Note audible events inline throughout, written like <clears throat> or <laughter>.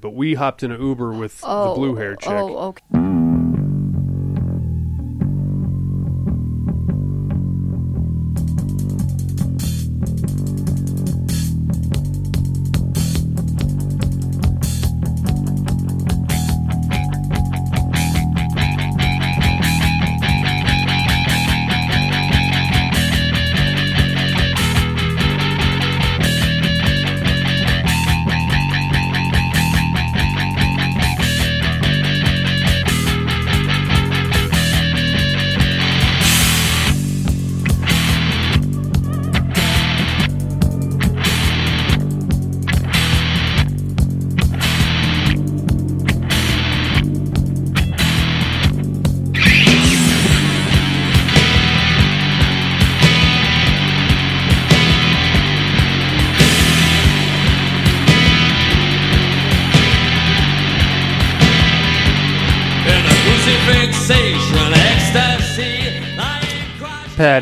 but we hopped in an Uber with Oh, the blue hair chick. Oh, okay.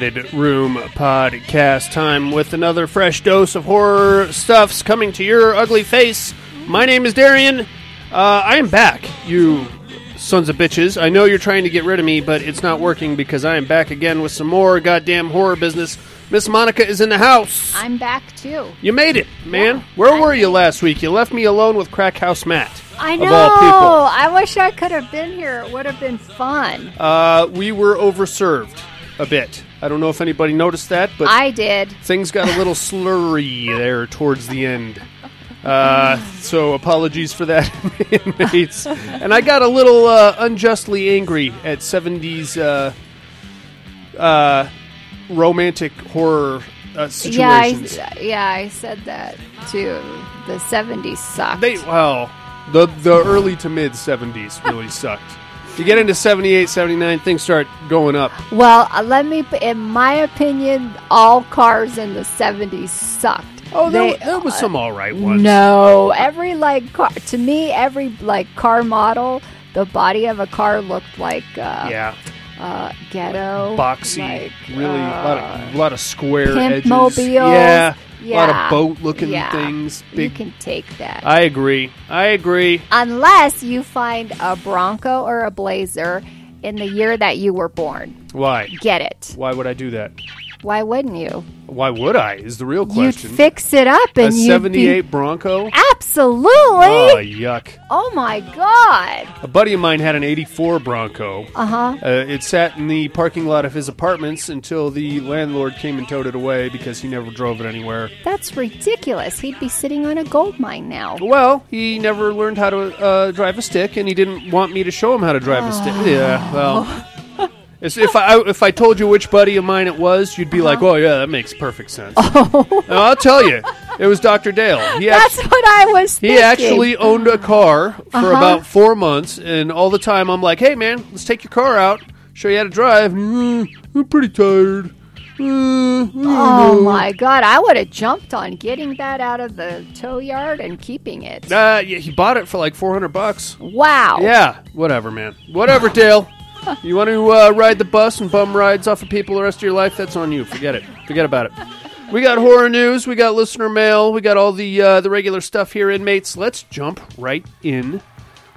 Padded Room Podcast time with another fresh dose of horror stuffs coming to your ugly face. My name is Darian. Uh, I am back, you sons of bitches. I know you're trying to get rid of me, but it's not working because I am back again with some more goddamn horror business. Miss Monica is in the house. I'm back too. You made it, man. Yeah, Where I were you last week? You left me alone with Crack House Matt. I know. I wish I could have been here. It would have been fun. Uh, we were overserved a bit. I don't know if anybody noticed that, but I did. things got a little <laughs> slurry there towards the end. Uh, so apologies for that, <laughs> inmates. And I got a little uh, unjustly angry at 70s uh, uh, romantic horror uh, Yeah, I, yeah, I said that too. The '70s sucked. They well, the the early to mid 70s really sucked. You get into 78, 79, things start going up. well, uh, let me. In my opinion, all cars in the '70s sucked. Oh, there, They- there was some all right ones. No, every like car to me, every like car model, the body of a car looked like uh, Yeah, uh, ghetto, boxy, like, really a lot uh, of lot of square pimp edges. mobiles. Yeah, a lot of boat looking Yeah. things. You Big. can take that. I agree. I agree. Unless you find a Bronco or a Blazer in the year that you were born. Why? Get it. Why would I do that? Why wouldn't you? Why would I? Is the real question. You'd fix it up a and you'd '78 be Bronco. absolutely. Oh yuck! oh my god. A buddy of mine had an '84 Bronco. Uh-huh. Uh, it sat in the parking lot of his apartments until the landlord came and towed it away because he never drove it anywhere. That's ridiculous. He'd be sitting on a gold mine now. Well, he never learned how to uh, drive a stick, and he didn't want me to show him how to drive a stick. Yeah, well, <laughs> it's- if I if I told you which buddy of mine it was, you'd be like, "Oh yeah, that makes perfect sense." <laughs> Oh. I'll tell you, it was Doctor Dale. He That's what I was he thinking. actually owned a car for Uh-huh. about four months, and all the time I'm like, "Hey man, let's take your car out, show you how to drive." Mm, I'm pretty tired. Mm, I don't Oh know." my god, I would have jumped on getting that out of the tow yard and keeping it. Uh, yeah, he bought it for like 400 bucks. Wow. Yeah, whatever, man. Whatever, Dale. You want to uh, ride the bus and bum rides off of people the rest of your life? That's on you. Forget it. Forget about it. We got horror news. We got listener mail. We got all the uh, the regular stuff here, inmates. Let's jump right in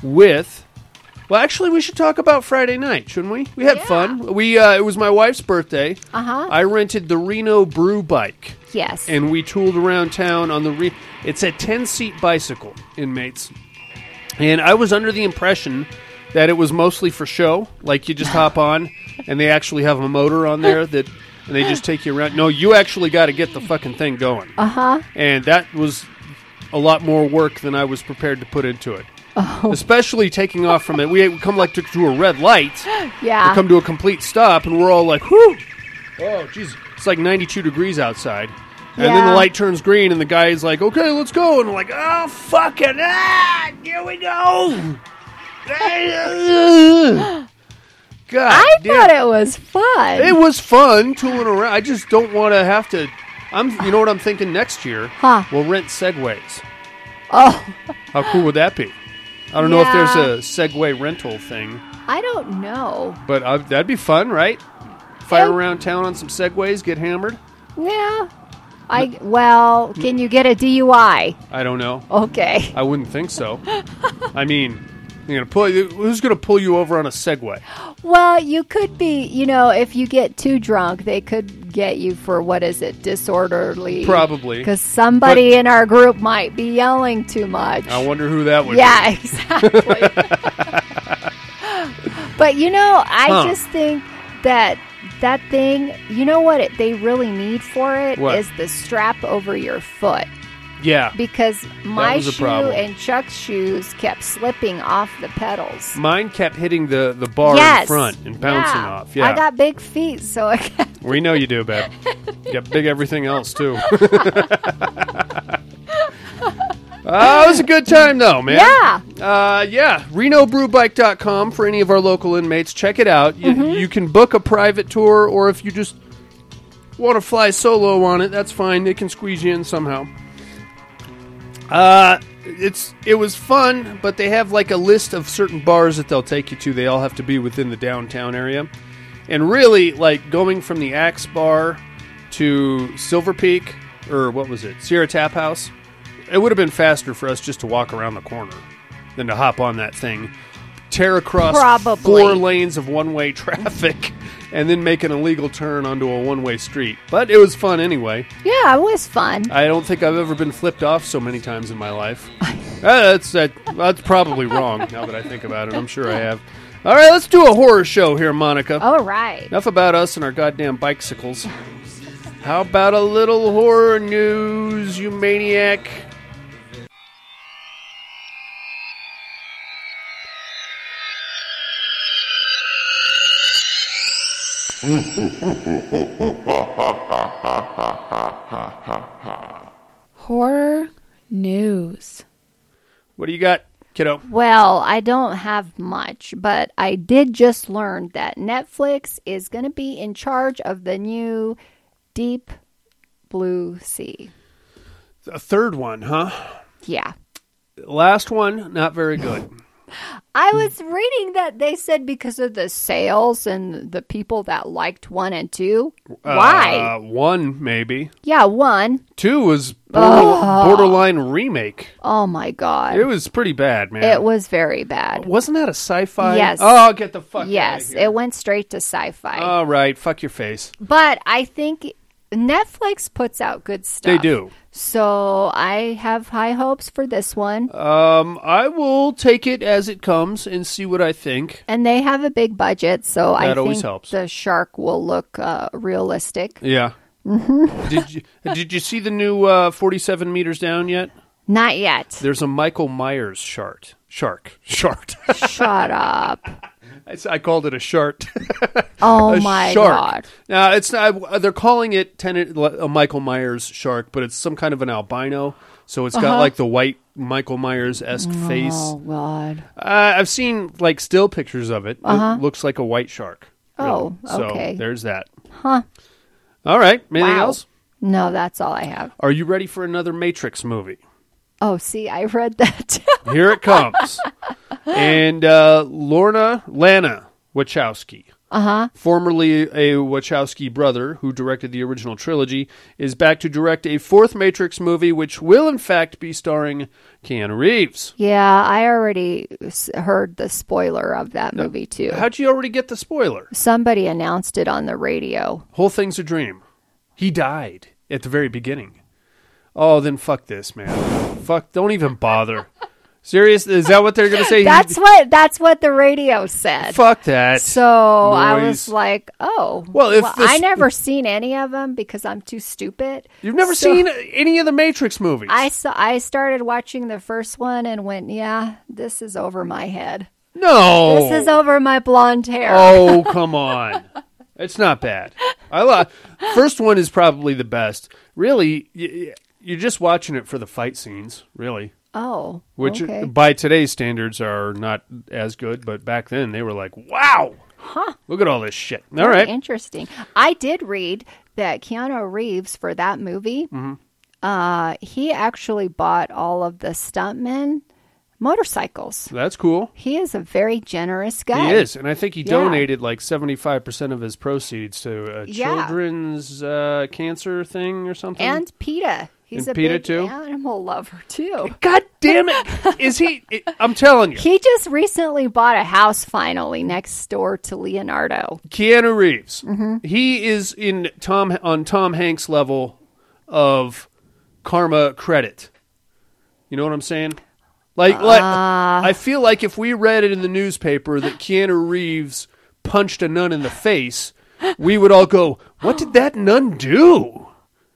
with. Well, actually, we should talk about Friday night, shouldn't we? We had Yeah. fun. We uh, it was my wife's birthday. Uh-huh. I rented the Reno Brew bike Yes. and we tooled around town on the re- it's a 10 seat bicycle inmates and i was under the impression that it was mostly for show. Like you just hop on and they actually have a motor on there that and they just take you around. No you actually got to get the fucking thing going. Uh-huh. and that was a lot more work than i was prepared to put into it. Especially taking off from it. We come like to, to a red light. <gasps> Yeah. we come to a complete stop and we're all like whew! Oh jeez. It's like 92 degrees outside. And then the light turns green and the guy's like okay let's go. And I'm like oh fucking ah, here we go God I damn. thought it was fun. it was fun tooling around I just don't want to have to I'm you know what I'm thinking next year Huh. we'll rent segways oh, how cool would that be I don't know if there's a Segway rental thing I don't know. but uh, that'd be fun right fire Yeah. around town on some Segways get hammered Yeah. I well, can you get a DUI? I don't know. Okay. I wouldn't think so. <laughs> I mean, you're gonna pull. Who's gonna pull you over on a Segway? Well, you could be, you know, if you get too drunk, they could get you for what is it, disorderly? Probably. Because somebody in our group might be yelling too much. I wonder who that would. yeah, <laughs> exactly. but you know, I Huh. just think that that thing, you know what it, they really need for it is What? the strap over your foot. Yeah. Because my shoe problem. and Chuck's shoes kept slipping off the pedals. Mine kept hitting the the bar yes. in front and bouncing Yeah. off. Yeah. I got big feet, so I kept <laughs> we know you do, babe. You got big everything else too. Oh, <laughs> it was a good time though, man. Yeah. Uh, yeah, RenoBrewBike.com for any of our local inmates. Check it out. You, Mm-hmm. you can book a private tour, or if you just want to fly solo on it, that's fine. They can squeeze you in somehow. Uh, it's it was fun, but they have like a list of certain bars that they'll take you to. They all have to be within the downtown area, and really like going from the Axe Bar to Silver Peak or what was it, Sierra Tap House. It would have been faster for us just to walk around the corner than to hop on that thing, tear across Probably. four lanes of one-way <laughs> traffic, and then make an illegal turn onto a one-way street. But it was fun anyway. Yeah, it was fun. I don't think I've ever been flipped off so many times in my life. <laughs> Uh, that's that, that's probably wrong now that I think about it. I'm sure I have. All right, let's do a horror show here, Monica. All right. Enough about us and our goddamn bicycles. How about a little horror news, you maniac? <laughs> Horror news. What do you got, kiddo? Well, I don't have much, but I did just learn that Netflix is going to be in charge of the new Deep Blue Sea. A third one, huh? Yeah. Last one, not very good. I was reading that they said because of the sales and the people that liked one and two. Why? Uh, one, maybe. yeah, one. Two was border- borderline remake. Oh my god. It was pretty bad, man. It was very bad. Wasn't that a sci-fi? Yes. Oh, get the fuck. yes, Out of here. it went straight to sci-fi. All right, fuck your face. but I think Netflix puts out good stuff. They do. So I have high hopes for this one. Um, I will take it as it comes and see what I think. And they have a big budget, so I That think always helps. the shark will look uh, realistic. Yeah. Mm-hmm. <laughs> did you did you see the new uh, forty-seven meters down yet? Not yet. There's a Michael Myers shark. Shark. <laughs> Shark. Shut up. <laughs> I, called it a shark. <laughs> Oh a my shark. god. Now it's not. They're calling it tenant, a Michael Myers shark, but it's some kind of an albino. So it's got like the white Michael Myers esque face. Uh-huh. Oh god. Uh, I've seen like still pictures of it. It looks like a white shark. Oh, really. So okay. there's that. Huh. All right. Anything Wow. else? No, that's all I have. Are you ready for another Matrix movie? Oh, see, I read that. Here it comes. and uh, Lorna Lana Wachowski, uh-huh. formerly a Wachowski brother who directed the original trilogy, is back to direct a fourth Matrix movie, which will in fact be starring Keanu Reeves. yeah, I already s- heard the spoiler of that movie too. How'd you already get the spoiler? Somebody announced it on the radio. Whole thing's a dream. He died at the very beginning. Oh, then fuck this, man. Fuck, don't even bother. Serious? Is that what they're gonna say? He- That's what that's what the radio said. fuck that. So I Noise. was like, "Oh, Well, if this- I never seen any of them because I'm too stupid." You've never So seen any of the Matrix movies. I saw. I started watching the first one and went, "Yeah, this is over my head. no. This is over my blonde hair." Oh, <laughs> come on. It's not bad. I love. First one is probably the best. Really, y- y- you're just watching it for the fight scenes, really. Oh, Which okay. by today's standards are not as good, but back then they were like, "Wow, Huh. look at all this shit." All Very right, interesting. I did read that Keanu Reeves for that movie, Mm-hmm. uh, he actually bought all of the stuntmen motorcycles. That's cool. He is a very generous guy. He is, and I think he Yeah. donated like seventy five percent of his proceeds to a Yeah. children's uh, cancer thing or something. And PETA. He's And a PETA big too? animal lover too. <laughs> God damn it! <laughs> Is he? I'm telling you, He just recently bought a house finally next door to Leonardo. Keanu Reeves. Mm-hmm. He is in Tom on Tom Hanks level of karma credit. You know what I'm saying? Like, like Ah. I feel like if we read it in the newspaper that Keanu Reeves punched a nun in the face, we would all go, "What did that nun do?"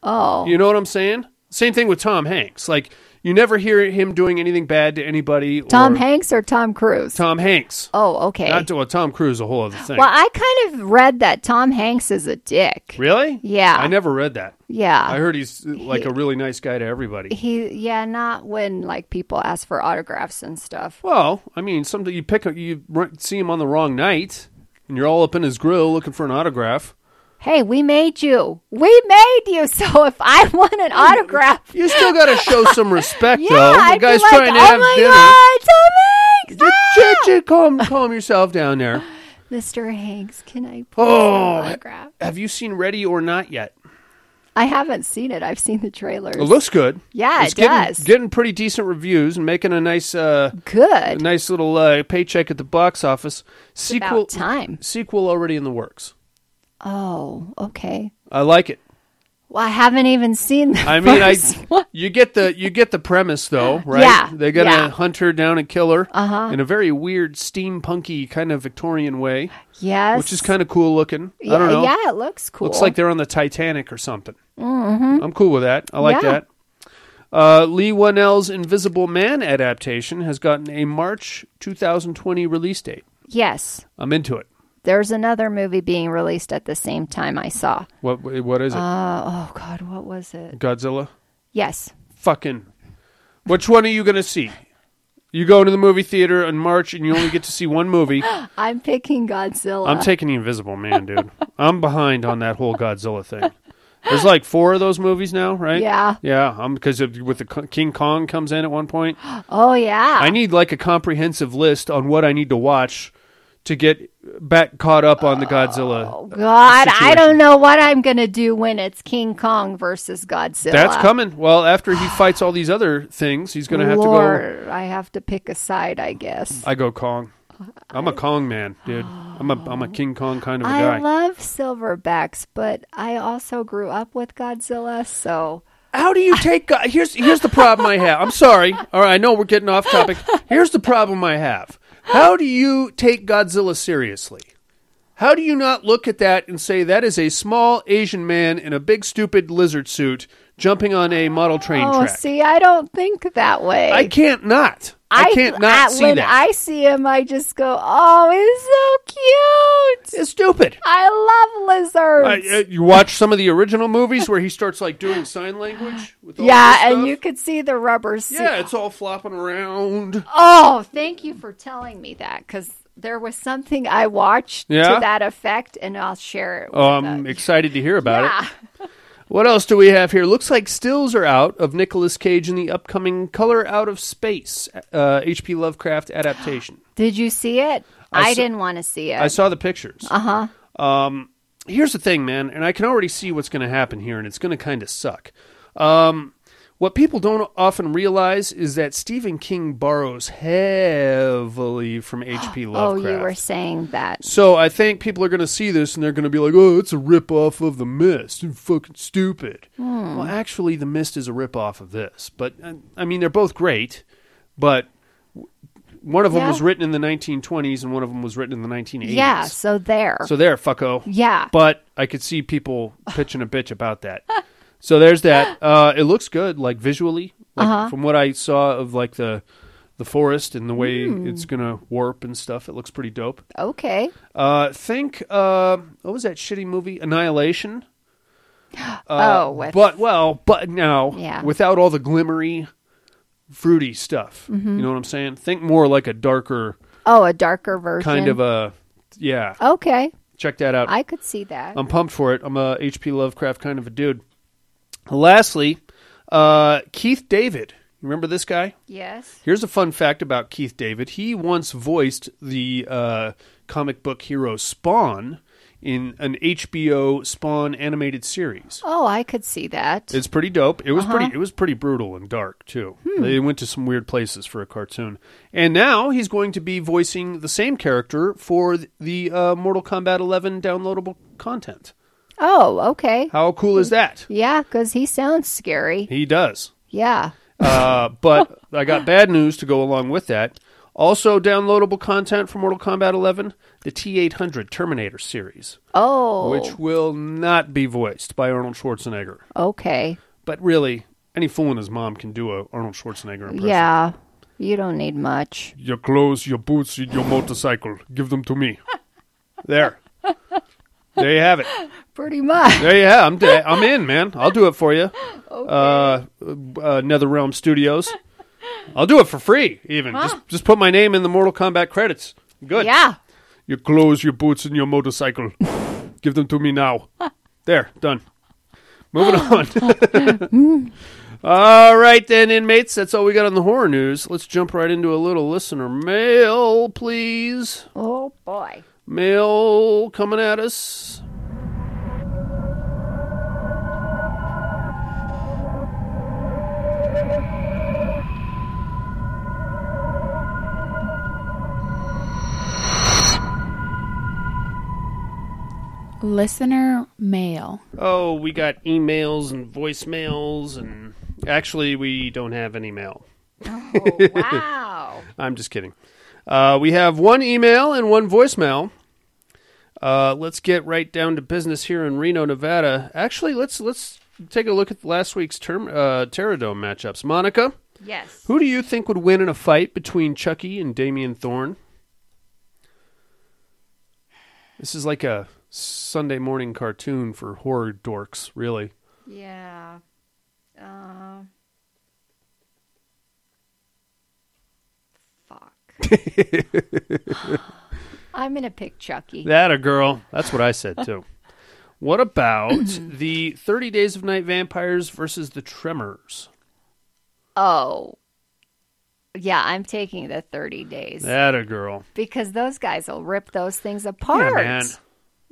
Oh, You know what I'm saying? Same thing with Tom Hanks. Like, you never hear him doing anything bad to anybody. Tom or Hanks or Tom Cruise? Tom Hanks. oh, okay. Not to, well, Tom Cruise, a whole other thing. well, I kind of read that Tom Hanks is a dick. Really? Yeah. I never read that. Yeah. I heard he's uh, like a really nice guy to everybody. he yeah, not when like people ask for autographs and stuff. Well, I mean, something you pick, you see him on the wrong night, and you're all up in his grill looking for an autograph. Hey, we made you. We made you. <laughs> So if I want an autograph, You still got to show <laughs> some respect, yeah, though. The I'd guy's like, trying to oh have my dinner. God, Tom Hanks, ch- calm, calm yourself down there. <laughs> Mr. Hanks, can I Oh, autograph? Have you seen Ready or Not yet? I haven't seen it. I've seen the trailers. It looks good. Yeah, it's it getting, does. Getting pretty decent reviews and making a nice, uh, a Good. nice little uh, paycheck at the box office. Sequel, about time. sequel already in the works. Oh, okay. I like it. Well, I haven't even seen the I mean, I <laughs> one. you get the you get the premise though, right? Yeah, they're gonna yeah. hunt her down and kill her Uh-huh. in a very weird steampunky kind of Victorian way, Yes. which is kind of cool looking. yeah, I don't know. Yeah, it looks cool. Looks like they're on the Titanic or something. Mm-hmm. I'm cool with that. I like Yeah. that. Uh, Leigh Whannell's Invisible Man adaptation has gotten a March 2020 release date. Yes. I'm into it. There's another movie being released at the same time I saw. What what is it? Uh, oh God, what was it? Godzilla? Yes. Fucking. Which one are you going to see? You go to the movie theater in March and you only get to see one movie. <gasps> I'm picking Godzilla. I'm taking the Invisible Man, dude. I'm behind on that whole Godzilla thing. There's like four of those movies now, right? Yeah. Yeah, I'm because with the King Kong comes in at one point. <gasps> Oh yeah. I need like a comprehensive list on what I need to watch to get back caught up on the Godzilla. Oh God, I don't know what I'm gonna do when it's King Kong versus Godzilla. That's coming. Well, after he <sighs> fights all these other things, he's going to have to go. Lord, I have to pick a side, I guess. I go Kong. I'm a Kong man, dude. I'm a I'm a oh. King Kong kind of a guy. I love silverbacks, but I also grew up with Godzilla, so How do you take? Here's here's the problem I have. I'm sorry. All right, I know we're getting off topic. <laughs> Here's the problem I have. How do you take Godzilla seriously? How do you not look at that and say that is a small Asian man in a big stupid lizard suit jumping on a model train oh, track? see, I don't think that way. I can't not. I, can't not I- see when that. I see him, I just go, "Oh, he's so cute." it's stupid. I love lizards. I, uh, you watch some of the original movies where he starts like doing sign language. With all yeah, and you could see the rubber suit. Yeah, it's all flopping around. Oh, thank you for telling me that because there was something I watched Yeah? to that effect, and I'll share it. With Oh, I'm excited to hear about it. <laughs> What else do we have here? Looks like stills are out of Nicolas Cage in the upcoming Color Out of Space uh, H.P. Lovecraft adaptation. <gasps> Did you see it? I I, didn't want to see it. I saw the pictures. uh huh. Um, here's the thing, man, and I can already see what's going to happen here, and it's going to kind of suck. Um, what people don't often realize is that Stephen King borrows heavily from <gasps> H.P. Lovecraft. Oh, you were saying that. So I think people are going to see this and they're going to be like, "Oh, it's a rip off of The Mist. It's fucking stupid." Hmm. Well, actually, The Mist is a rip off of this. But uh, I mean, they're both great, but one of them Yeah. was written in the 1920s and one of them was written in the 1980s. Yeah. So there. So there, fucko. yeah. But I could see people pitching a bitch about that. <laughs> So there's that. <gasps> Uh, it looks good, like visually, like Uh-huh. from what I saw of like the the forest and the way Hmm. it's gonna warp and stuff. It looks pretty dope. okay. Uh, think uh, what was that shitty movie Annihilation? <gasps> Uh, Oh, with- but well, but now Yeah. without all the glimmery, fruity stuff. Mm-hmm. You know what I'm saying? Think more like a darker Oh, a darker version. kind of a yeah. Okay. Check that out. I could see that. I'm pumped for it. I'm a H.P. Lovecraft kind of a dude. Lastly, uh, Keith David. Remember this guy? Yes. Here's a fun fact about Keith David. He once voiced the uh, comic book hero Spawn in an HBO Spawn animated series. Oh, I could see that. It's pretty dope. It was Uh-huh. pretty. It was pretty brutal and dark too. Hmm. They went to some weird places for a cartoon, and now he's going to be voicing the same character for the uh, Mortal Kombat 11 downloadable content. Oh, okay. How cool is that? Yeah, because he sounds scary. He does. Yeah. Uh, but I got <laughs> bad news to go along with that. Also, downloadable content for Mortal Kombat 11, the T800 Terminator series, Oh, which will not be voiced by Arnold Schwarzenegger. okay. But really, any fool and his mom can do a Arnold Schwarzenegger impression. Yeah. You don't need much. Your clothes, your boots, your motorcycle. Give them to me. <laughs> There. There you have it. <laughs> Pretty much. There you have. I'm I'm in, man. I'll do it for you. <laughs> Uh, uh, NetherRealm Studios. I'll do it for free. Even just just put my name in the Mortal Kombat credits. Good. Yeah. Your clothes, your boots, and your motorcycle. <laughs> Give them to me now. There, done. Moving on. all right, then, inmates. That's all we got on the horror news. Let's jump right into a little listener mail, please. Oh, boy. Mail coming at us. Listener mail. Oh, we got emails and voicemails, and actually, we don't have any mail. Oh, wow. <laughs> I'm just kidding. Uh, we have one email and one voicemail. Uh, let's get right down to business here in Reno, Nevada. Actually, let's let's take a look at last week's term, uh, Terradome matchups. Monica, yes. who do you think would win in a fight between Chucky and Damien Thorn? This is like a Sunday morning cartoon for horror dorks, really. Yeah. Uh, fuck. <laughs> I'm to pick Chucky. That a girl. That's what I said too. <laughs> What about the 30 Days of Night Vampires versus the Tremors? Oh. Yeah, I'm taking the 30 days That a girl. because those guys will rip those things Yeah, apart. man.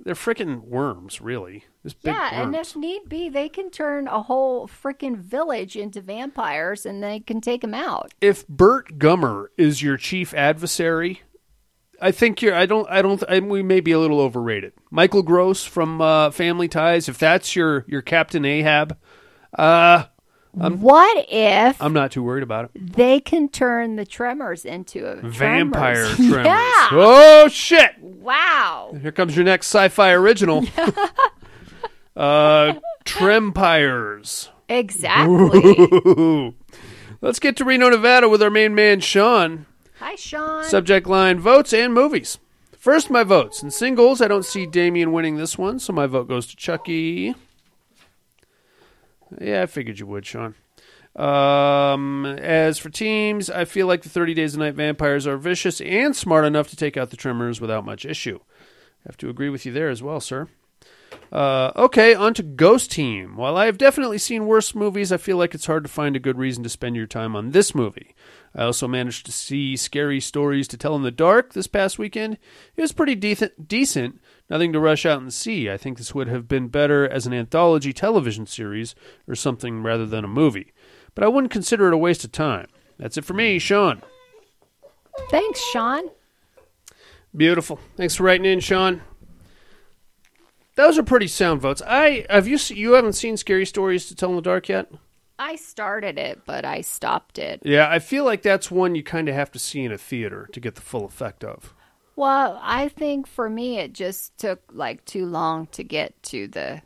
They're freaking worms, really. This big Yeah, and if need be, they can turn a whole freaking village into vampires and they can take them out. if Burt Gummer is your chief adversary, I think you're. I don't. I don't. I, we may be a little overrated. Michael Gross from uh, Family Ties. If that's your your Captain Ahab, uh, what if I'm not too worried about it. they can turn the tremors into a Vampire tremors? <laughs> Tremors. yeah. Oh shit! Wow. Here comes your next sci-fi original. <laughs> uh, Trempires. Exactly. Let's get to Reno, Nevada with our main man Sean. Hi, Sean. Subject line votes and movies. First, my votes. In singles, I don't see Damien winning this one, so my vote goes to Chucky. Yeah, I figured you would, Sean. Um, as for teams, I feel like the 30 Days of Night Vampires are vicious and smart enough to take out the Tremors without much issue. I have to agree with you there as well, sir. Uh, okay, on to Ghost Team. While I have definitely seen worse movies, I feel like it's hard to find a good reason to spend your time on this movie. I also managed to see scary stories to tell in the dark this past weekend. It was pretty decent, decent, nothing to rush out and see. I think this would have been better as an anthology television series or something rather than a movie. But I wouldn't consider it a waste of time. That's it for me, Sean. Thanks, Sean. Beautiful. Thanks for writing in, Sean. Those are pretty sound votes. I have you you haven't seen Scary Stories to Tell in the Dark yet? I started it, but I stopped it. Yeah, I feel like that's one you kind of have to see in a theater to get the full effect of. Well, I think for me, it just took like too long to get to the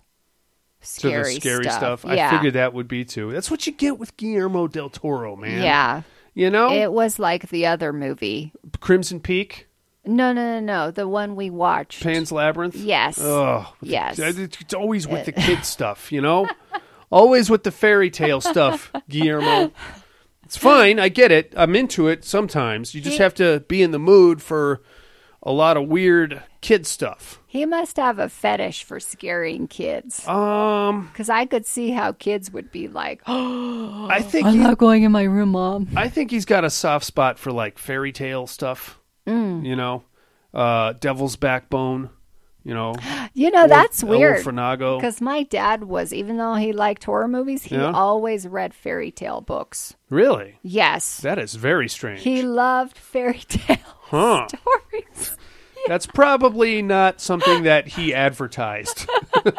To scary, the scary stuff. Yeah. I figured that would be too. That's what you get with Guillermo del Toro, man. Yeah. You know? It was like the other movie. Crimson Peak, No, no, no, no. The one we watched. Pan's Labyrinth. Yes. Oh, Yes. It's always with the uh, kid <laughs> stuff, you know? always with the fairy tale stuff, <laughs> Guillermo. It's fine. I get it. I'm into it sometimes. You just have to be in the mood for a lot of weird kid stuff. He must have a fetish for scaring kids. Um, Because I could see how kids would be like, oh, <gasps> I think I'm he- not going in my room, mom. I think he's got a soft spot for like fairy tale stuff. Mm. You know, uh, Devil's Backbone. You know, <gasps> You know, that's El weird. Funago. Because my dad was, even though he liked horror movies, he Yeah? always read fairy tale books. Really, Yes. that is very strange. He loved fairy <laughs> tale Huh. stories. <laughs> That's probably not something that he advertised. <laughs> you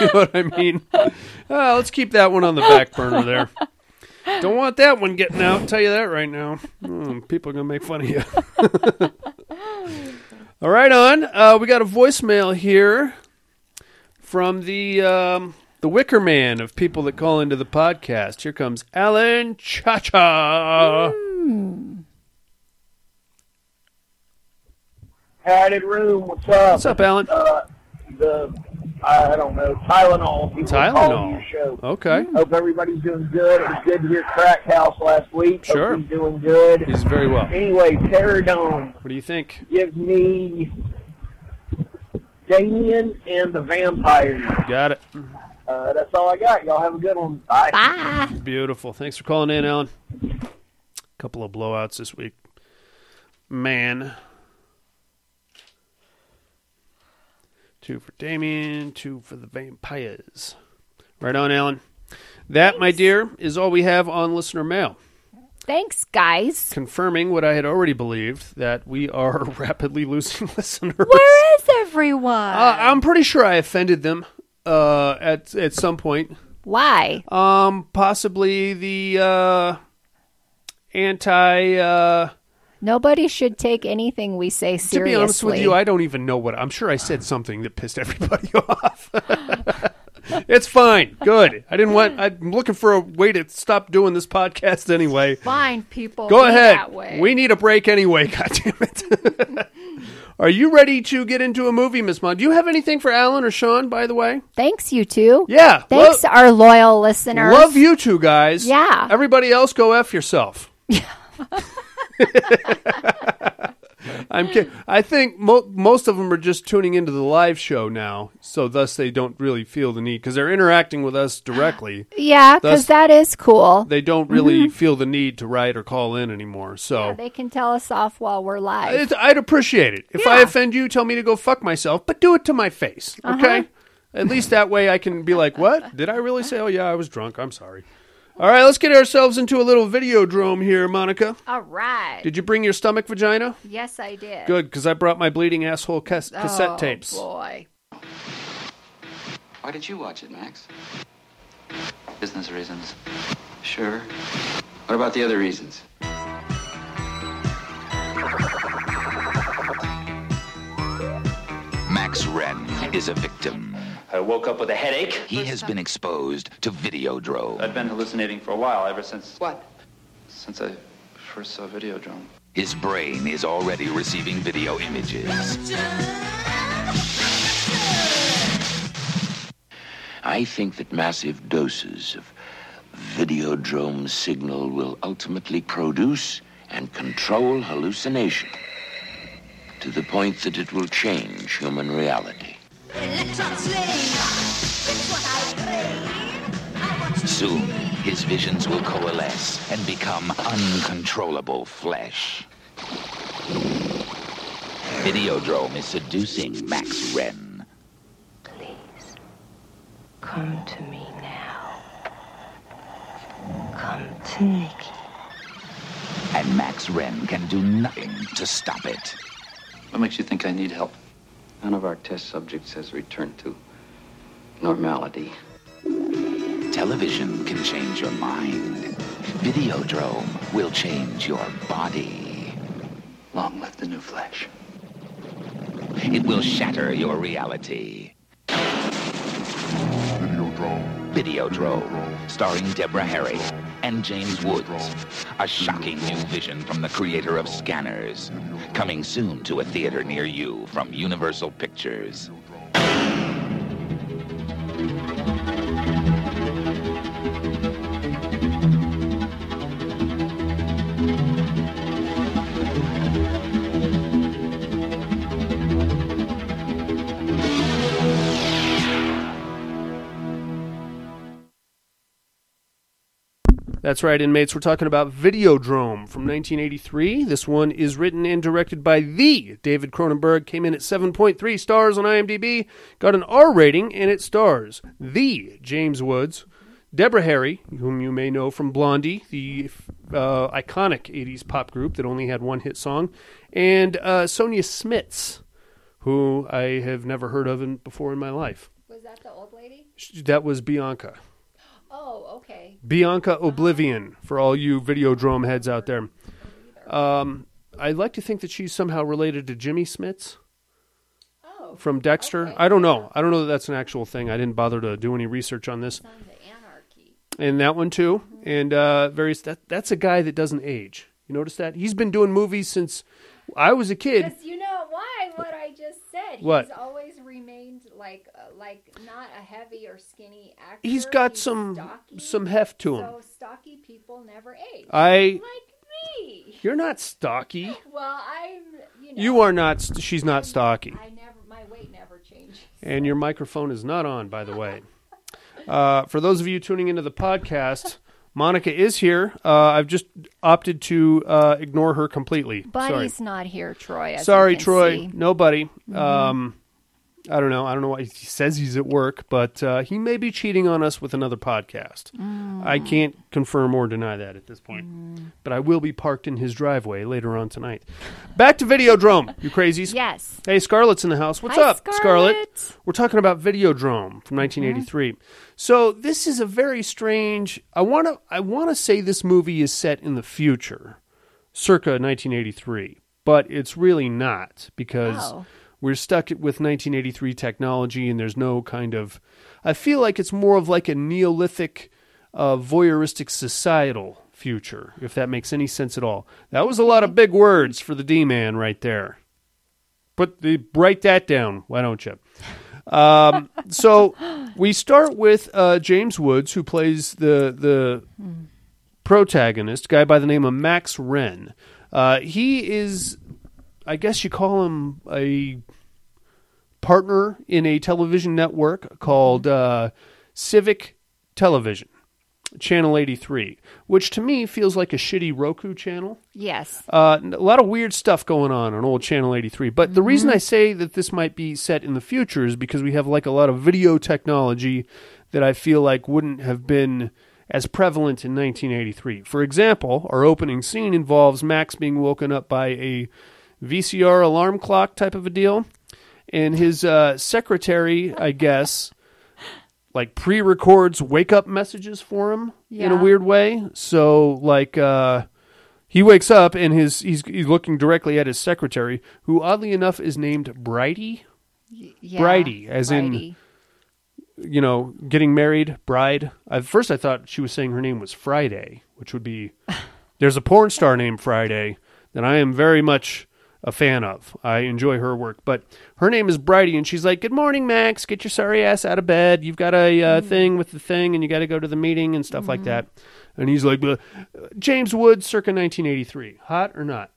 know what I mean? Uh, let's keep that one on the back burner there. Don't want that one getting out. I'll tell you that right now. Mm, people are gonna make fun of you. <laughs> All right, on. Uh, we got a voicemail here from the um, the Wicker Man of people that call into the podcast. Here comes Alan Cha Cha. Padded room. What's up? What's up, Alan? Uh, the I don't know Tylenol. People are calling your Tylenol. show. Okay, Hope everybody's doing good. It was good to hear Crack House last week. Sure. Hope he's doing good. he's very well. Anyway, Terradome What do you think? Give me Damien and the vampires. Got it. Uh, that's all I got. Y'all have a good one. Bye. Ah, Beautiful. Thanks for calling in, Alan. A Couple of blowouts this week. Man. Two for Damien, two for the vampires. Right on, Alan. That, my dear, is all we have on listener mail. thanks, guys. Confirming what I had already believed that we are <laughs> rapidly losing <laughs> listeners. Where is everyone? Uh, I'm pretty sure I offended them uh, at at some point. Why? Um, possibly the uh, anti. Nobody should take anything we say seriously. to be honest with you, I don't even know what. I'm sure I said something that pissed <laughs> everybody off. <laughs> it's fine. Good. I didn't want. I'm looking for a way to stop doing this podcast anyway. Fine, people. Go ahead. That way. We need a break anyway. God damn it. Are you ready to get into a movie, Miss Mon? Do you have anything for Alan or Sean, by the way? Thanks, you two. Yeah. Thanks, Lo- our loyal listeners. love you two guys. Yeah. Everybody else, go f yourself. <laughs> <laughs> I'm kidding. I think mo- most of them are just tuning into the live show now, so thus they don't really feel the need because they're interacting with us directly. Yeah, because that is cool. They don't really feel the need to write or call in anymore. So Mm-hmm. Yeah, they can tell us off while we're live. I'd appreciate it. If I offend you, tell me to go fuck myself, but do it to my face, okay? Uh-huh. At least that way I can be like, what? Did I really say, oh, yeah, I was drunk. I'm sorry. All right, let's get ourselves into a little Videodrome here, Monica. All right. Did you bring your stomach vagina? yes, I did. Good, because I brought my bleeding asshole cas- oh, cassette oh, tapes. boy. Why did you watch it, Max? Business reasons. Sure. What about the other reasons? Max Renn is a victim. I woke up with a headache. He has been exposed to video Videodrome. I've been hallucinating for a while, ever since What? since I first saw video Videodrome. His brain is already receiving video images. I think that massive doses of Videodrome signal will ultimately produce and control hallucination to the point that it will change human reality. Soon, his visions will coalesce and become uncontrollable flesh. Videodrome is seducing Max Renn. Please, come to me now. Come to Nikki. And Max Renn can do nothing to stop it. What makes you think I need help? None of our test subjects has returned to normality. Television can change your mind. Videodrome will change your body. Long live the new flesh. It will shatter your reality. Videodrome, Videodrome, starring Deborah Harry and James Woods. A shocking new vision from the creator of Scanners. Coming soon to a theater near you from Universal Pictures. That's right, inmates. We're talking about Videodrome from 1983. This one is written and directed by the David Cronenberg. Came in at 7.3 stars on IMDb. Got an R rating, and it stars the James Woods, Deborah Harry, whom you may know from Blondie, the uh, iconic 80s pop group that only had one hit song, and uh, Sonja Smits, who I have never heard of in, before in my life. Was that the old lady? That was Bianca. Oh, okay. Bianca O'Blivion for all you Videodrome heads out there. Um, I'd like to think that she's somehow related to Jimmy Smits Oh, from Dexter. Okay. I don't know. I don't know that that's an actual thing. I didn't bother to do any research on this. Sons of Anarchy. And that one too. And uh, various. That that's a guy that doesn't age. You notice that he's been doing movies since I was a kid. Because you know why? What I just said. What? He's always remained like uh, like not a heavy or skinny actor. He's got some stocky. some heft to him. So stocky people never age. I. like me. You're not stocky. <laughs> Well, I'm. You know. You are not. She's not stocky. I never. My weight never changes. And your microphone is not on, by the way. <laughs> Uh, for those of you tuning into the podcast, Monica is here. Uh, I've just opted to uh, ignore her completely. Buddy's not here, Troy. as you Sorry, can Troy. see. Mm-hmm. Nobody. Um, I don't know. I don't know why he says he's at work, but uh, he may be cheating on us with another podcast. I Mm. can't confirm or deny that at this point. But I will be parked in his driveway later on tonight. Back to Videodrome, you crazies. Yes. Hey, Scarlett's in the house. What's Hi, up, Scarlett? Scarlett. We're talking about Videodrome from 1983. So this is a very strange. I want to. I want to say this movie is set in the future, circa 1983, but it's really not because Oh. We're stuck with 1983 technology, and there's no kind of. I feel like it's more of like a Neolithic, uh, voyeuristic societal future, if that makes any sense at all. That was a lot of big words for the D man right there. Put the write that down, why don't you? Um, <laughs> so we start with uh, James Woods, who plays the the protagonist, guy by the name of Max Renn. Uh, he is, I guess you call him a partner in a television network called uh, Civic Television, Channel 83, which to me feels like a shitty Roku channel. Yes. Uh, a lot of weird stuff going on on old Channel 83. But the reason I say that this might be set in the future is because we have like a lot of video technology that I feel like wouldn't have been as prevalent in 1983. For example, our opening scene involves Max being woken up by a VCR alarm clock type of a deal. And his uh, secretary, I guess, like pre-records wake-up messages for him in a weird way. So, like, uh, he wakes up and his he's he's looking directly at his secretary, who oddly enough is named Bridie. Yeah. Bridie, as in- You know, getting married, bride. At first, I thought she was saying her name was Friday, which would be. <laughs> There's a porn star named Friday that I am very much a fan of. I enjoy her work, but her name is Bridie, and she's like, "Good morning, Max. Get your sorry ass out of bed. You've got a uh, thing with the thing, and you got to go to the meeting and stuff like that." And he's like, "Uh, "James Woods, circa 1983, hot or not?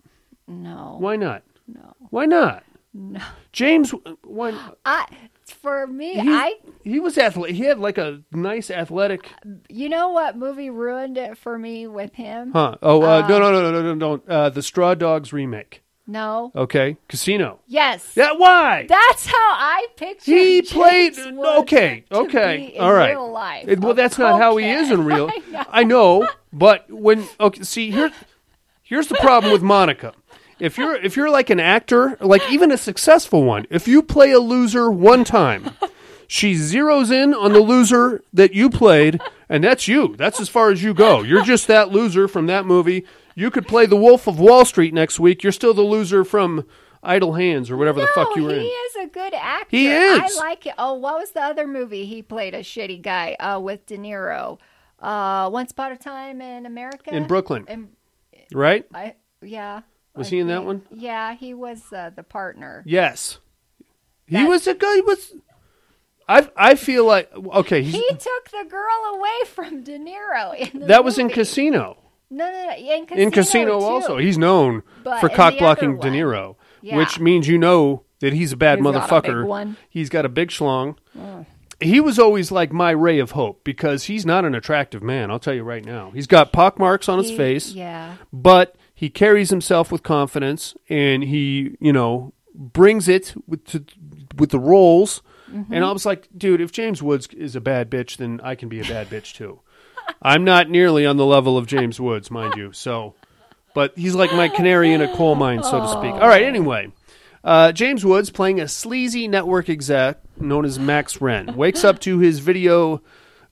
No. Why not? No. Why not? No. James, why? <gasps> I for me, He, I he was athletic. He had like a nice athletic. you know what movie ruined it for me with him? Huh? Oh, uh, no, no, no, no, no, no, no. Uh, the Straw Dogs remake. No. Okay, Casino. Yes. Yeah, why? That's how I picture. he James played. Okay, okay, all right. Real life. It- well, that's not how he is in real. <laughs> I know. I know, but when okay, see here, here's the problem with Monica. If you're if you're like an actor, like even a successful one, if you play a loser one time, she zeroes in on the loser that you played, and that's you. That's as far as you go. You're just that loser from that movie. You could play the Wolf of Wall Street next week. You're still the loser from Idle Hands or whatever the fuck you were he in. is a good actor. He is. I like it. Oh, what was the other movie he played a shitty guy uh, with De Niro? Uh, Once Upon a Time in America. In Brooklyn. In, Right? I, yeah. Was I he in that one? Yeah, he was uh, the partner. Yes. He was a guy. He was. I I feel like okay. He took the girl away from De Niro. In the that was in. Casino. No, no, no. In Casino, in Casino too. also, he's known But for cock blocking De. Niro, Yeah. which means you know that he's a bad He's got a motherfucker. big one. He's got a big schlong. he was always like my ray of hope because he's not an attractive man. I'll tell you right now. He's got pock marks on his face, Yeah. but he carries himself with confidence and he, you know, brings it with to, with the roles. Mm-hmm. And I was like, dude, if James Woods is a bad bitch, then I can be a bad bitch too. I'm not nearly on the level of James Woods, mind you. So, but he's like my canary in a coal mine, so to speak. All right. Anyway, uh, James Woods playing a sleazy network exec known as Max Renn wakes up to his video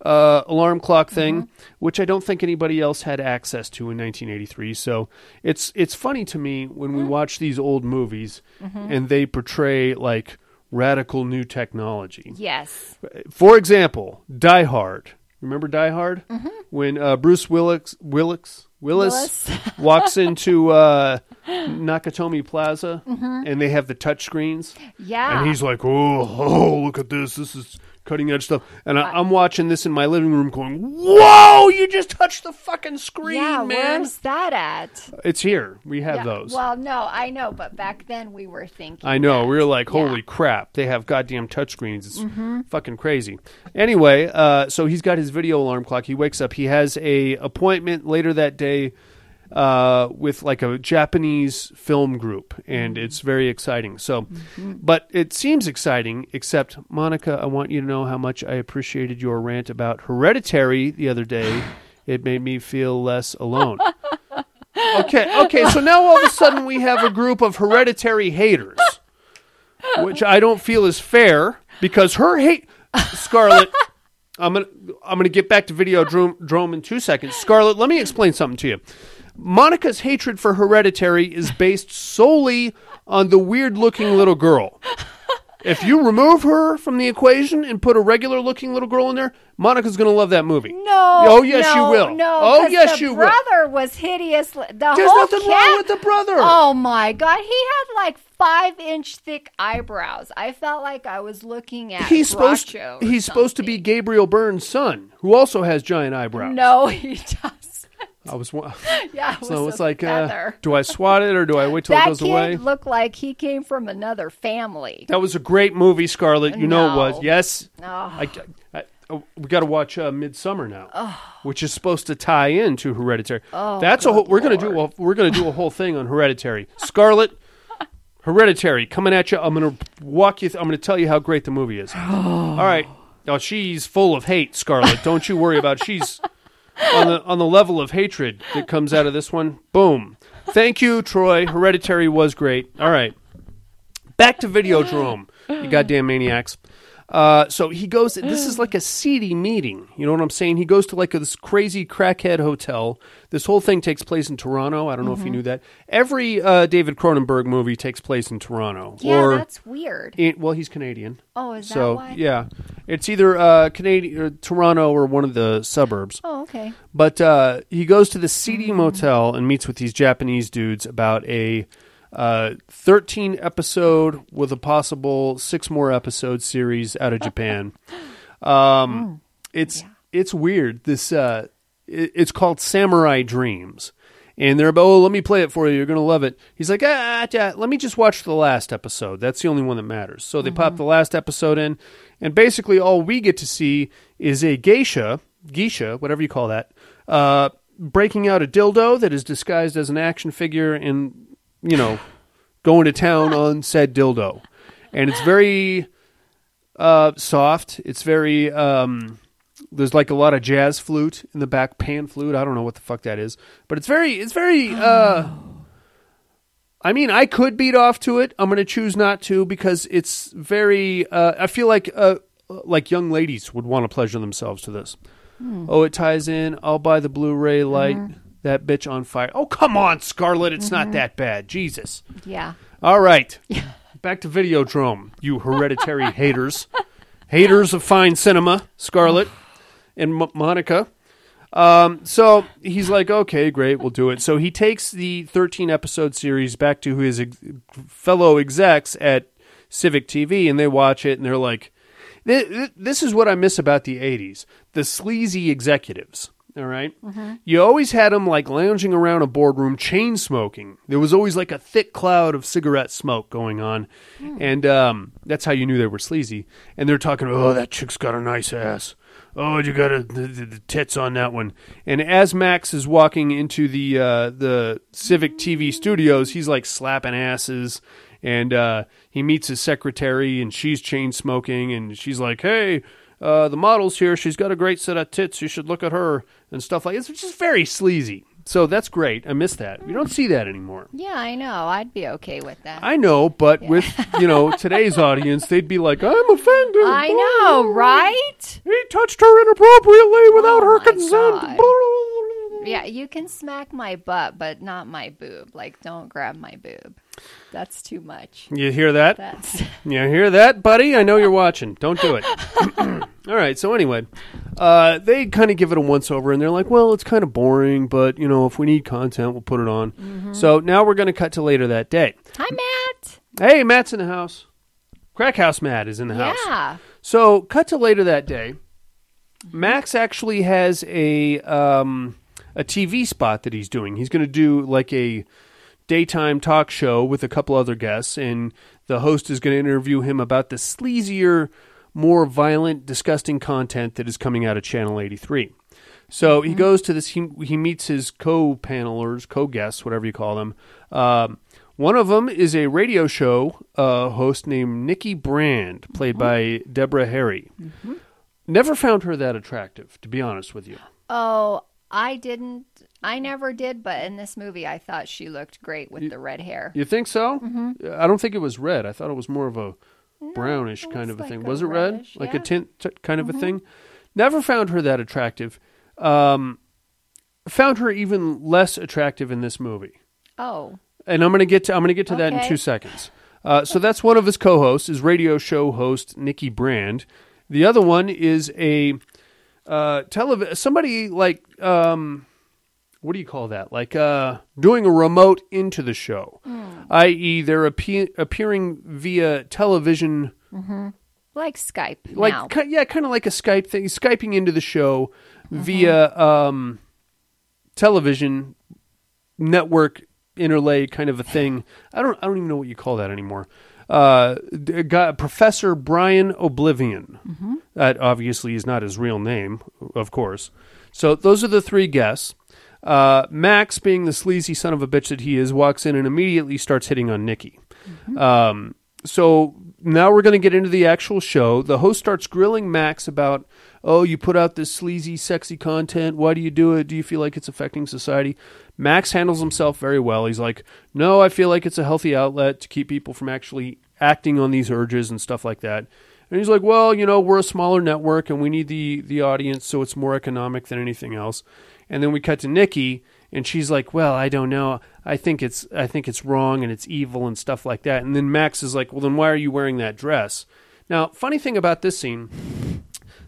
uh, alarm clock thing, which I don't think anybody else had access to in 1983. So it's it's funny to me when we watch these old movies and they portray like radical new technology. Yes. For example, Die Hard. Remember Die Hard? When uh, Bruce Willis, Willis, Willis, Willis. <laughs> walks into uh, Nakatomi Plaza and they have the touch screens. Yeah. And he's like, oh, oh, look at this. This is cutting edge stuff. And I, I'm watching this in my living room going, whoa, you just touched the fucking screen, yeah, man. where's that at? It's here. We have Yeah, those. Well, no, I know, but back then we were thinking. I know. that. We were like, Yeah. holy crap, they have goddamn touchscreens. It's fucking crazy. Anyway, uh, so he's got his video alarm clock. He wakes up. He has a appointment later that day uh, with like a Japanese film group, and it's very exciting. So, but it seems exciting, except Monica, I want you to know how much I appreciated your rant about Hereditary the other day. <sighs> It made me feel less alone. <laughs> Okay, okay. So now all of a sudden we have a group of hereditary haters, which I don't feel is fair because her hate Scarlett. I'm gonna I'm gonna get back to Videodrome in two seconds. Scarlett, let me explain something to you. Monica's hatred for Hereditary is based solely on the weird looking little girl. If you remove her from the equation and put a regular looking little girl in there, Monica's going to love that movie. No. Oh, yes, no, you will. No. Oh, yes, the you will. brother was hideous. The There's whole nothing wrong with the brother. Oh my god, he had like five inch thick eyebrows. I felt like I was looking at. he's supposed he's supposed to be. Gabriel Byrne's son, who also has giant eyebrows. No, <laughs> he does. I was wa- <laughs> Yeah, was so it's like, uh, do I swat it or do I <laughs> wait till it goes kid away? looked like he came from another family. That was a great movie, Scarlett. You know it was. Yes. Oh. I, I, oh, we got to watch uh, Midsommar now, which is supposed to tie into Hereditary. Oh, That's a whole, we're gonna do a, we're gonna do a whole thing on Hereditary. <laughs> Scarlett, Hereditary coming at you. I'm gonna walk you. Th- I'm gonna tell you how great the movie is. <gasps> All right. Now she's full of hate, Scarlett. Don't you worry about. It. She's on the on the level of hatred that comes out of this one. Boom. Thank you, Troy. Hereditary was great. All right. Back to Videodrome, you goddamn maniacs. Uh, so he goes. This is like a <gasps> seedy meeting. You know what I'm saying? He goes to like this crazy crackhead hotel. This whole thing takes place in Toronto. I don't know if you knew that. Every uh, David Cronenberg movie takes place in Toronto. Yeah, or that's weird. in- well, he's Canadian. Oh, is that so why? yeah, it's either uh, Canadian, or Toronto, or one of the suburbs. Oh, okay. But uh, he goes to the seedy motel and meets with these Japanese dudes about a uh, 13 episode with a possible six more episode series out of Japan. <laughs> Um, it's it's weird. This uh, it, it's called Samurai Dreams. And they're about, oh, let me play it for you. You're going to love it. He's like, ah, ah, let me just watch the last episode. That's the only one that matters. So they pop the last episode in, and basically all we get to see is a geisha, geisha, whatever you call that, uh, breaking out a dildo that is disguised as an action figure and, you know, going to town on said dildo. And it's very uh, soft. It's very um, there's like a lot of jazz flute in the back, pan flute. I don't know what the fuck that is, but it's very it's very. Uh, I mean, I could beat off to it. I'm going to choose not to because it's very. Uh, I feel like uh, like young ladies would want to pleasure themselves to this. Oh, it ties in. I'll buy the Blu-ray. Light that bitch on fire. Oh, come on, Scarlett. It's not that bad. Jesus. Yeah. All right. <laughs> Back to Videodrome, you hereditary <laughs> haters. Haters of fine cinema, Scarlett <sighs> and M- Monica. Um, so he's like, okay, great, we'll do it. So he takes the 13 episode series back to his ex- fellow execs at Civic TV and they watch it and they're like, "Th- th- this is what I miss about the 80s the sleazy executives. All right? You always had him like lounging around a boardroom, chain smoking. There was always like a thick cloud of cigarette smoke going on, and um, that's how you knew they were sleazy. And they're talking, "Oh, that chick's got a nice ass. Oh, you got a, the, the, the tits on that one." And as Max is walking into the uh, the Civic TV studios, he's like slapping asses. And uh, he meets his secretary, and she's chain smoking, and she's like, "Hey, uh, the model's here. She's got a great set of tits. You should look at her and stuff like this, which is very sleazy. So that's great. I miss that. We don't see that anymore. Yeah, I know. I'd be okay with that. I know, but with you know <laughs> today's audience, they'd be like, "I'm offended." I know, right? He touched her inappropriately without her Oh my consent. Yeah, you can smack my butt, but not my boob. Like, don't grab my boob. That's too much. You hear that? That's <laughs> You hear that, buddy? I know you're watching. Don't do it. <laughs> <clears throat> All right. So anyway, uh, they kind of give it a once over, and they're like, "Well, it's kind of boring, but you know, if we need content, we'll put it on." Mm-hmm. So now we're going to cut to later that day. hi, Matt. Hey, Matt's in the house. Crack House Matt is in the house. Yeah. So cut to later that day. Max actually has a um, a TV spot that he's doing. He's going to do like a daytime talk show with a couple other guests, and the host is going to interview him about the sleazier, more violent, disgusting content that is coming out of Channel 83. So he goes to this. He he meets his co-panelers, co-guests, whatever you call them. Um, one of them is a radio show uh, host named Nikki Brand, played by Deborah Harry. Never found her that attractive, to be honest with you. Oh, I didn't. I never did, but in this movie, I thought she looked great with the red hair. You think so? I don't think it was red. I thought it was more of a brownish it kind of a like thing. a Was it red? reddish, Like a yeah. Mm-hmm. tint t- kind of a thing? Never found her that attractive. Um, found her even less attractive in this movie. Oh, and I'm going to get to I'm to get to that in two seconds. Uh, so that's one of his co-hosts, is radio show host Nikki Brand. The other one is a uh, television somebody like um, what do you call that? Like uh, doing a remote into the show, i.e., they're appe- appearing via television like Skype. like ki- yeah, kind of like a Skype thing, skyping into the show via um, television network interlay kind of a thing. I don't I don't even know what you call that anymore. Uh, got Professor Brian O'Blivion. That obviously is not his real name, of course. So those are the three guests. Uh, Max, being the sleazy son of a bitch that he is, walks in and immediately starts hitting on Nikki. Um, so now we're going to get into the actual show. The host starts grilling Max about, oh, you put out this sleazy, sexy content. Why do you do it? Do you feel like it's affecting society? Max handles himself very well. He's like, no, I feel like it's a healthy outlet to keep people from actually acting on these urges and stuff like that. And he's like, well, you know, we're a smaller network and we need the the audience, so it's more economic than anything else. And then we cut to Nikki, and she's like, well, I don't know. I think it's I think it's wrong and it's evil and stuff like that. And then Max is like, well, then why are you wearing that dress? Now, funny thing about this scene,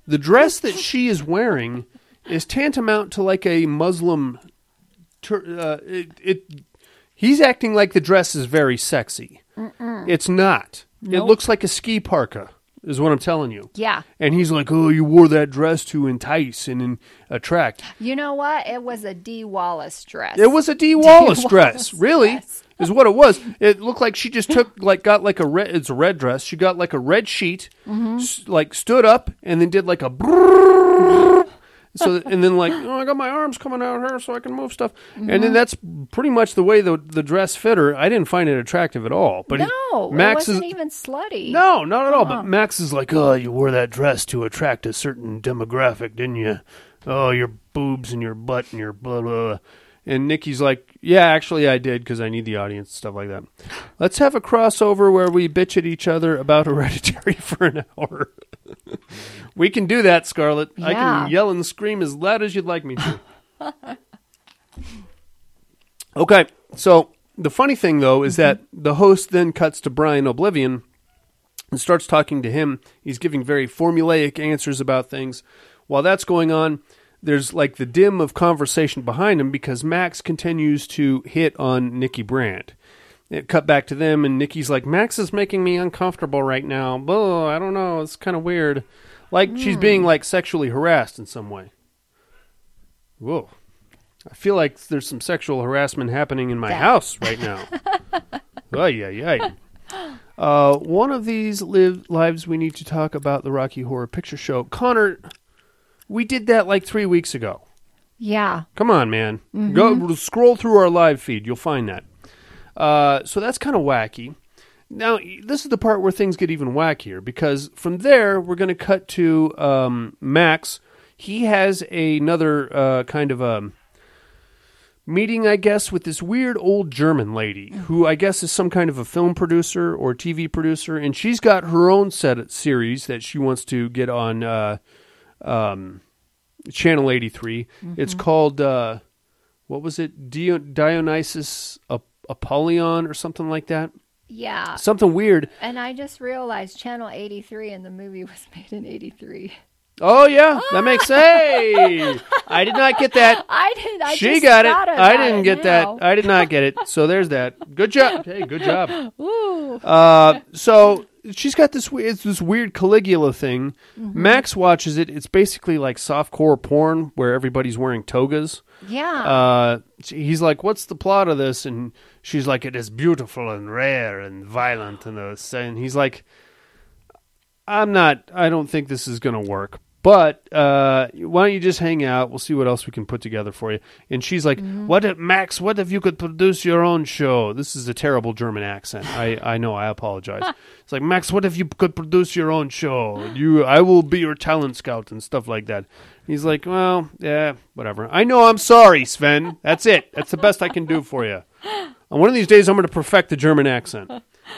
the dress that she is wearing is tantamount to like a Muslim. Tur- uh, it, it he's acting like the dress is very sexy. It's not. It looks like a ski parka. Is what I'm telling you. yeah. And he's like, "Oh, you wore that dress to entice and, and attract." You know what? It was a D. Wallace dress. It was a D. <laughs> Wallace dress, Wallace really, dress. <laughs> is what it was. It looked like she just took like got like a red. It's a red dress. She got like a red sheet, Mm-hmm. s- like stood up and then did like a. brrrr. <laughs> So and then like oh I got my arms coming out here so I can move stuff and Mm-hmm. then that's pretty much the way the the dress fit her. I didn't find it attractive at all. But no, Max it wasn't is even slutty. no, not at all. But Max is like, oh, you wore that dress to attract a certain demographic, didn't you? Oh, your boobs and your butt and your blah blah. blah. And Nikki's like, yeah, actually, I did because I need the audience, stuff like that. Let's have a crossover where we bitch at each other about <laughs> Hereditary for an hour. we can do that, Scarlett. I can yell and scream as loud as you'd like me to. <laughs> okay, so the funny thing though is that mm-hmm. the host then cuts to Brian O'Blivion and starts talking to him. He's giving very formulaic answers about things. While that's going on, there's like the dim of conversation behind him because Max continues to hit on Nikki Brand. It cut back to them, and Nikki's like, Max is making me uncomfortable right now. Oh, I don't know. It's kind of weird. Like she's being like sexually harassed in some way. Whoa. I feel like there's some sexual harassment happening in my That- house right now. oh, yeah, yeah. Uh, one of these live, lives we need to talk about the Rocky Horror Picture Show. Connor, we did that like three weeks ago. Yeah. Come on, man. Go scroll through our live feed. You'll find that. Uh, so that's kind of wacky. Now, this is the part where things get even wackier because from there we're going to cut to um, Max. He has another uh, kind of a meeting, I guess, with this weird old German lady who I guess is some kind of a film producer or TV producer, and she's got her own set series that she wants to get on uh, um, Channel 83. It's called uh, what was it? Dio- Dionysus Ap- Apollyon or something like that. Yeah. Something weird. And I just realized Channel 83 and the movie was <laughs> made in 83. Oh yeah, that makes hey. I did not get that. <laughs> I did. I she just got it. I didn't it get now. that. I did not get it. So there's that. Good job. <laughs> Hey, good job. Ooh. Uh, so she's got this. It's this weird Caligula thing. Mm-hmm. Max watches it. It's basically like softcore porn where everybody's wearing togas. Yeah. Uh, he's like, "What's the plot of this?" And she's like, "It is beautiful and rare and violent." And, uh, and he's like, "I'm not. I don't think this is going to work." But uh, why don't you just hang out? We'll see what else we can put together for you. And she's like, "What, if, Max? What if you could produce your own show?" This is a terrible German accent. I, I know. I apologize. <laughs> it's like, Max, what if you could produce your own show? You, I will be your talent scout and stuff like that. He's like, "Well, yeah, whatever. I know. I'm sorry, Sven. That's it. That's the best I can do for you." And one of these days, I'm going to perfect the German accent.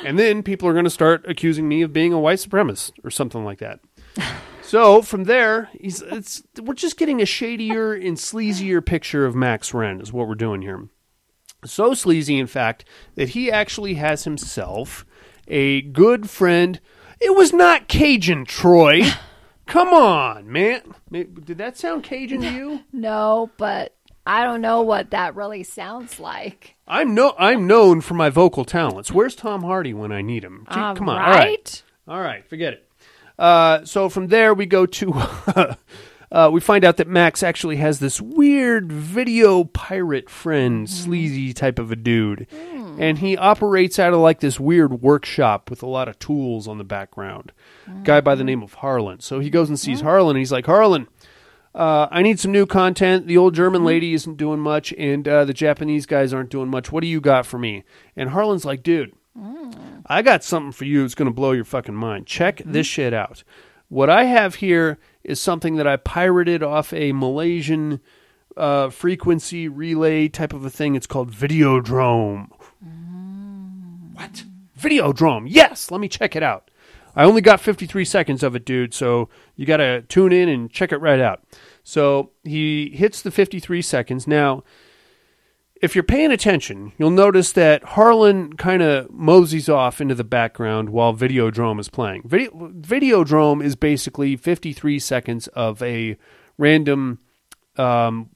And then people are going to start accusing me of being a white supremacist or something like that. <laughs> So from there, he's, it's, we're just getting a shadier and sleazier picture of Max Renn, is what we're doing here. So sleazy, in fact, that he actually has himself a good friend. It was not Cajun Troy. <laughs> Come on, man. Did that sound Cajun to you? no, but I don't know what that really sounds like. I'm no I'm known for my vocal talents. Where's Tom Hardy when I need him? Gee, All come on. All right. right. All right, forget it. Uh, so from there we go to <laughs> uh, we find out that Max actually has this weird video pirate friend, sleazy type of a dude. And he operates out of like this weird workshop with a lot of tools on the background. Guy by the name of Harlan. So he goes and sees Harlan and he's like, Harlan, uh, I need some new content. The old German lady isn't doing much, and uh, the Japanese guys aren't doing much. What do you got for me? And Harlan's like, dude, I got something for you that's going to blow your fucking mind. Check this shit out. What I have here is something that I pirated off a Malaysian uh, frequency relay type of a thing. It's called Videodrome. What? Videodrome. Yes, let me check it out. I only got 53 seconds of it, dude, so you got to tune in and check it right out. So he hits the 53 seconds. Now, if you're paying attention, you'll notice that Harlan kind of moseys off into the background while Videodrome is playing. Video, Videodrome is basically 53 seconds of a random um,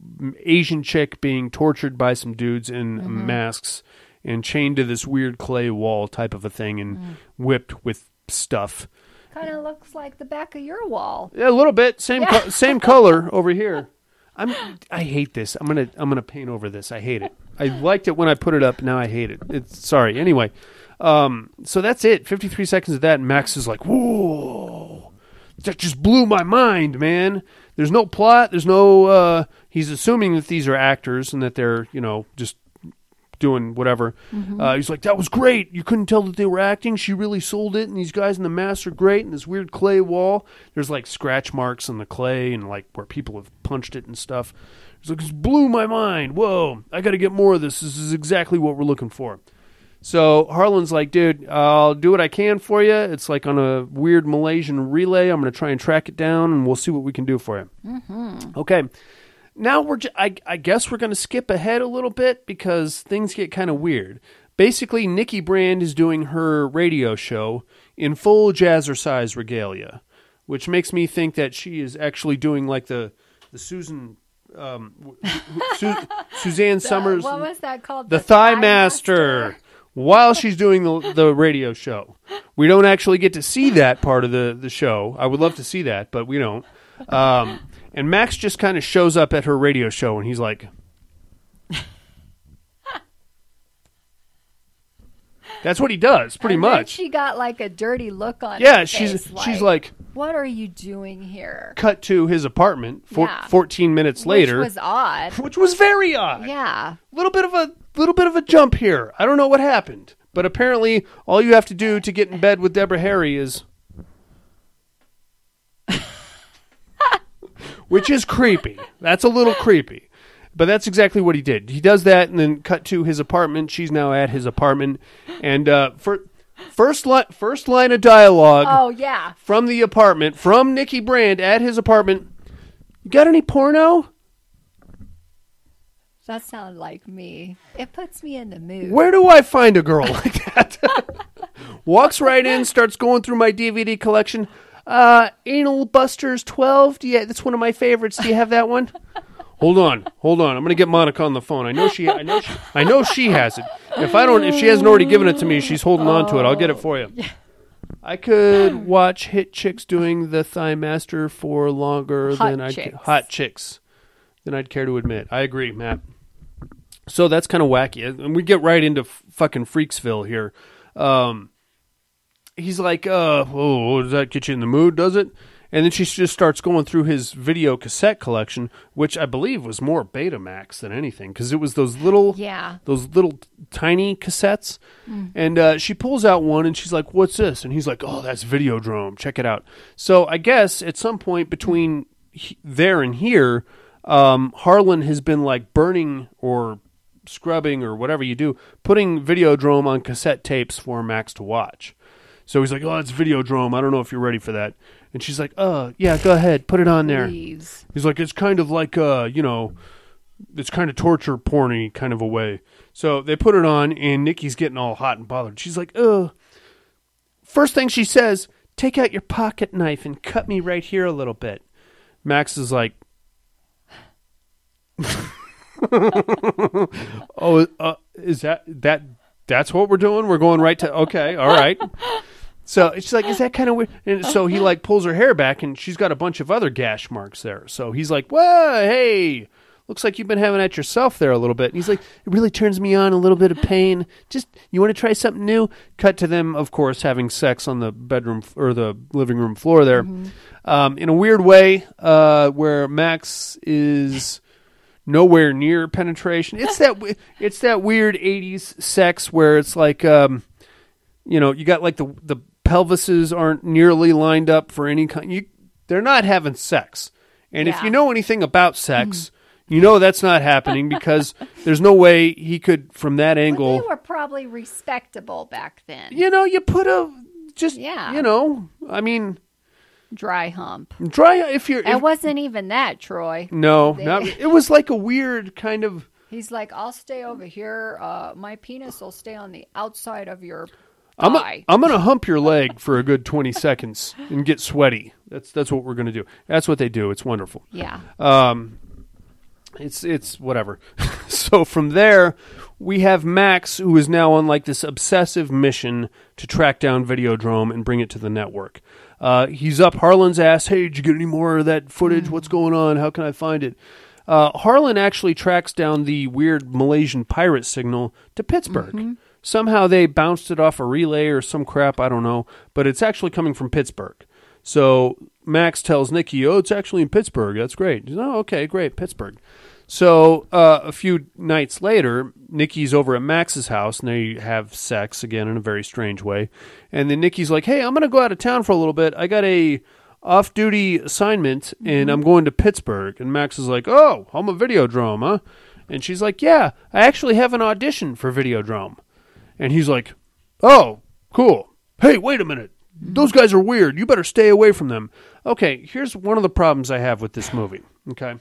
Asian chick being tortured by some dudes in masks and chained to this weird clay wall type of a thing and whipped with stuff. Kind of looks like the back of your wall. Yeah, a little bit. Same co- same color over here. <laughs> I'm I hate this. I'm gonna I'm gonna paint over this. I hate it. I liked it when I put it up. Now I hate it. It's sorry. Anyway, um, so that's it. 53 seconds of that, and Max is like, "Whoa, that just blew my mind, man." There's no plot. There's no. Uh, he's assuming that these are actors and that they're you know just doing whatever. Uh, he's like, that was great. You couldn't tell that they were acting. She really sold it. And these guys in the mask are great. And this weird clay wall, there's like scratch marks on the clay and like where people have punched it and stuff. He's like, this blew my mind. Whoa, I got to get more of this. This is exactly what we're looking for. So Harlan's like, dude, I'll do what I can for you. It's like on a weird Malaysian relay. I'm going to try and track it down, and we'll see what we can do for you. Okay. Now we're, j- I, I guess we're going to skip ahead a little bit because things get kind of weird. Basically, Nikki Brand is doing her radio show in full jazzercise regalia, which makes me think that she is actually doing like the the Susan um, <laughs> Su- Suzanne <laughs> Somers what was that called? the Thigh Master while she's doing the, the radio show. We don't actually get to see that part of the, the show. I would love to see that, but we don't. Um, And Max just kind of shows up at her radio show and he's like, That's what he does, pretty And then much. she got like a dirty look on. Yeah, she's face, she's like "What are you doing here?" cut to his apartment four, Yeah. 14 minutes later, which was odd. <laughs> which was very odd. Yeah, little bit of a little bit of a jump here. I don't know what happened, but apparently all you have to do to get in bed with Deborah Harry is which is creepy. That's a little creepy. But that's exactly what he did. He does that and then cut to his apartment. She's now at his apartment and uh for first line first line of dialogue Oh yeah. from the apartment from Nikki Brand at his apartment. You got any porno? That sounded like me. It puts me in the mood. Where do I find a girl like that? <laughs> Walks right in, starts going through my DVD collection. Uh, Anal Busters 12. Yeah, that's one of my favorites. Do you have that one? <laughs> hold on, hold on. I'm gonna get Monica on the phone. I know she, I know she, I know she has it. If I don't, if she hasn't already given it to me, she's holding on to it. I'll get it for you. I could watch hit chicks doing the thigh master for longer Hot than I'd chicks. hot chicks than I'd care to admit. I agree, Matt. So that's kind of wacky, and we get right into f- fucking Freaksville here. Um, he's like, uh, "Oh, does that get you in the mood? Does it?" And then she just starts going through his video cassette collection, which I believe was more Betamax than anything, because it was those little, Yeah. those little tiny cassettes. And uh, she pulls out one, and she's like, "What's this?" And he's like, "Oh, that's Videodrome. Check it out." So I guess at some point between he- there and here, um, Harlan has been like burning or scrubbing or whatever you do, putting Videodrome on cassette tapes for Max to watch. So he's like, "Oh, it's Videodrome. I don't know if you're ready for that." And she's like, "Uh, yeah, go ahead, put it on there." Please. He's like, "It's kind of like uh, you know, it's kind of torture porny kind of a way." So they put it on, and Nikki's getting all hot and bothered. She's like, "Ugh." First thing she says, "Take out your pocket knife and cut me right here a little bit." Max is like, <laughs> "Oh, uh, is that that? That's what we're doing? We're going right to okay, all right." <laughs> So it's like, is that kind of weird? And so he <laughs> like pulls her hair back, and she's got a bunch of other gash marks there. So he's like, "Whoa, hey, looks like you've been having at yourself there a little bit." And he's like, "It really turns me on a little bit of pain. Just you want to try something new?" Cut to them, of course, having sex on the bedroom f- or the living room floor there, um, in a weird way, uh, where Max is nowhere near penetration. It's that it's that weird '80s sex where it's like, um, you know, you got like the the pelvises aren't nearly lined up for any kind. You they're not having sex, and if you know anything about sex. You know that's not happening because <laughs> there's no way he could, from that Well, angle. they were probably respectable back then. you know, you put a just, Yeah. you know, I mean, Dry hump. dry if you're. It wasn't even that, Troy. no, They- not, it was like a weird kind of. He's like, I'll stay over here. Uh, my penis will stay on the outside of your I'm, a, I'm gonna hump your leg for a good 20 seconds and get sweaty. That's that's what we're gonna do. That's what they do. It's wonderful. yeah. Um, it's it's whatever. <laughs> so from there, we have Max, who is now on like this obsessive mission to track down Videodrome and bring it to the network. Uh, he's up Harlan's ass. Hey, did you get any more of that footage? What's going on? How can I find it? Uh, Harlan actually tracks down the weird Malaysian pirate signal to Pittsburgh. Somehow they bounced it off a relay or some crap. I don't know, but it's actually coming from Pittsburgh. So Max tells Nikki, "Oh, it's actually in Pittsburgh. That's great." He's, oh, okay, great, Pittsburgh. So uh, a few nights later, Nikki's over at Max's house, and they have sex again in a very strange way. And then Nikki's like, "Hey, I'm going to go out of town for a little bit. I got a off-duty assignment, and I'm going to Pittsburgh." And Max is like, "Oh, I'm a Videodrome, huh?" And she's like, "Yeah, I actually have an audition for Videodrome." And he's like, "Oh, cool. Hey, wait a minute. Those guys are weird. You better stay away from them." Okay, here's one of the problems I have with this movie. Okay.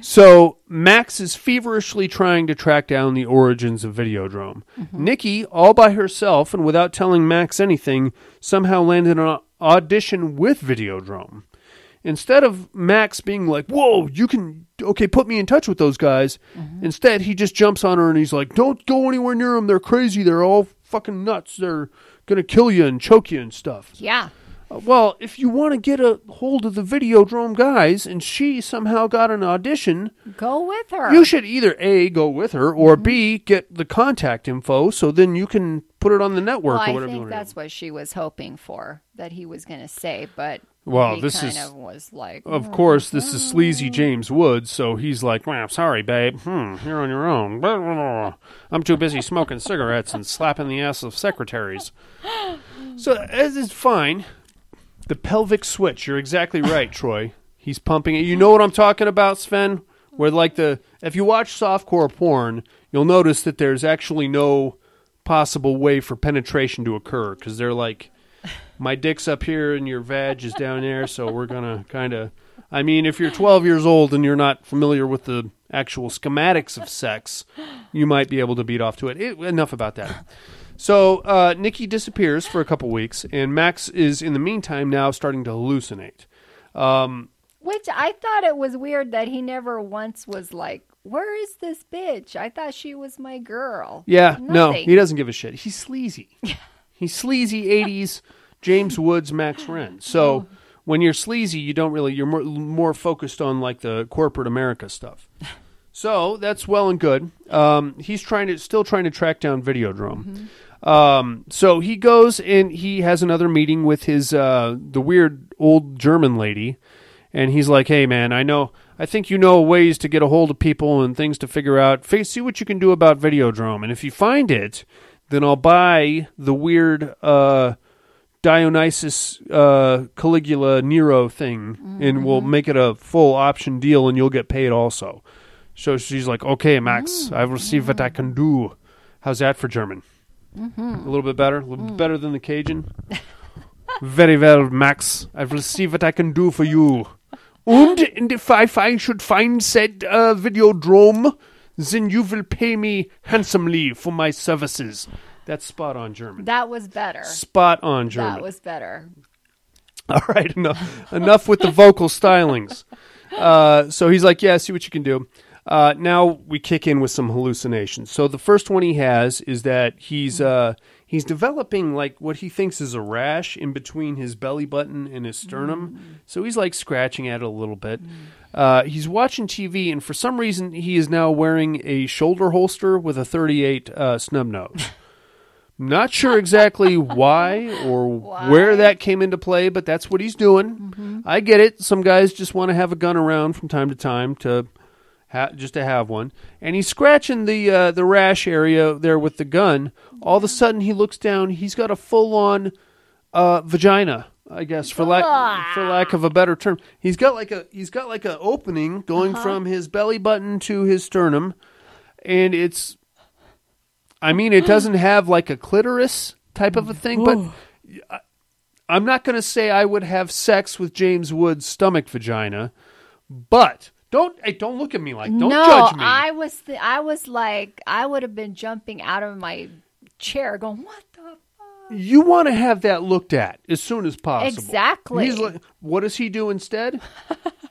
So Max is feverishly trying to track down the origins of Videodrome. Mm-hmm. Nikki, all by herself and without telling Max anything, somehow landed an audition with Videodrome. Instead of Max being like, "Whoa, you can okay, put me in touch with those guys," instead he just jumps on her and he's like, "Don't go anywhere near them. They're crazy. They're all fucking nuts. They're gonna kill you and choke you and stuff." Yeah. Uh, Well, if you want to get a hold of the Videodrome guys and she somehow got an audition, Go with her. you should either A, go with her, or B, get the contact info so then you can put it on the network well, or I whatever you think want to that's what she was hoping for that he was going to say, but Well, he this kind is- of was like, Of course, this is sleazy James Woods, so he's like, well, sorry, babe. Hmm, you're on your own. Blah, blah, blah. I'm too busy smoking cigarettes and slapping the ass of secretaries. So, as is fine. The pelvic switch, you're exactly right, Troy. He's pumping it. You know what I'm talking about, Sven? Where, like, the. If you watch softcore porn, you'll notice that there's actually no possible way for penetration to occur because they're like my dick's up here and your vag is down there, so we're gonna kind of. I mean, if you're 12 years old and you're not familiar with the actual schematics of sex, you might be able to beat off to it. it enough about that. So uh, Nikki disappears for a couple weeks, and Max is in the meantime now starting to hallucinate. Um, which I thought it was weird that he never once was like, "Where is this bitch? I thought she was my girl." yeah, no, he doesn't give a shit. He's sleazy. <laughs> He's sleazy 80s James Woods, Max <gasps> Renn. So when you're sleazy, you don't really you're more, more focused on like the corporate America stuff. <laughs> So that's well and good. Um, he's trying to still trying to track down Videodrome. Um, so he goes and he has another meeting with his uh, the weird old German lady, and he's like, "Hey, man, I know, I think you know ways to get a hold of people and things to figure out. See what you can do about Videodrome, and if you find it, then I'll buy the weird uh, Dionysus uh, Caligula Nero thing, and we'll make it a full option deal, and you'll get paid also." So she's like, "Okay, Max, I will see what I can do." How's that for German? A little bit better, a little bit better than the Cajun. Very well, Max. I will see what I can do for you. And, and if I find, should find said uh, videodrome, then you will pay me handsomely for my services. That's spot on German. That was better. spot on German. That was better. <laughs> All right, enough, enough with the vocal stylings. Uh, so he's like, "Yeah, see what you can do." Uh, now we kick in with some hallucinations. So the first one he has is that he's uh, he's developing like what he thinks is a rash in between his belly button and his sternum. So he's like scratching at it a little bit. Uh, he's watching TV, and for some reason, he is now wearing a shoulder holster with a 38 uh, snub nose. Not sure exactly why or <laughs> where that came into play, but that's what he's doing. I get it. Some guys just want to have a gun around from time to time to ha- just to have one. And he's scratching the uh, the rash area there with the gun. All of a sudden, he looks down. He's got a full on uh, vagina. I guess for lack for lack of a better term, he's got like a he's got like an opening going from his belly button to his sternum, and it's I mean, it doesn't have like a clitoris type of a thing, but I- I'm not going to say I would have sex with James Wood's stomach vagina, but don't hey, don't look at me like don't no, judge me. I was th- I was like I would have been jumping out of my chair going, "What the fuck?" you want to have that looked at as soon as possible. Exactly. He's like, what does he do instead? <laughs>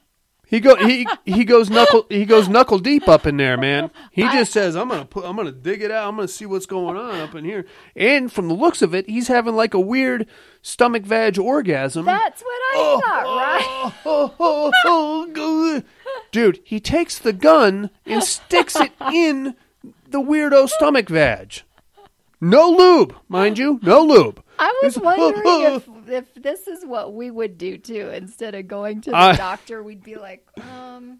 He go he he goes knuckle he goes knuckle deep up in there, man. He just says, "I'm gonna put I'm gonna dig it out. I'm gonna see what's going on up in here." And from the looks of it, he's having like a weird stomach vag orgasm. That's what I oh, thought, oh, right? Oh, oh, oh, oh. Dude, he takes the gun and sticks it in the weirdo stomach vag. No lube, mind you, no lube. I was wondering if if this is what we would do too. Instead of going to the I- doctor, we'd be like, um,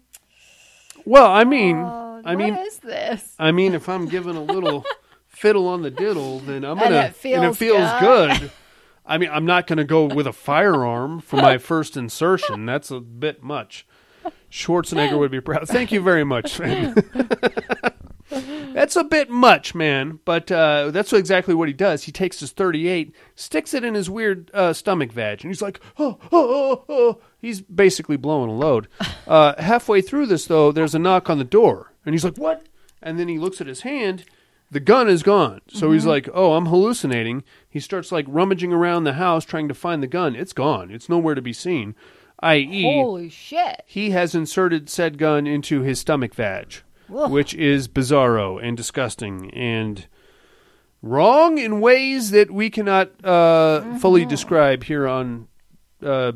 Well, I mean, oh, I mean, what is this? I mean, if I'm given a little <laughs> fiddle on the diddle, then I'm gonna and it feels good. good. I mean, I'm not gonna go with a firearm for my first insertion. That's a bit much. Schwarzenegger would be proud. Thank you very much. <laughs> <laughs> that's a bit much, man. But uh, that's exactly what he does. He takes his 38, sticks it in his weird uh, stomach vag, and he's like, oh, oh, oh, oh. He's basically blowing a load. <laughs> Uh, halfway through this, though, there's a knock on the door, and he's like, what? And then he looks at his hand. The gun is gone. So he's like, oh, I'm hallucinating. He starts like rummaging around the house trying to find the gun. It's gone. It's nowhere to be seen. I.e., Holy shit! he has inserted said gun into his stomach vag, Ugh. which is bizarro and disgusting and wrong in ways that we cannot uh, fully describe here on uh,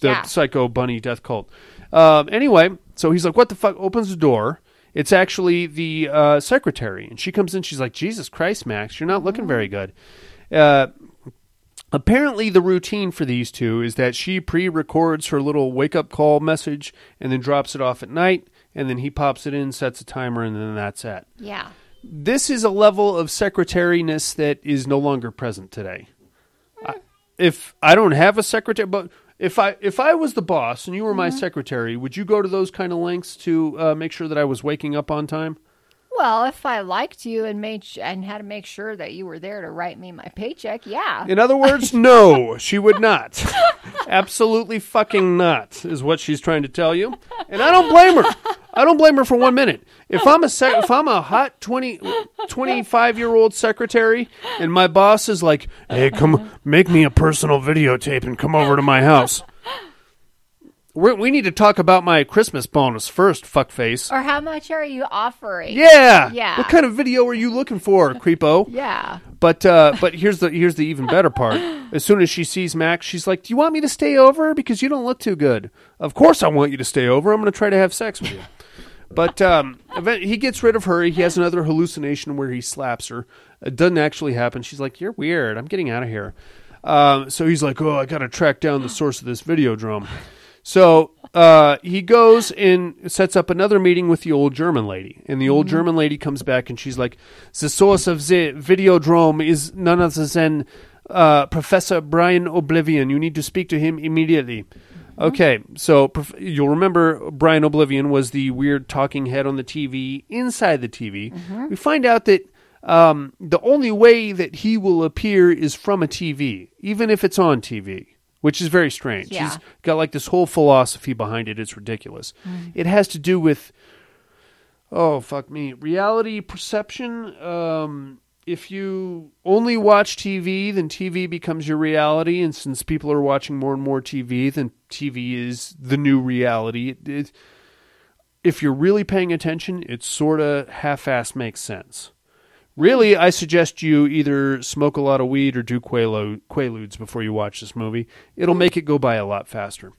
the Yeah. psycho bunny death cult. Um, anyway, so he's like, "What the fuck?" Opens the door. It's actually the uh, secretary, and she comes in. She's like, "Jesus Christ, Max, you're not looking very good." Uh, apparently, the routine for these two is that she pre-records her little wake-up call message and then drops it off at night, and then he pops it in, sets a timer, and then that's it. Yeah. This is a level of secretariness that is no longer present today. I, if I don't have a secretary, but if I if I was the boss and you were my secretary, would you go to those kind of lengths to uh, make sure that I was waking up on time? Well, if I liked you and made sh- and had to make sure that you were there to write me my paycheck, yeah. In other words, <laughs> no, she would not. Absolutely fucking not is what she's trying to tell you. And I don't blame her. I don't blame her for one minute. If I'm a sec- if I'm a hot 20 25 year old secretary and my boss is like, "Hey, come make me a personal videotape and come over to my house." We're, we need to talk about my Christmas bonus first, fuckface. Or how much are you offering? Yeah. Yeah. What kind of video are you looking for, <laughs> creepo? Yeah. But uh, but here's the here's the even better part. <laughs> As soon as she sees Max, she's like, "Do you want me to stay over? Because you don't look too good." Of course, I want you to stay over. I'm going to try to have sex with you. <laughs> But um, he gets rid of her. He has another hallucination where he slaps her. It doesn't actually happen. She's like, "You're weird. I'm getting out of here." Um, so he's like, "Oh, I got to track down the source of this Videodrome." So uh, he goes and sets up another meeting with the old German lady, and the old German lady comes back and she's like, "The source of the videodrome is none other than uh, Professor Brian O'Blivion. You need to speak to him immediately." Okay, so prof- you'll remember Brian O'Blivion was the weird talking head on the TV inside the TV. We find out that um, the only way that he will appear is from a TV, even if it's on TV, which is very strange. Yeah. He's got like this whole philosophy behind it. It's ridiculous. It has to do with oh fuck me, reality perception. Um, if you only watch TV, then TV becomes your reality, and since people are watching more and more TV, then TV is the new reality. It, it, if you're really paying attention, it sort of half-ass makes sense. Really, I suggest you either smoke a lot of weed or do Quaalu- Quaaludes before you watch this movie. It'll make it go by a lot faster.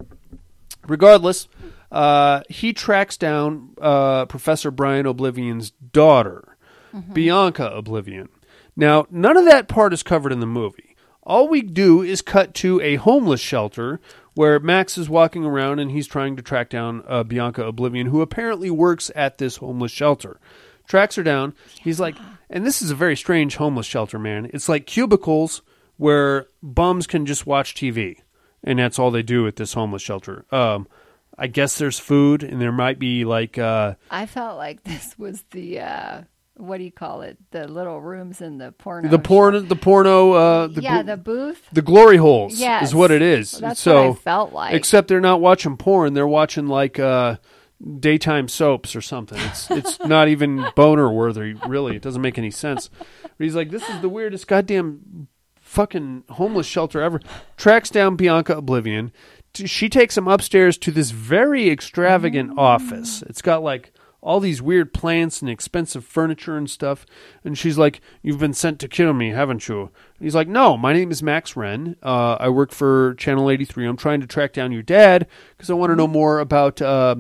Regardless, uh, he tracks down uh, Professor Brian O'Blivion's daughter, Bianca O'Blivion. Now, none of that part is covered in the movie. All we do is cut to a homeless shelter where Max is walking around and he's trying to track down uh, Bianca O'Blivion, who apparently works at this homeless shelter. Tracks her down. He's like, and this is a very strange homeless shelter, man. It's like cubicles where bums can just watch TV, and that's all they do at this homeless shelter. Um, I guess there's food, and there might be like uh, I felt like <laughs> this was the uh what do you call it? The little rooms in the porno. the porno, the porno, uh, the yeah, gl- the booth. the glory holes Yes. is what it is. That's so, what I felt like. Except they're not watching porn; they're watching like uh, daytime soaps or something. It's it's <laughs> not even boner worthy, really. It doesn't make any sense. But he's like, "This is the weirdest goddamn fucking homeless shelter ever." Tracks down Bianca O'Blivion. She takes him upstairs to this very extravagant office. It's got like all these weird plants and expensive furniture and stuff. And she's like, "You've been sent to kill me, haven't you?" And he's like, "No, my name is Max Renn. Uh, I work for Channel 83. I'm trying to track down your dad because I want to know more about uh,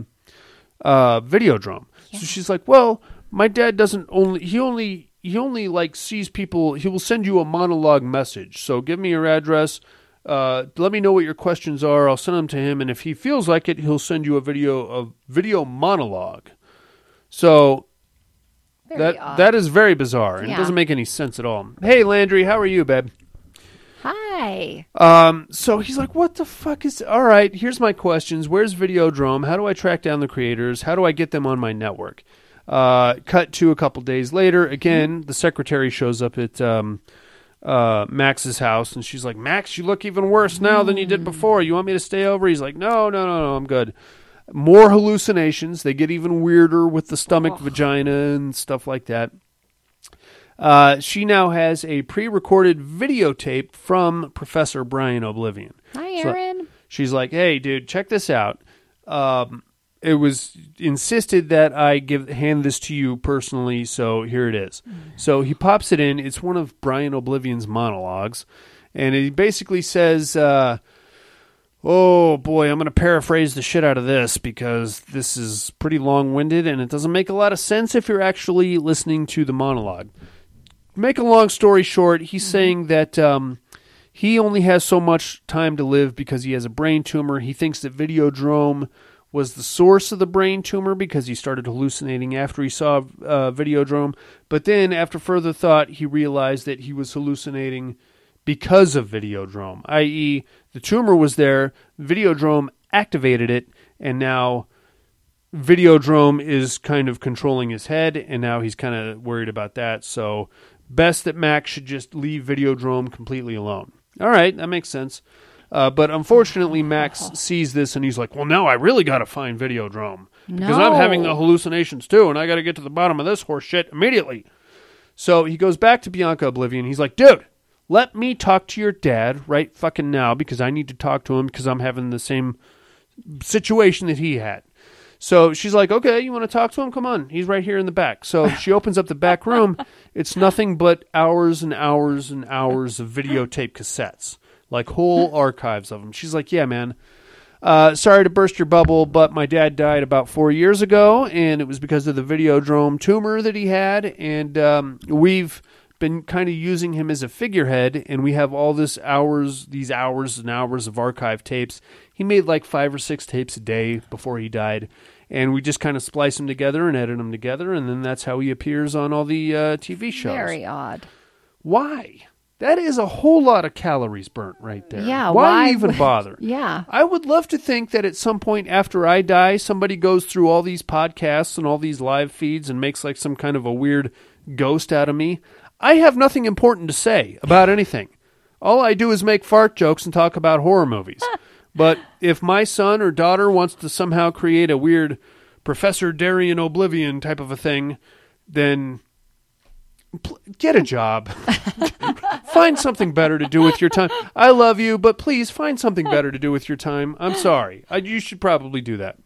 uh, Videodrome." So she's like, "Well, my dad doesn't only he only he only like sees people. He will send you a monologue message. So give me your address." Uh, let me know what your questions are. I'll send them to him, and if he feels like it, he'll send you a video of video monologue. So Very that odd. that is very bizarre and it doesn't make any sense at all. Hey Landry, how are you, babe? Um, so he's like, "What the fuck is? All right, here's my questions. Where's Videodrome? How do I track down the creators? How do I get them on my network?" Uh, cut to a couple days later. Again, the secretary shows up at um, uh, Max's house, and she's like, "Max, you look even worse now than you did before. You want me to stay over?" He's like, "No, no, no, no, I'm good." More hallucinations. They get even weirder with the stomach, vagina, and stuff like that. Uh, she now has a pre-recorded videotape from Professor Brian O'Blivion. Hi, So- She's like, "Hey, dude, check this out. Um, it was insisted that I give hand this to you personally, so here it is." So he pops it in. It's one of Brian O'Blivion's monologues, and he basically says, uh, Oh boy, I'm going to paraphrase the shit out of this because this is pretty long winded and it doesn't make a lot of sense if you're actually listening to the monologue. Make a long story short, he's saying that um, he only has so much time to live because he has a brain tumor. He thinks that Videodrome was the source of the brain tumor because he started hallucinating after he saw uh, Videodrome. But then, after further thought, he realized that he was hallucinating because of Videodrome, i.e., the tumor was there, Videodrome activated it, and now Videodrome is kind of controlling his head, and now he's kind of worried about that. So, best that Max should just leave Videodrome completely alone. All right, that makes sense. Uh, but unfortunately, Max sees this and he's like, "Well, now I really got to find Videodrome because I'm having the hallucinations too, and I got to get to the bottom of this horse shit immediately." So he goes back to Bianca O'Blivion. He's like, "Dude, let me talk to your dad right fucking now because I need to talk to him because I'm having the same situation that he had." So she's like, "Okay, you want to talk to him? Come on. He's right here in the back." So she <laughs> opens up the back room. It's nothing but hours and hours and hours of videotape cassettes, like whole archives of them. She's like, "Yeah, man. Uh, sorry to burst your bubble, but my dad died about four years ago, and it was because of the Videodrome tumor that he had, and um, we've been kind of using him as a figurehead, and we have all this hours, these hours and hours of archive tapes. He made like five or six tapes a day before he died, and we just kind of splice them together and edit them together, and then that's how he appears on all the uh, TV shows. Very odd. Why? That is a whole lot of calories burnt right there. Yeah, Why, why even would- bother? <laughs> Yeah. I would love to think that at some point after I die, somebody goes through all these podcasts and all these live feeds and makes like some kind of a weird ghost out of me. I have nothing important to say about anything. All I do is make fart jokes and talk about horror movies. <laughs> but if my son or daughter wants to somehow create a weird Professor Darian O'Blivion type of a thing, then pl- get a job. <laughs> find something better to do with your time. I love you, but please find something better to do with your time. I'm sorry. I, you should probably do that.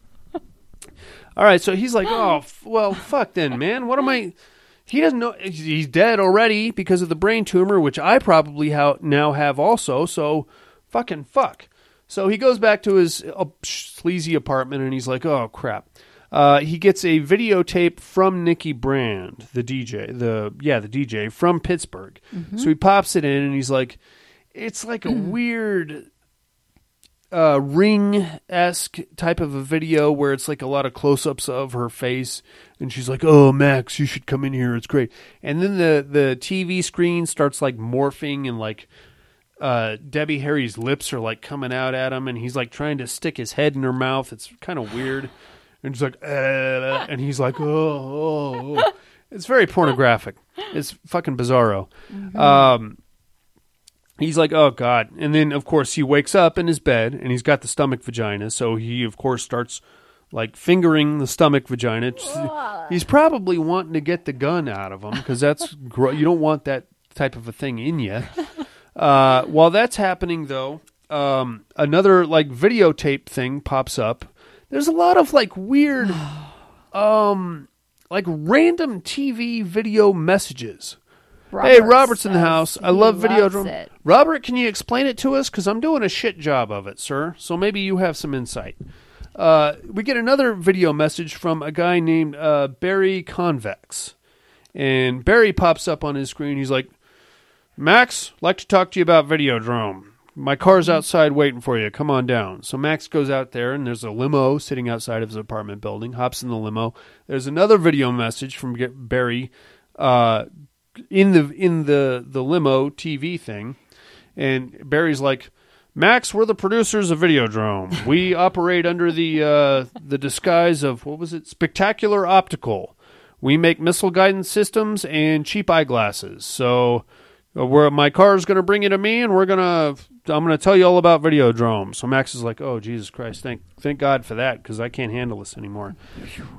All right, so he's like, "Oh, f- well, fuck then, man. What am I?" He doesn't know he's dead already because of the brain tumor, which I probably ha- now have also. So, fucking fuck. So he goes back to his uh, sleazy apartment and he's like, "Oh crap." Uh, he gets a videotape from Nikki Brand, the DJ, the yeah, the DJ from Pittsburgh. So he pops it in and he's like, "It's like a <clears throat> weird uh, ring esque type of a video where it's like a lot of close ups of her face, and she's like, "Oh, Max, you should come in here. It's great." And then the the TV screen starts like morphing and like uh, Debbie Harry's lips are like coming out at him, and he's like trying to stick his head in her mouth. It's kind of weird, and she's like, uh, and he's like, "Oh." oh, oh." It's very pornographic. It's fucking bizarro. Um, he's like, oh god, and then of course he wakes up in his bed and he's got the stomach vagina, so he of course starts like fingering the stomach vagina. He's probably wanting to get the gun out of him because that's gro- you don't want that type of a thing in you. <laughs> Uh, while that's happening, though, um, another like videotape thing pops up. There's a lot of like weird, <sighs> um, like random TV video messages. hey, Robert Robert's in the house. I love Videodrome. it. Robert, can you explain it to us? Because I'm doing a shit job of it, sir. So maybe you have some insight. Uh, we get another video message from a guy named uh, Barry Convex. And Barry pops up on his screen. He's like, Max, like to talk to you about Videodrome. My car's outside waiting for you. Come on down. So Max goes out there, and there's a limo sitting outside of his apartment building. Hops in the limo. There's another video message from Barry uh, in the in the the limo TV thing, and Barry's like, "Max, we're the producers of Videodrome. We <laughs> operate under the uh, the disguise of what was it? Spectacular Optical. We make missile guidance systems and cheap eyeglasses. So." Uh, where my car's going to bring you to me, and we're to I'm going to tell you all about Videodrome. So Max is like, "Oh Jesus Christ, thank thank God for that because I can't handle this anymore."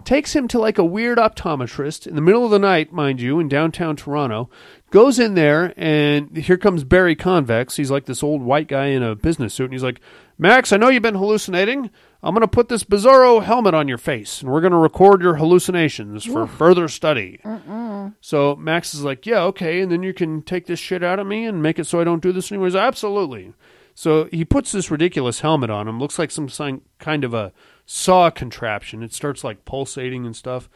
Takes him to like a weird optometrist in the middle of the night, mind you, in downtown Toronto. Goes in there, and here comes Barry Convex. He's like this old white guy in a business suit, and he's like, "Max, I know you've been hallucinating. I'm going to put this bizarro helmet on your face, and we're going to record your hallucinations for further study." So Max is like, yeah, okay, and then you can take this shit out of me and make it so I don't do this anymore. He's like, absolutely. So he puts this ridiculous helmet on him. Looks like some sign, kind of a saw contraption. It starts like pulsating and stuff.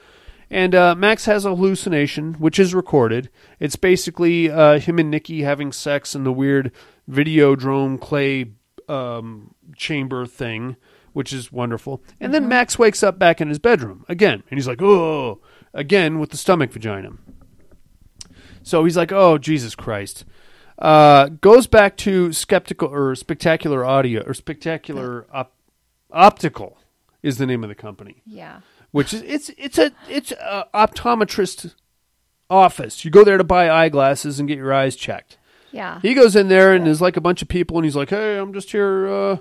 And uh, Max has a hallucination, which is recorded. It's basically uh, him and Nikki having sex in the weird video videodrome clay um, chamber thing, which is wonderful. And then Max wakes up back in his bedroom again, and he's like, "Oh!" again with the stomach vagina. So he's like, "Oh Jesus Christ!" Uh, goes back to skeptical or spectacular audio or spectacular op- optical is the name of the company Yeah. which is it's it's a it's a optometrist office. You go there to buy eyeglasses and get your eyes checked. Yeah. He goes in there and there's like a bunch of people and he's like, "Hey, I'm just here uh,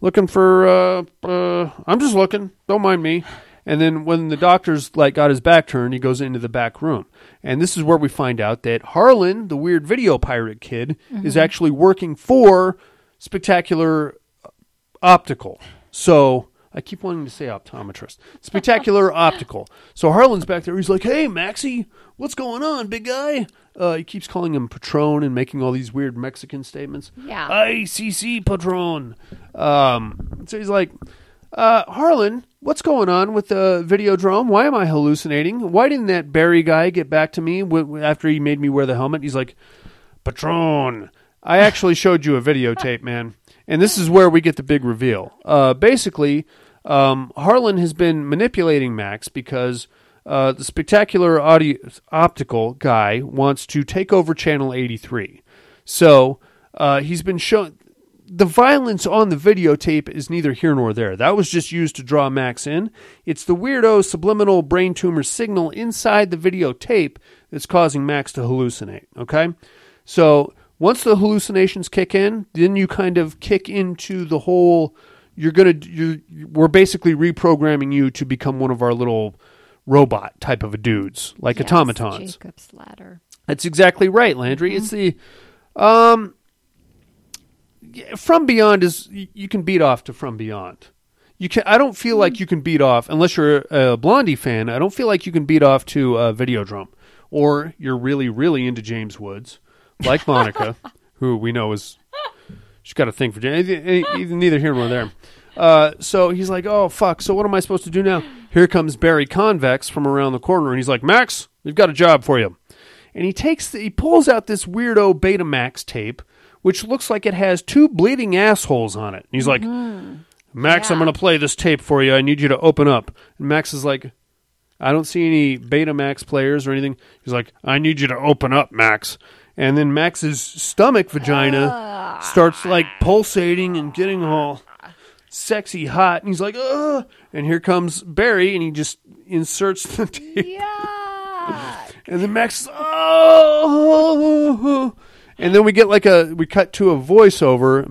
looking for uh, uh, I'm just looking. Don't mind me." And then when the doctor's like got his back turned, he goes into the back room. And this is where we find out that Harlan, the weird video pirate kid, is actually working for Spectacular Optical. So I keep wanting to say optometrist. Spectacular <laughs> Optical. So Harlan's back there. He's like, "Hey, Maxie, what's going on, big guy?" Uh, he keeps calling him Patron and making all these weird Mexican statements. Yeah. ICC Patron. Um, so he's like, uh, Harlan, what's going on with the Videodrome? Why am I hallucinating? Why didn't that Barry guy get back to me w- w- after he made me wear the helmet? He's like, Patron, I actually showed you a videotape, man. And this is where we get the big reveal. Uh, basically, um, Harlan has been manipulating Max because uh, the spectacular audio optical guy wants to take over Channel 83. So uh, he's been shown the violence on the videotape is neither here nor there. That was just used to draw Max in. It's the weirdo subliminal brain tumor signal inside the videotape that's causing Max to hallucinate. Okay? So once the hallucinations kick in, then you kind of kick into the whole. You're gonna. You, we're basically reprogramming you to become one of our little robot type of a dudes, like Yes, automatons. Jacob's ladder. That's exactly right, Landry. It's the um From Beyond is you can beat off to From Beyond. You can I don't feel like you can beat off unless you're a Blondie fan. I don't feel like you can beat off to a uh, Videodrome or you're really really into James Woods like Monica, who we know is she's got a thing for James. Eh, eh, neither here nor there. Uh, so he's like, "Oh fuck! So what am I supposed to do now?" Here comes Barry Convex from around the corner, and he's like, "Max, we've got a job for you." And he takes, the, he pulls out this weirdo Betamax tape, which looks like it has two bleeding assholes on it. And he's like, mm-hmm. "Max, I'm going to play this tape for you. I need you to open up." And Max is like, "I don't see any Betamax players or anything." He's like, "I need you to open up, Max." And then Max's stomach vagina starts like pulsating and getting all sexy hot, and he's like, "Ugh!" And here comes Barry, and he just inserts the <laughs> tape, Yeah. and then Max, is, oh, and then we get like a we cut to a voiceover.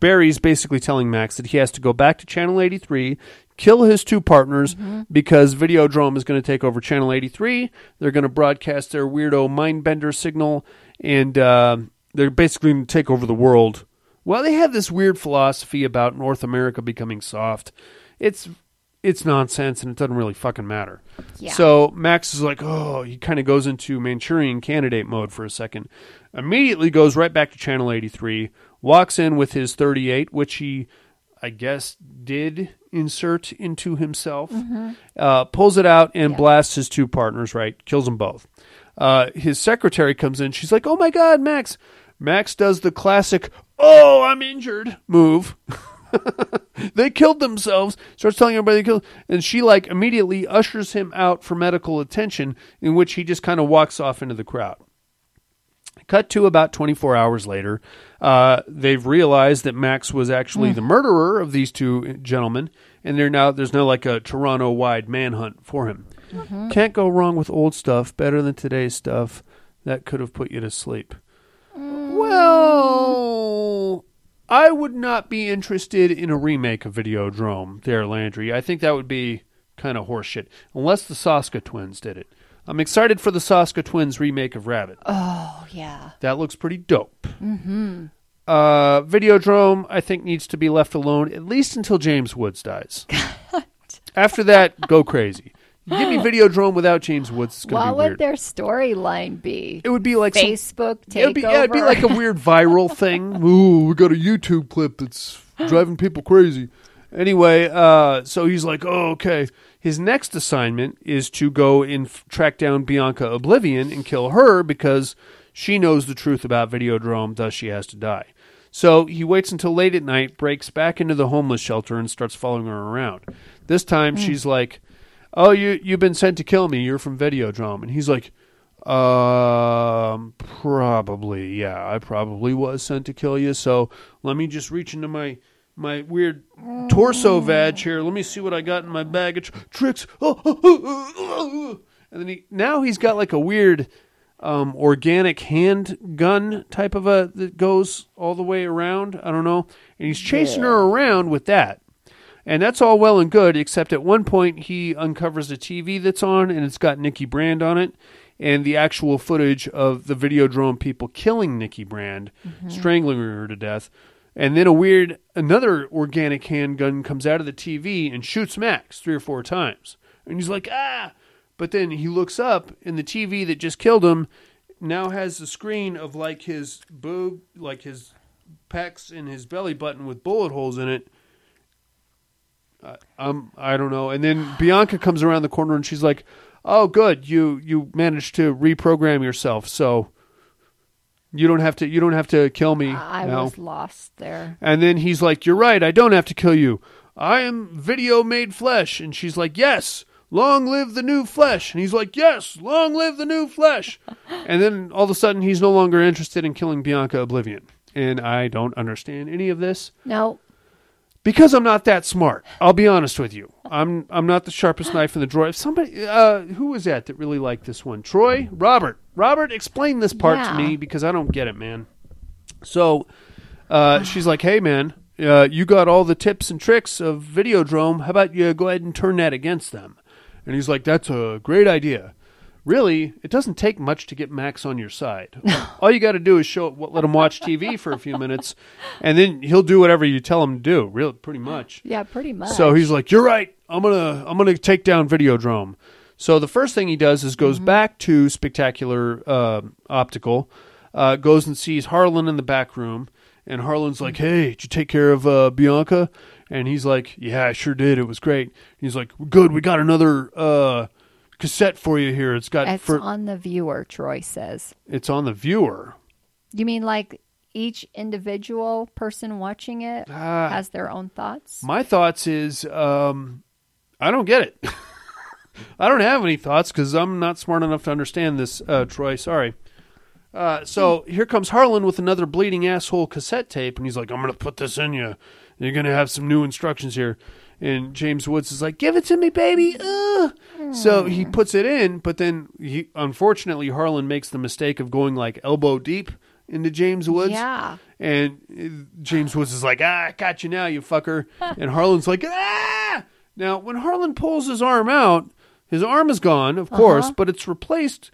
Barry's basically telling Max that he has to go back to Channel 83, kill his two partners mm-hmm. because Videodrome is going to take over Channel 83. They're going to broadcast their weirdo mindbender signal, and uh, they're basically going to take over the world. Well, they have this weird philosophy about North America becoming soft. It's it's nonsense and it doesn't really fucking matter. Yeah. So Max is like, oh, he kind of goes into Manchurian candidate mode for a second. Immediately goes right back to channel 83, walks in with his 38, which he, I guess, did insert into himself, uh, pulls it out and blasts his two partners, right? Kills them both. Uh, his secretary comes in. She's like, oh my God, Max. Max does the classic, oh, I'm injured move. <laughs> they killed themselves. Starts telling everybody they killed, and she like immediately ushers him out for medical attention, in which he just kind of walks off into the crowd. Cut to about 24 hours later, uh, they've realized that Max was actually the murderer of these two gentlemen, and they're now there's now like a Toronto-wide manhunt for him. Can't go wrong with old stuff. Better than today's stuff. That could have put you to sleep. Well, I would not be interested in a remake of Videodrome there, Landry. I think that would be kind of horseshit, unless the Soska twins did it. I'm excited for the Soska twins remake of Rabid. Oh yeah. That looks pretty dope. Mm-hmm. Uh, Videodrome, I think, needs to be left alone at least until James Woods dies. <laughs> After that, go crazy. Give me <gasps> Videodrome without James Woods. It's gonna What be would weird. their storyline be? it would be like some- Facebook takeover. It'd be, yeah, it'd be like a weird viral <laughs> thing. Ooh, we got a YouTube clip that's driving people crazy. Anyway, uh, so he's like, oh, okay. His next assignment is to go and f- track down Bianca O'Blivion and kill her because she knows the truth about Videodrome, thus she has to die. So he waits until late at night, breaks back into the homeless shelter, and starts following her around. This time she's like, "Oh, you you've been sent to kill me. You're from Videodrome," and he's like, "Um, probably, yeah, I probably was sent to kill you. So let me just reach into my." My weird torso vag here. Let me see what I got in my bag of tr- tricks. Oh, oh, oh, oh, oh. and then he now he's got like a weird um, organic handgun type of a that goes all the way around. I don't know, and he's chasing her around with that. And that's all well and good, except at one point he uncovers a TV that's on and it's got Nikki Brand on it and the actual footage of the Videodrome people killing Nikki Brand, strangling her to death. And then a weird, another organic handgun comes out of the TV and shoots Max three or four times. And he's like, ah! But then he looks up and the TV that just killed him now has the screen of like his boob, like his pecs and his belly button with bullet holes in it. Uh, um, I don't know. And then Bianca comes around the corner and she's like, "Oh, good, you you managed to reprogram yourself, so you don't have to you don't have to kill me I now." was lost there. And then he's like, "You're right. I don't have to kill you. I am video made flesh." And she's like, "Yes, long live the new flesh." And he's like, "Yes, long live the new flesh." <laughs> and then all of a sudden, he's no longer interested in killing Bianca O'Blivion. And I don't understand any of this No, because I'm not that smart. I'll be honest with you. I'm I'm not the sharpest knife in the drawer. If somebody, uh, who was that that really liked this one? Troy, Robert, Robert, explain this part Yeah. to me because I don't get it, man. So, uh, she's like, "Hey, man, uh, you got all the tips and tricks of Videodrome. How about you go ahead and turn that against them?" And he's like, "That's a great idea." Really, it doesn't take much to get Max on your side. All you got to do is show, let him watch TV for a few minutes, and then he'll do whatever you tell him to do. Really, pretty much. yeah, pretty much. So he's like, "You're right. I'm gonna I'm gonna take down Videodrome." So the first thing he does is goes back to Spectacular uh, Optical, uh, goes and sees Harlan in the back room, and Harlan's like, "Hey, did you take care of uh, Bianca?" And he's like, "Yeah, I sure did. It was great." He's like, "Good. We got another uh, cassette for you here. It's got it's for, on the viewer. Troy says. it's on the viewer." You mean like each individual person watching it Ah. has their own thoughts? My thoughts is um, I don't get it. <laughs> I don't have any thoughts because I'm not smart enough to understand this, uh, Troy. Sorry. Uh, so here comes Harlan with another bleeding asshole cassette tape, and he's like, "I'm gonna put this in you. You're gonna have some new instructions here." And James Woods is like, "Give it to me, baby." Ugh. So he puts it in, but then he, unfortunately, Harlan makes the mistake of going like elbow deep into James Woods. Yeah. And uh, James Woods is like, ah, I got you now, you fucker. <laughs> And Harlan's like, ah! Now, when Harlan pulls his arm out, his arm is gone, of course, Uh-huh. but it's replaced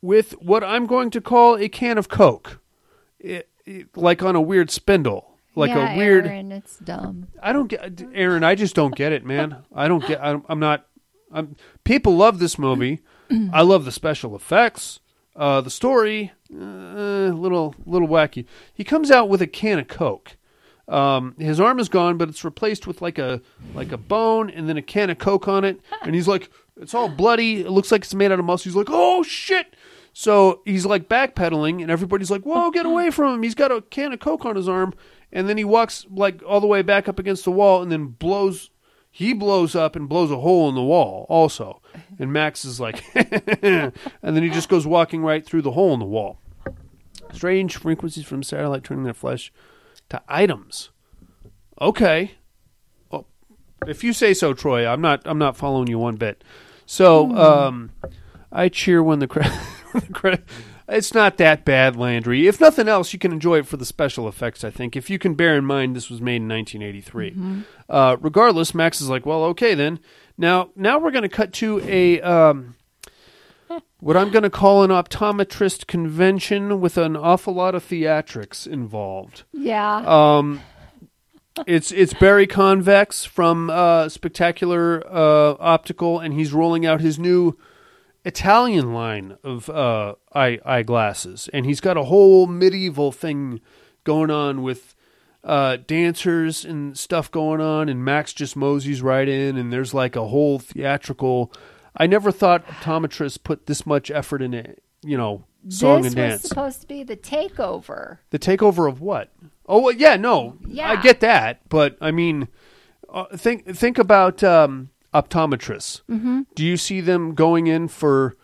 with what I'm going to call a can of Coke. It, it- like on a weird spindle. Like yeah, a weird. Aaron, it's dumb. I don't get Aaron. I just don't get it, man. I don't get. I'm, I'm not. I'm, people love this movie. <clears throat> I love the special effects. Uh, the story, uh, little little wacky. He comes out with a can of Coke. Um, his arm is gone, but it's replaced with like a like a bone and then a can of Coke on it. <laughs> And he's like, it's all bloody. It looks like it's made out of muscle. He's like, oh shit. So he's like backpedaling, and everybody's like, "Whoa, get <laughs> away from him! He's got a can of Coke on his arm." And then he walks like all the way back up against the wall, and then blows. He blows up and blows a hole in the wall, also. And Max is like, <laughs> and then he just goes walking right through the hole in the wall. Strange frequencies from satellite turning their flesh to items. Okay, well, if you say so, Troy. I'm not. I'm not following you one bit. So, um, I cheer when the credit. <laughs> it's not that bad, Landry. If nothing else, you can enjoy it for the special effects. I think if you can bear in mind this was made in 1983. Uh, regardless, Max is like, well, okay then. Now, now we're going to cut to a. Um, what I'm going to call an optometrist convention with an awful lot of theatrics involved. Yeah. Um, it's it's Barry Convex from uh, Spectacular uh, Optical, and he's rolling out his new Italian line of uh, eye eyeglasses, and he's got a whole medieval thing going on with uh, dancers and stuff going on, and Max just moseys right in, and there's like a whole theatrical. I never thought optometrists put this much effort in it, you know, song this and dance. was supposed to be the takeover. The takeover of what? Oh well, yeah, no, Yeah. I get that, but I mean, uh, think think about um, optometrists. Mm-hmm. Do you see them going in for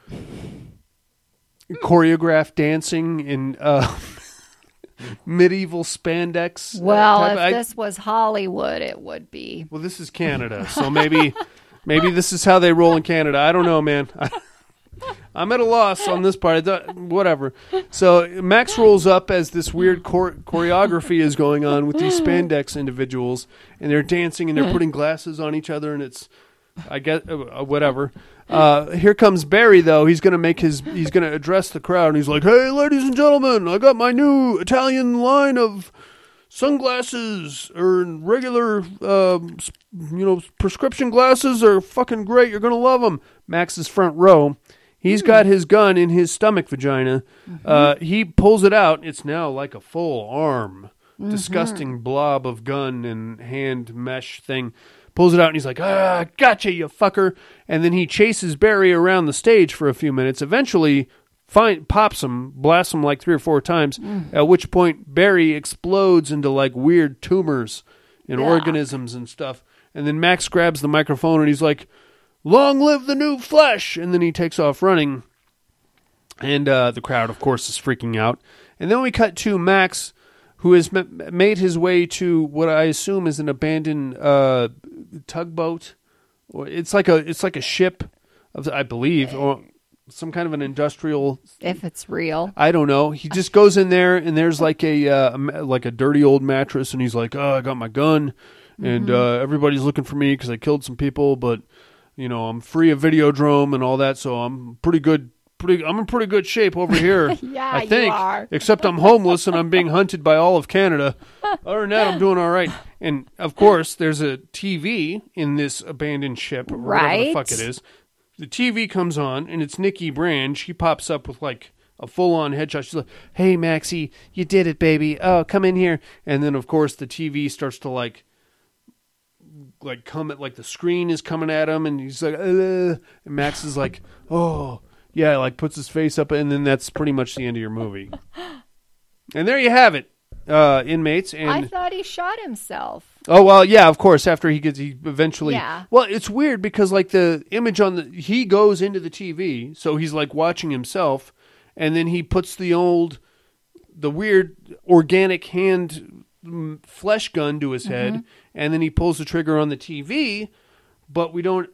choreographed dancing in uh, <laughs> medieval spandex? uh, Well, type- if I- this was Hollywood, it would be. well, this is Canada, so maybe <laughs> maybe this is how they roll in Canada. I don't know, man. <laughs> I'm at a loss on this part. Whatever. So Max rolls up as this weird chor- choreography is going on with these spandex individuals, and they're dancing and they're putting glasses on each other, and it's, I get uh, whatever. Uh, here comes Barry though. He's gonna make his. He's gonna address the crowd, and he's like, "Hey, ladies and gentlemen, I got my new Italian line of." sunglasses or regular, um, you know, prescription glasses are fucking great. You're gonna love them. Max's front row. He's got his gun in his stomach vagina. Uh, he pulls it out. It's now like a full arm, disgusting blob of gun and hand mesh thing. Pulls it out and he's like, "Ah, gotcha, you fucker!" And then he chases Barry around the stage for a few minutes. Eventually, find pops him, blasts him like three or four times. At which point Barry explodes into like weird tumors and organisms and stuff. And then Max grabs the microphone and he's like, "Long live the new flesh!" And then he takes off running. And uh, the crowd, of course, is freaking out. And then we cut to Max, who has m- made his way to what I assume is an abandoned uh, tugboat. Or it's like a it's like a ship, of I believe, or some kind of an industrial If it's real. I don't know. He just goes in there and there's like a, uh, like a dirty old mattress, and he's like, "Oh, I got my gun, and uh, everybody's looking for me because I killed some people, but you know I'm free of Videodrome and all that, so I'm pretty good. Pretty, I'm in pretty good shape over here. <laughs> Yeah, I you think. are. Except I'm homeless and I'm being hunted by all of Canada. Other than that, I'm doing all right. And of course, there's a TV in this abandoned ship, or whatever the Right. fuck it is the TV comes on and it's Nikki Brand. She pops up with like a full on headshot. She's like, "Hey Maxie, you did it, baby. Oh, come in here." And then of course the TV starts to like like come at like the screen is coming at him and he's like uh, and Max is like, "Oh, yeah," like puts his face up and then that's pretty much the end of your movie. And there you have it. Uh inmates and I thought he shot himself. Oh well, yeah, of course. After he gets, he eventually. Yeah. Well, it's weird because like the image on the he goes into the TV, so he's like watching himself, and then he puts the old, the weird organic hand mm, flesh gun to his head, and then he pulls the trigger on the TV. But we don't.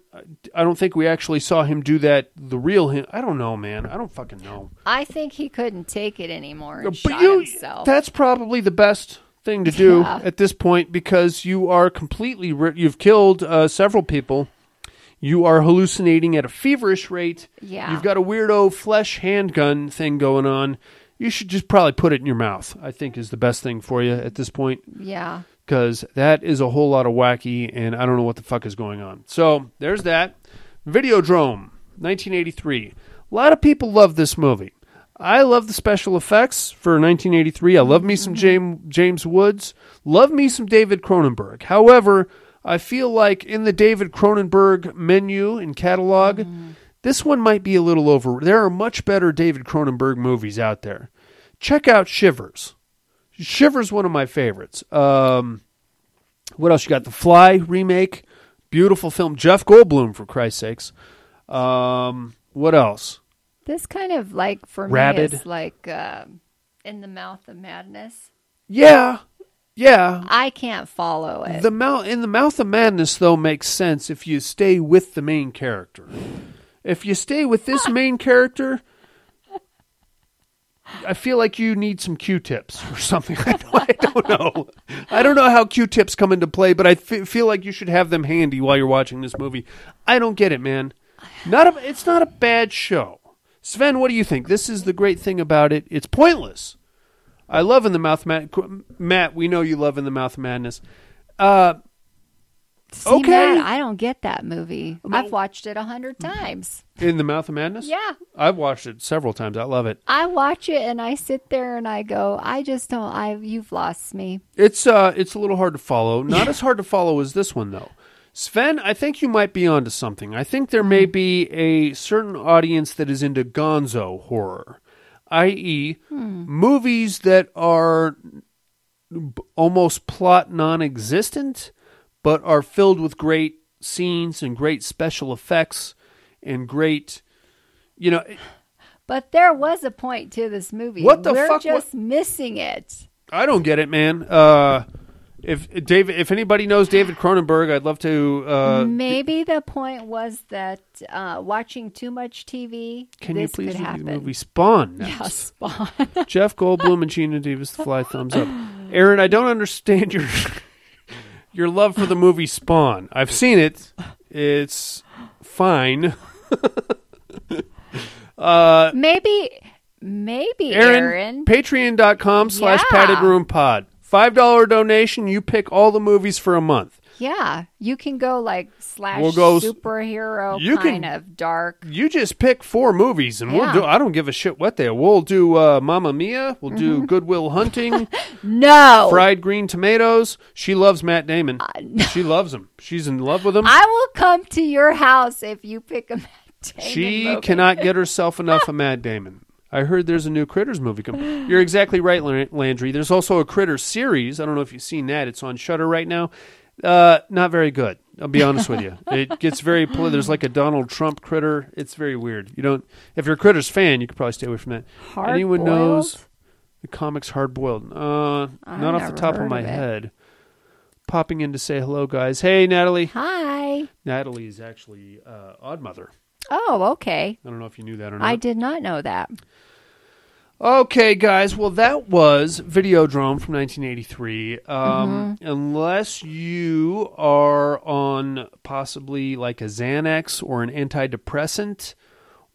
I don't think we actually saw him do that. The real him. I don't know, man. I don't fucking know. I think he couldn't take it anymore and But you, himself. that's probably the best thing to do Yeah. at this point because you are completely you've killed uh, several people. You are hallucinating at a feverish rate. Yeah. You've got a weirdo flesh handgun thing going on. You should just probably put it in your mouth. I think is the best thing for you at this point yeah. Because that is a whole lot of wacky, and I don't know what the fuck is going on. So there's that. Videodrome, 1983. A lot of people love this movie. I love the special effects for 1983. I love me some mm-hmm. James James Woods. Love me some David Cronenberg. However, I feel like in the David Cronenberg menu and catalog, mm-hmm. this one might be a little over. There are much better David Cronenberg movies out there. Check out Shivers. Shivers one of my favorites. Um, what else you got? The Fly remake, beautiful film. Jeff Goldblum for Christ's sakes. Um, what else? This kind of like for Rabid. me is like uh, in the mouth of madness. Yeah, yeah. I can't follow it. The mouth in the mouth of madness though makes sense if you stay with the main character. If you stay with this main character, I feel like you need some Q-tips or something. <laughs> I don't, I don't know. I don't know how Q-tips come into play, but I feel like you should have them handy while you're watching this movie. I don't get it, man. Not a, it's not a bad show. Sven, what do you think? This is the great thing about it. It's pointless. I love in the mouth, Matt. Matt, we know you love in the mouth madness. Uh, See, Okay. Matt, I don't get that movie. I've watched it a hundred times. in the Mouth of Madness. Yeah. I've watched it several times. I love it. I watch it and I sit there and I go, I just don't. I you've lost me. It's uh, it's a little hard to follow. Not as hard to follow as this one though. Sven, I think you might be onto something. I think there may be a certain audience that is into gonzo horror, i.e., movies that are b- almost plot non-existent, but are filled with great scenes and great special effects and great, you know. But there was a point to this movie. What the We're fuck- just missing it. I don't get it, man. Uh, if David, if anybody knows David Cronenberg, I'd love to. Uh, Maybe the point was that uh, watching too much TV. can you please could review happen. the movie Spawn? <laughs> Next? Yeah, Spawn. <laughs> Jeff Goldblum and Geena Davis the fly thumbs up. Aaron, I don't understand your your love for the movie Spawn. I've seen it. It's fine. <laughs> Uh, maybe, maybe Aaron, Aaron. patreon.com slash Yeah. padded room pod. $5 donation, you pick all the movies for a month. Yeah, you can go like slash We'll go superhero you kind can- of dark. You just pick four movies and we'll do I don't give a shit what they are. We'll do uh Mamma Mia, we'll do Mm-hmm. Goodwill Hunting, <laughs> No, fried green tomatoes. She loves Matt Damon. She loves him. She's in love with him. I will come to your house if you pick a Matt Damon she movie. cannot get <laughs> herself enough of Matt Damon. I heard there's a new Critters movie coming. You're exactly right, Landry. There's also a Critters series. I don't know if you've seen that. It's on Shudder right now. Uh, not very good. I'll be honest with you. <laughs> It gets very. Poli- there's like a Donald Trump critter. It's very weird. You don't. If you're a Critters fan, you could probably stay away from that. Anyone Hard-boiled? knows the comics Hard Boiled? Uh, I've not off the top of my of head. Popping in to say hello, guys. Hey, Natalie. Hi. Natalie is actually uh, Odd Mother. Oh, okay. I don't know if you knew that or not. I did not know that. Okay, guys. Well, that was Videodrome from 1983. Um, Mm-hmm. Unless you are on possibly like a Xanax or an antidepressant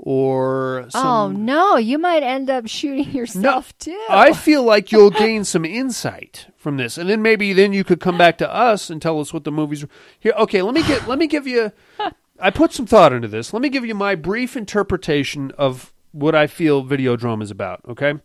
or oh no, you might end up shooting yourself too. I feel like you'll gain some insight from this, and then maybe then you could come back to us and tell us what the movies are. Here, okay. Let me get. Let me give you. I put some thought into this. Let me give you my brief interpretation of what I feel Videodrome is about. Okay,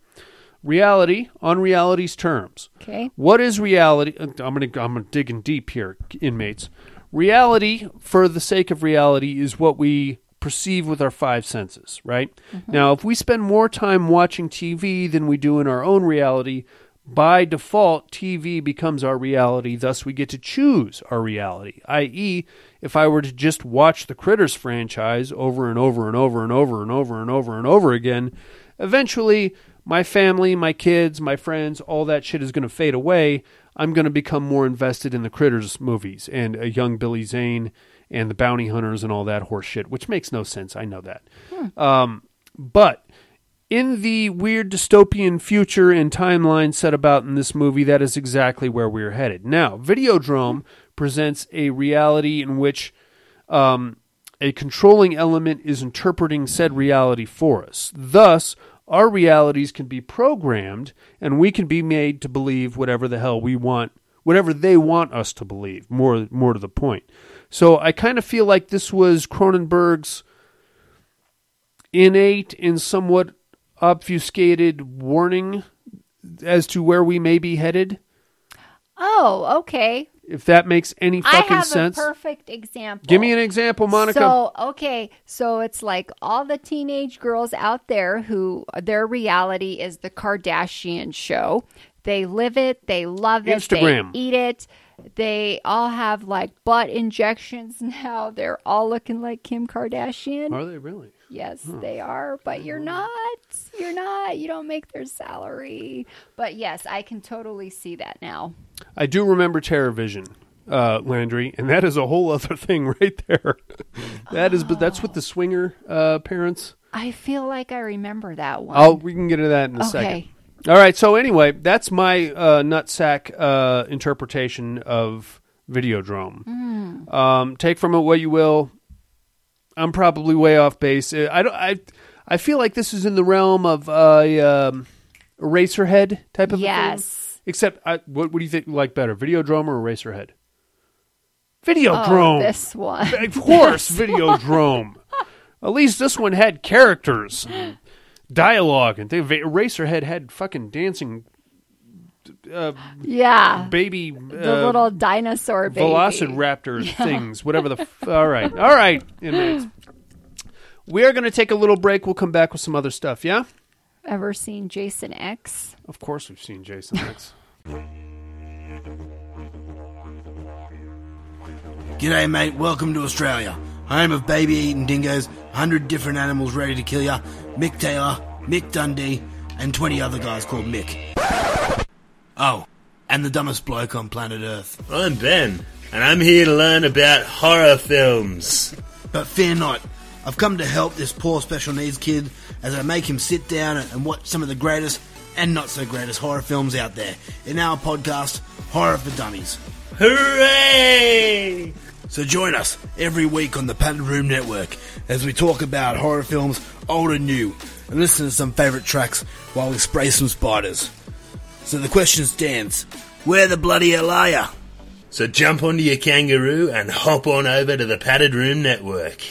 reality on reality's terms. okay. What is reality? Uh, I'm gonna I'm gonna digging deep here, inmates. Reality, for the sake of reality, is what we perceive with our five senses, right? Mm-hmm. Now, if we spend more time watching TV than we do in our own reality, by default, TV becomes our reality. Thus, we get to choose our reality. I.e., if I were to just watch the Critters franchise over and over and over and over and over and over and over again, eventually my family, my kids, my friends, all that shit is going to fade away. I'm going to become more invested in the Critters movies and a young Billy Zane and the bounty hunters and all that horse shit, which makes no sense. I know that. Um, but in the weird dystopian future and timeline set about in this movie, that is exactly where we're headed. Now, Videodrome presents a reality in which um, a controlling element is interpreting said reality for us. Thus, our realities can be programmed and we can be made to believe whatever the hell we want, whatever they want us to believe, more, more to the point. So I kind of feel like this was Cronenberg's innate and somewhat obfuscated warning as to where we may be headed. Oh, okay. If that makes any I fucking have sense. a perfect example. Give me an example, Monica. So, okay, so it's like all the teenage girls out there who their reality is the Kardashian show. They live it, they love it, Instagram. they eat it. They all have like butt injections <laughs> now. They're all looking like Kim Kardashian. Are they really? Yes, they are, but you're not. You're not. You don't make their salary. But yes, I can totally see that now. I do remember TerrorVision, uh, Landry, and that is a whole other <laughs> thing right there. that is, but that's with the swinger uh, parents. I feel like I remember that one. I'll we can get to that in a Okay. second. All right. So anyway, that's my uh, nutsack uh, interpretation of Videodrome. Hmm. Um, take from it what you will. I'm probably way off base. Uh, I don't. I I feel like this is in the realm of a um, Eraserhead type of a thing. Yes. Except, I, what, what do you think you like better, Videodrome or Eraserhead? Videodrome. Oh, this one. Of <laughs> course, Videodrome. At least this one had characters, and <gasps> dialogue, and thing. Eraserhead had fucking dancing uh, Yeah. baby The uh, little dinosaur baby. velociraptor <laughs> things, whatever the. F- all right, all right, inmates. We are going to take a little break. We'll come back with some other stuff. Yeah, Ever seen Jason X? of course we've seen Jason X. G'day, mate. Welcome to Australia, home of baby eating dingoes, 100 different animals ready to kill ya, Mick Taylor, Mick Dundee, and 20 other guys called Mick. Oh, and the dumbest bloke on planet Earth. I'm Ben, and I'm here to learn about horror films. But fear not, I've come to help this poor special needs kid as I make him sit down and watch some of the greatest and not so greatest horror films out there in our podcast, Horror for Dummies. Hooray! So join us every week on the Padded Room Network as we talk about horror films, old and new, and listen to some favourite tracks while we spray some spiders. So the question stands, where the bloody hell are ya? So jump onto your kangaroo and hop on over to the Padded Room Network.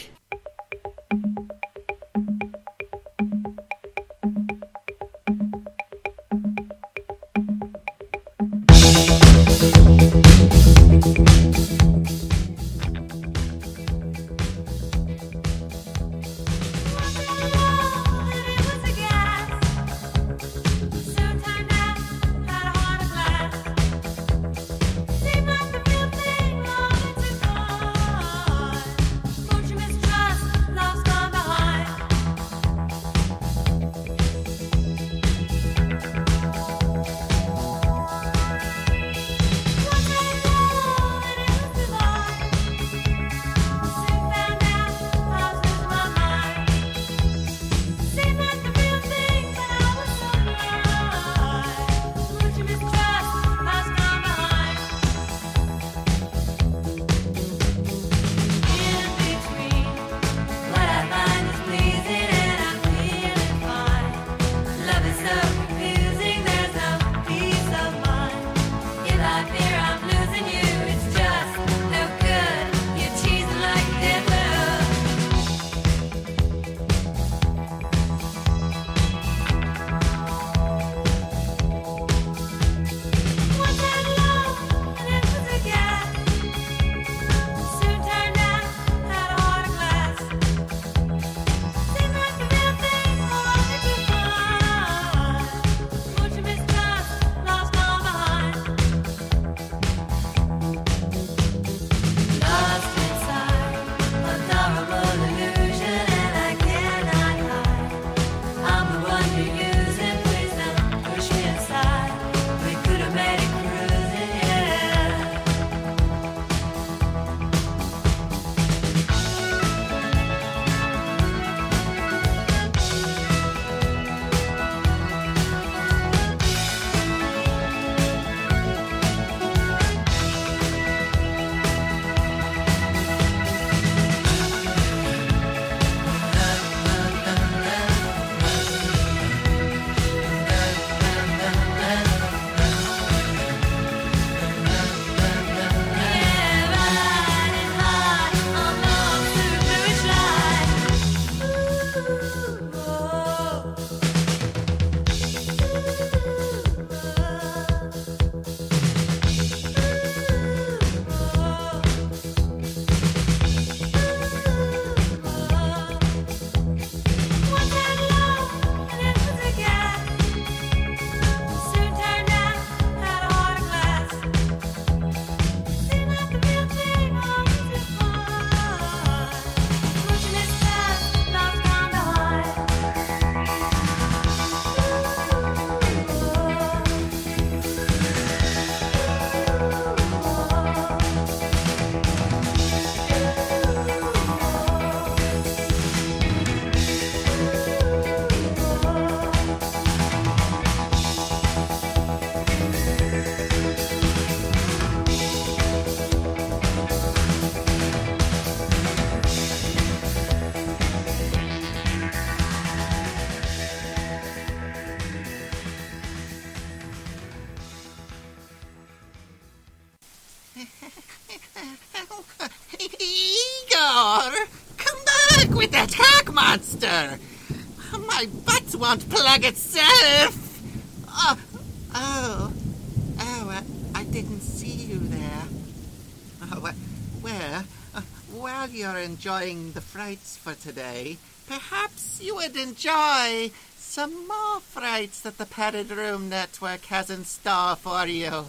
Enjoying the frights for today, perhaps you would enjoy some more frights that the Padded Room Network has in store for you.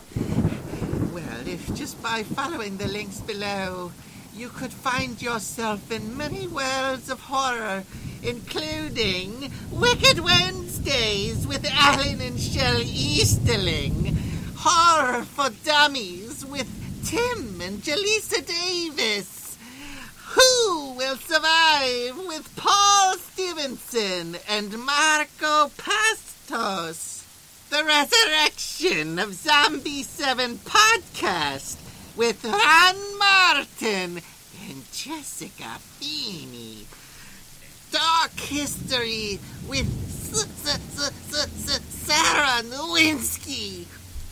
Well, if just by following the links below, you could find yourself in many worlds of horror, including Wicked Wednesdays with Alan and Shell Easterling, Horror for Dummies with Tim and Jaleesa Davis, Who Will Survive with Paul Stevenson and Marco Pastos, The Resurrection of Zombie 7 podcast with Ron Martin and Jessica Feeney. Dark History with Sarah Nowinski.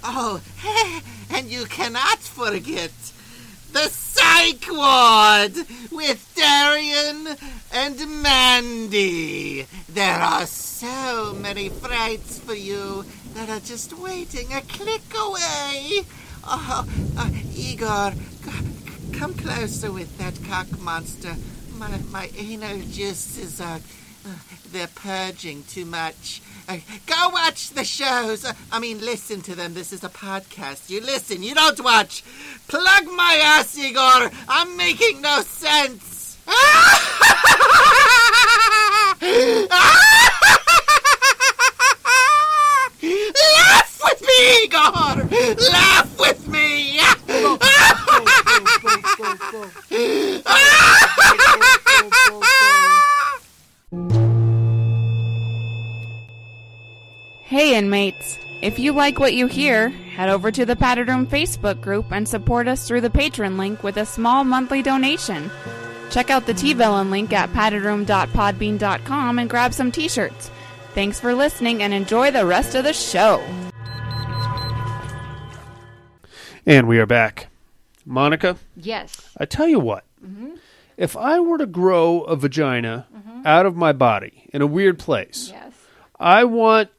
Oh, <laughs> and you cannot forget the Psych Ward with Darian and Mandy. There are so many frights for you that are just waiting a click away. Oh, uh, Igor, c- come closer with that cock monster. My, my anal juices are. Uh, they're purging too much. Go watch the shows. I mean, listen to them. This is a podcast. You listen, you don't watch. Plug my ass, Igor. I'm making no sense. Laugh with me, Igor. Laugh with me. <laughs> Hey, inmates! If you like what you hear, head over to the Padded Room Facebook group and support us through the Patreon link with a small monthly donation. Check out the T-Villain link at paddedroom.podbean.com and grab some t-shirts. Thanks for listening and enjoy the rest of the show. And we are back. Monica, Yes. I tell you what. Hmm. If I were to grow a vagina out of my body in a weird place, Yes. I want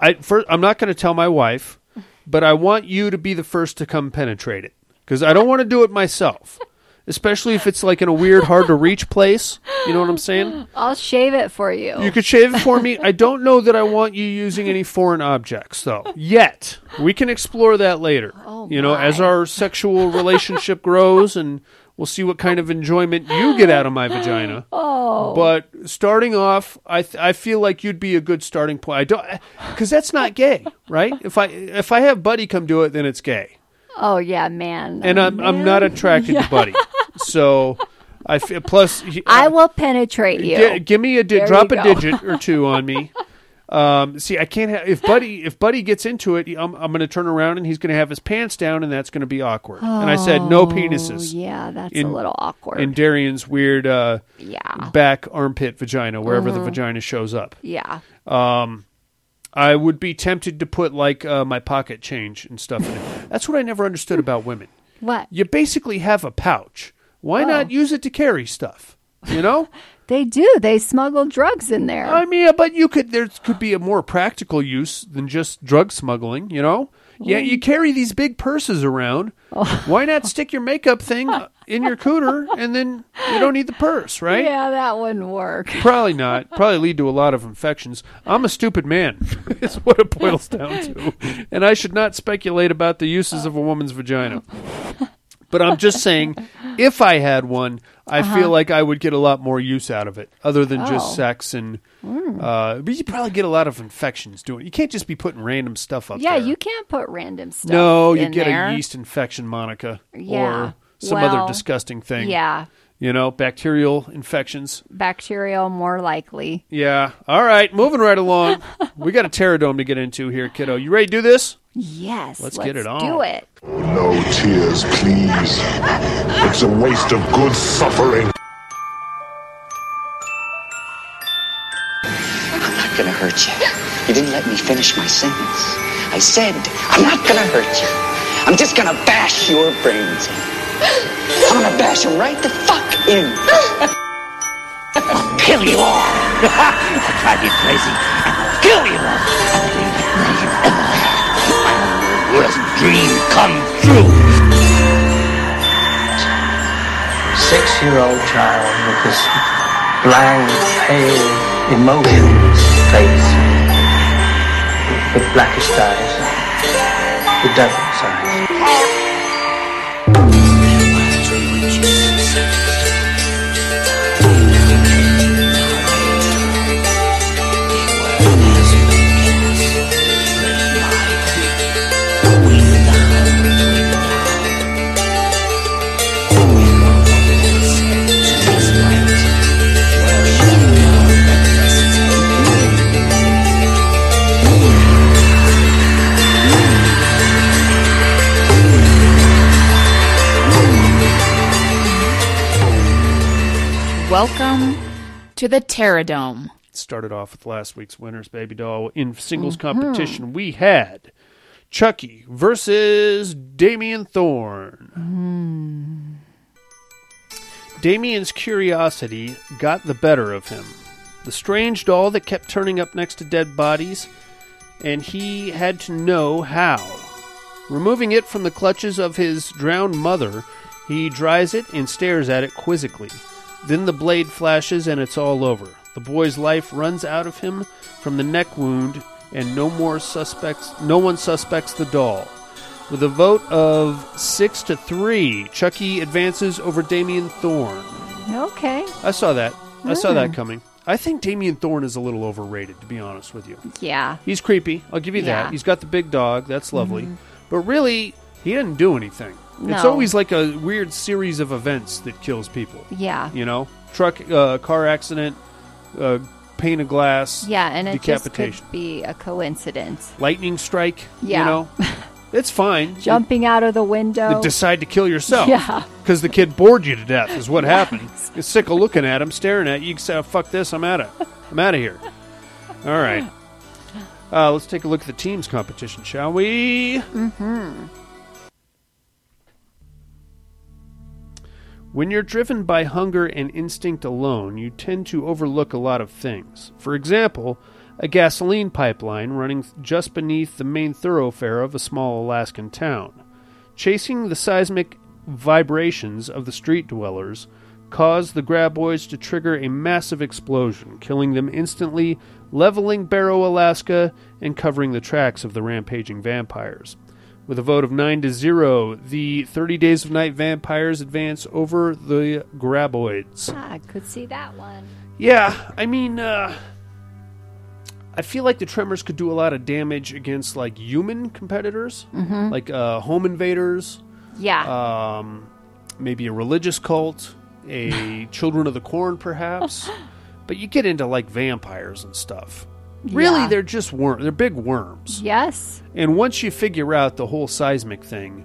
I first I'm not going to tell my wife, but I want you to be the first to come penetrate it cuz I don't want to do it myself. Especially if it's like in a weird hard to reach place. You know what I'm saying? I'll shave it for you. You could shave it for me. I don't know that I want you using any foreign objects, though. Yet we can explore that later. Oh, you know, as our sexual relationship grows, and we'll see what kind of enjoyment you get out of my vagina. <gasps> Oh. But starting off, I th- I feel like you'd be a good starting point. I don't eh, because that's not gay, right? If I if I have Buddy come do it, then it's gay, Oh yeah, man. and I'm I'm not attracted to <laughs> Buddy. So I f- plus he- I will penetrate you. Gi- give me a di- drop a digit or two on me. <laughs> Um, see, I can't have if Buddy if Buddy gets into it, I'm, I'm going to turn around and he's going to have his pants down, and that's going to be awkward. and I said no Oh, penises. Yeah, that's in- a little awkward. In Darian's weird uh, Yeah. back armpit vagina, wherever the Mhm. vagina shows up. yeah. Um, I would be tempted to put like uh, my pocket change and stuff in it. <laughs> That's what I never understood about women. What? You basically have a pouch. Why Oh. not use it to carry stuff? You know. <laughs> They do. They smuggle drugs in there. I mean, but you could there could be a more practical use than just drug smuggling. You know, yeah, Mm. you carry these big purses around. Oh. Why not stick your makeup thing <laughs> in your cooter and then you don't need the purse, right? Yeah, that wouldn't work. Probably not. Probably lead to a lot of infections. I'm a stupid man. <laughs> is what it boils down to, and I should not speculate about the uses of a woman's vagina. <laughs> But I'm just saying, <laughs> if I had one, I Uh-huh. feel like I would get a lot more use out of it, other than Oh. just sex and. Mm. Uh, but you probably get a lot of infections doing it. You can't just be putting random stuff up yeah, there. you can't put random stuff. no, you get there. a yeast infection, Monica, Yeah. or some Well, other disgusting thing. yeah. You know, bacterial infections. Bacterial, more likely. Yeah. All right, moving right along. <laughs> we got a Terradome to get into here, kiddo. You ready to do this? Yes. Let's get it on. Do it. No tears, please. It's a waste of good suffering. I'm not gonna hurt you. You didn't let me finish my sentence. I said, I'm not gonna hurt you. I'm just gonna bash your brains in. I'm gonna bash him right the fuck in. I'll kill you all. <laughs> I'll drive you crazy. I'll kill you all. I'll leave you ever had. My worst dream come true. Six-year-old child with this blank, pale, emotionless face, with blackish eyes, the devil's eyes. Welcome to the Terradome. Started off with last week's winners, baby doll. In singles Mhm. competition, we had Chucky versus Damien Thorn. Damien's curiosity got the better of him. The strange doll that kept turning up next to dead bodies, and he had to know how. Removing it from the clutches of his drowned mother, he dries it and stares at it quizzically. Then the blade flashes and it's all over. The boy's life runs out of him from the neck wound, and no more suspects. No one suspects the doll. With a vote of six to three, Chucky advances over Damien Thorn. Okay. I saw that. I saw that Mm. coming. I think Damien Thorn is a little overrated, to be honest with you. Yeah. He's creepy. I'll give you Yeah. that. He's got the big dog. That's lovely. Mhm. But really, he didn't do anything. It's always like a weird series of events that kills people. Yeah. You know, truck, uh, car accident, uh, pane of glass. Yeah, and it just could be a coincidence. lightning strike. Yeah. You know, <laughs> it's fine. Jumping out of the window. Decide to kill yourself. Yeah. Because the kid bored you to death is what <laughs> happened. You're sick of looking at him, staring at you. You say, oh, "Fuck this! I'm out of. I'm out of here." All right. <laughs> Uh, let's take a look at the teams competition, shall we? Mm-hmm. When you're driven by hunger and instinct alone, you tend to overlook a lot of things. For example, a gasoline pipeline running just beneath the main thoroughfare of a small Alaskan town. Chasing the seismic vibrations of the street dwellers caused the graboids to trigger a massive explosion, killing them instantly, leveling Barrow, Alaska, and covering the tracks of the rampaging vampires. With a vote of 9 to 0, the 30 Days of Night vampires advance over the graboids. Ah, I could see that one. Yeah, I mean, uh, I feel like the Tremors could do a lot of damage against like human competitors, Mhm. like uh, home invaders. Yeah. Um, maybe a religious cult, a <laughs> Children of the Corn, perhaps. <laughs> but you get into like vampires and stuff. Really, Yeah. they're just worm. They're big worms. Yes. And once you figure out the whole seismic thing,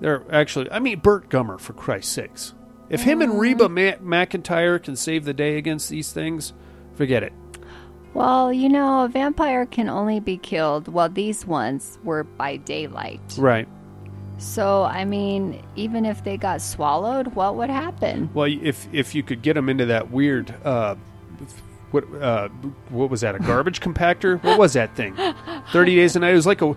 they're actually. I mean, Burt Gummer, for Christ's sakes. If him and Reba Ma- McEntire can save the day against these things, forget it. Well, you know, a vampire can only be killed. Well, these ones were by daylight. Right. So, I mean, even if they got swallowed, what would happen? Well, if if you could get them into that weird, uh, what uh, what was that? A garbage compactor? What was that thing? Thirty days a night. It was like a.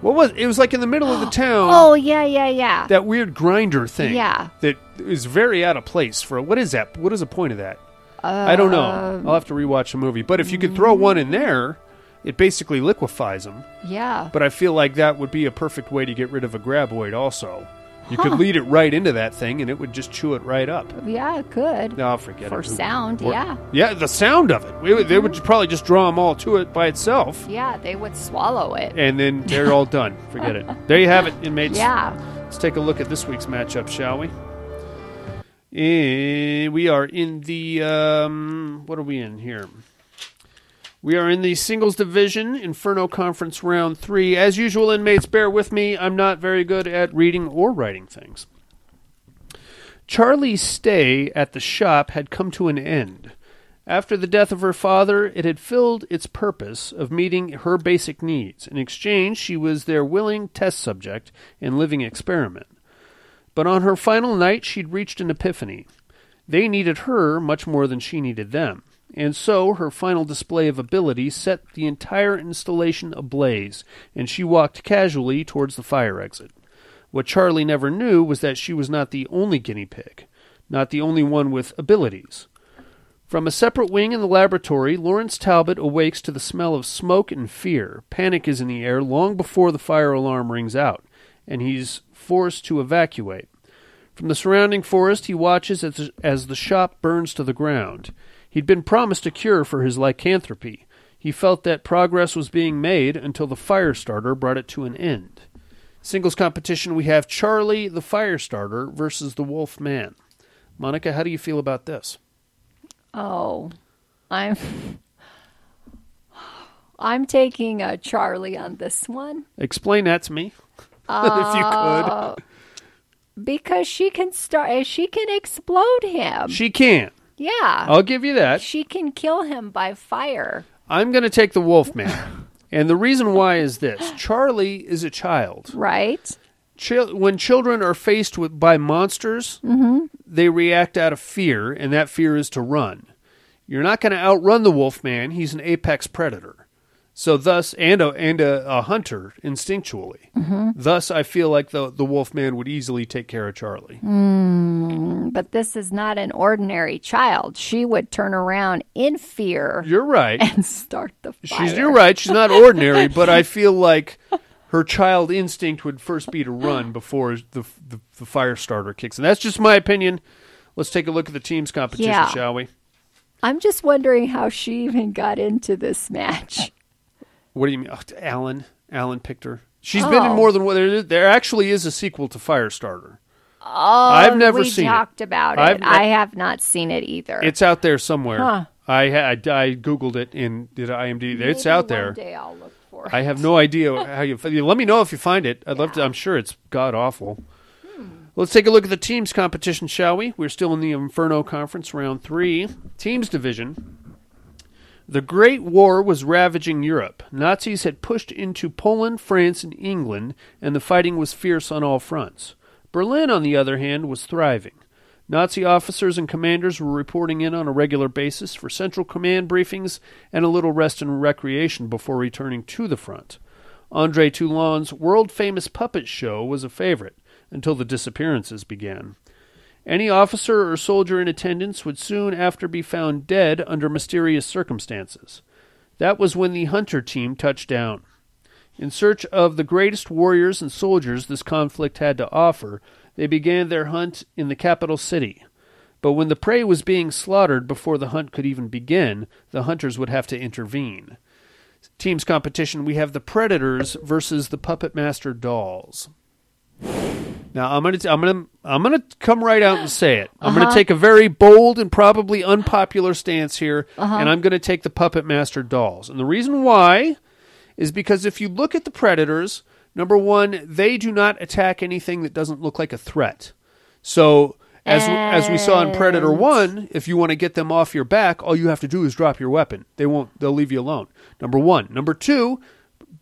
What was it? Was like in the middle of the town. Oh, yeah, yeah, yeah. That weird grinder thing. Yeah. That is very out of place for what is that? What is the point of that? I don't know. Um, I'll have to rewatch the movie. But if you could throw one in there, it basically liquefies them. Yeah. But I feel like that would be a perfect way to get rid of a graboid. Also, you Huh. could lead it right into that thing, and it would just chew it right up. Yeah, it could. No, forget For it. For sound, Or- yeah. Yeah, the sound of it. Would- They would probably just draw them all to it by itself, Yeah, they would swallow it. and then they're all done. Forget it. <laughs> There you have it, inmates. Yeah. Let's take a look at this week's matchup, shall we? And we are in the um, what are we in here? We are in the singles division, Inferno Conference Round Three. As usual, inmates, bear with me. I'm not very good at reading or writing things. Charlie's stay at the shop had come to an end. After the death of her father, it had filled its purpose of meeting her basic needs. In exchange, she was their willing test subject and living experiment. But on her final night, she'd reached an epiphany. They needed her much more than she needed them. And so her final display of ability set the entire installation ablaze, and she walked casually towards the fire exit. What Charlie never knew was that she was not the only guinea pig, not the only one with abilities. From a separate wing in the laboratory, Lawrence Talbot awakes to the smell of smoke and fear. Panic is in the air long before the fire alarm rings out, and he's forced to evacuate. From the surrounding forest, he watches as, as the shop burns to the ground. He'd been promised a cure for his lycanthropy. He felt that progress was being made until the fire starter brought it to an end. Singles competition, we have Charlie the fire starter versus the Wolf Man. Monica, how do you feel about this? Oh, I'm I'm taking a Charlie on this one. Explain that to me, <laughs> if you Uh, could. Because she can start she can explode him. She can. Yeah. I'll give you that. She can kill him by fire. I'm going to take the Wolf Man. and the reason why is this Charlie is a child. Right? Chil- when children are faced with by monsters, Mhm. they react out of fear, and that fear is to run. You're not going to outrun the wolf man; he's an apex predator. So, thus, and a and a, a hunter instinctually. Mhm. Thus, I feel like the the wolf man would easily take care of Charlie. Mm, but this is not an ordinary child. She would turn around in fear. You're right. And start the fire. She's you're right. She's not ordinary, <laughs> but I feel like her child instinct would first be to run before the the, the fire starter kicks in. That's just my opinion. Let's take a look at the teams competition, Yeah. shall we? I'm just wondering how she even got into this match. What do you mean? Oh, Alan. Alan picked her. She's been in Oh. more than one. There, there actually is a sequel to Firestarter. Oh, I've never we seen it. talked about it. I've- I have not seen it either. It's out there somewhere. Huh. I, ha- I I googled it and did IMDb. It's Maybe out one there. day I'll look for I have no idea how you. Let me know if you find it. I'd love to. I'm sure it's god awful. Hmm. Let's take a look at the teams competition, shall we? We're still in the Inferno Conference, round three, teams division. The Great War was ravaging Europe. Nazis had pushed into Poland, France, and England, and the fighting was fierce on all fronts. Berlin, on the other hand, was thriving. Nazi officers and commanders were reporting in on a regular basis for Central Command briefings and a little rest and recreation before returning to the front. Andre Toulon's world famous puppet show was a favorite until the disappearances began. Any officer or soldier in attendance would soon after be found dead under mysterious circumstances. That was when the hunter team touched down. In search of the greatest warriors and soldiers this conflict had to offer, they began their hunt in the capital city. But when the prey was being slaughtered before the hunt could even begin, the hunters would have to intervene. Teams competition, we have the Predators versus the Puppet Master Dolls. Now I'm gonna I'm gonna I'm gonna come right out and say it. I'm Uh-huh. gonna take a very bold and probably unpopular stance here, Uh-huh. and I'm gonna take the Puppet Master Dolls. And the reason why is because if you look at the Predators, number one, they do not attack anything that doesn't look like a threat. So as as we saw in Predator One, if you want to get them off your back, all you have to do is drop your weapon. They won't. They'll leave you alone. Number one. Number two,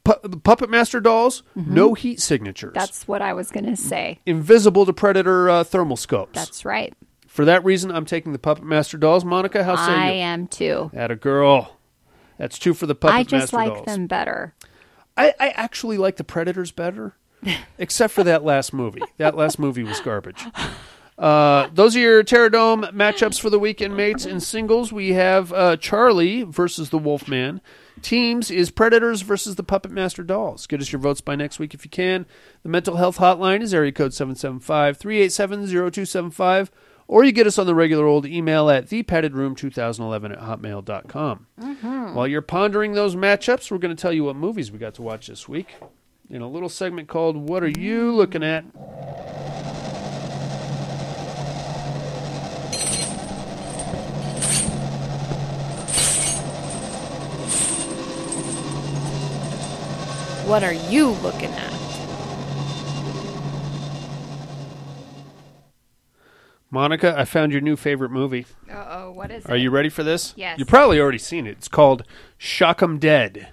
pu- Puppet Master Dolls, no heat signatures. Mm-hmm. That's what I was going to say. invisible to Predator uh, thermal scopes. That's right. For that reason, I'm taking the Puppet Master Dolls. Monica, how say I you? am too. At a girl. That's two for the Puppet Master dolls. I just Master like Dolls. them better. I, I actually like the Predators better, <laughs> except for that last movie. That last movie was garbage. Uh, those are your Terradome matchups for the weekend, mates. In singles, we have uh, Charlie versus the Wolfman. Teams is Predators versus the Puppet Master Dolls. Get us your votes by next week if you can. The mental health hotline is area code 775 387 0275, or you get us on the regular old email at thepaddedroom2011 at hotmail.com. Mm-hmm. While you're pondering those matchups, we're going to tell you what movies we got to watch this week in a little segment called What Are You Looking At? What are you looking at? Monica, I found your new favorite movie. Uh oh, what is Are it? you ready for this? Yes. You've probably already seen it. It's called Shock 'em Dead.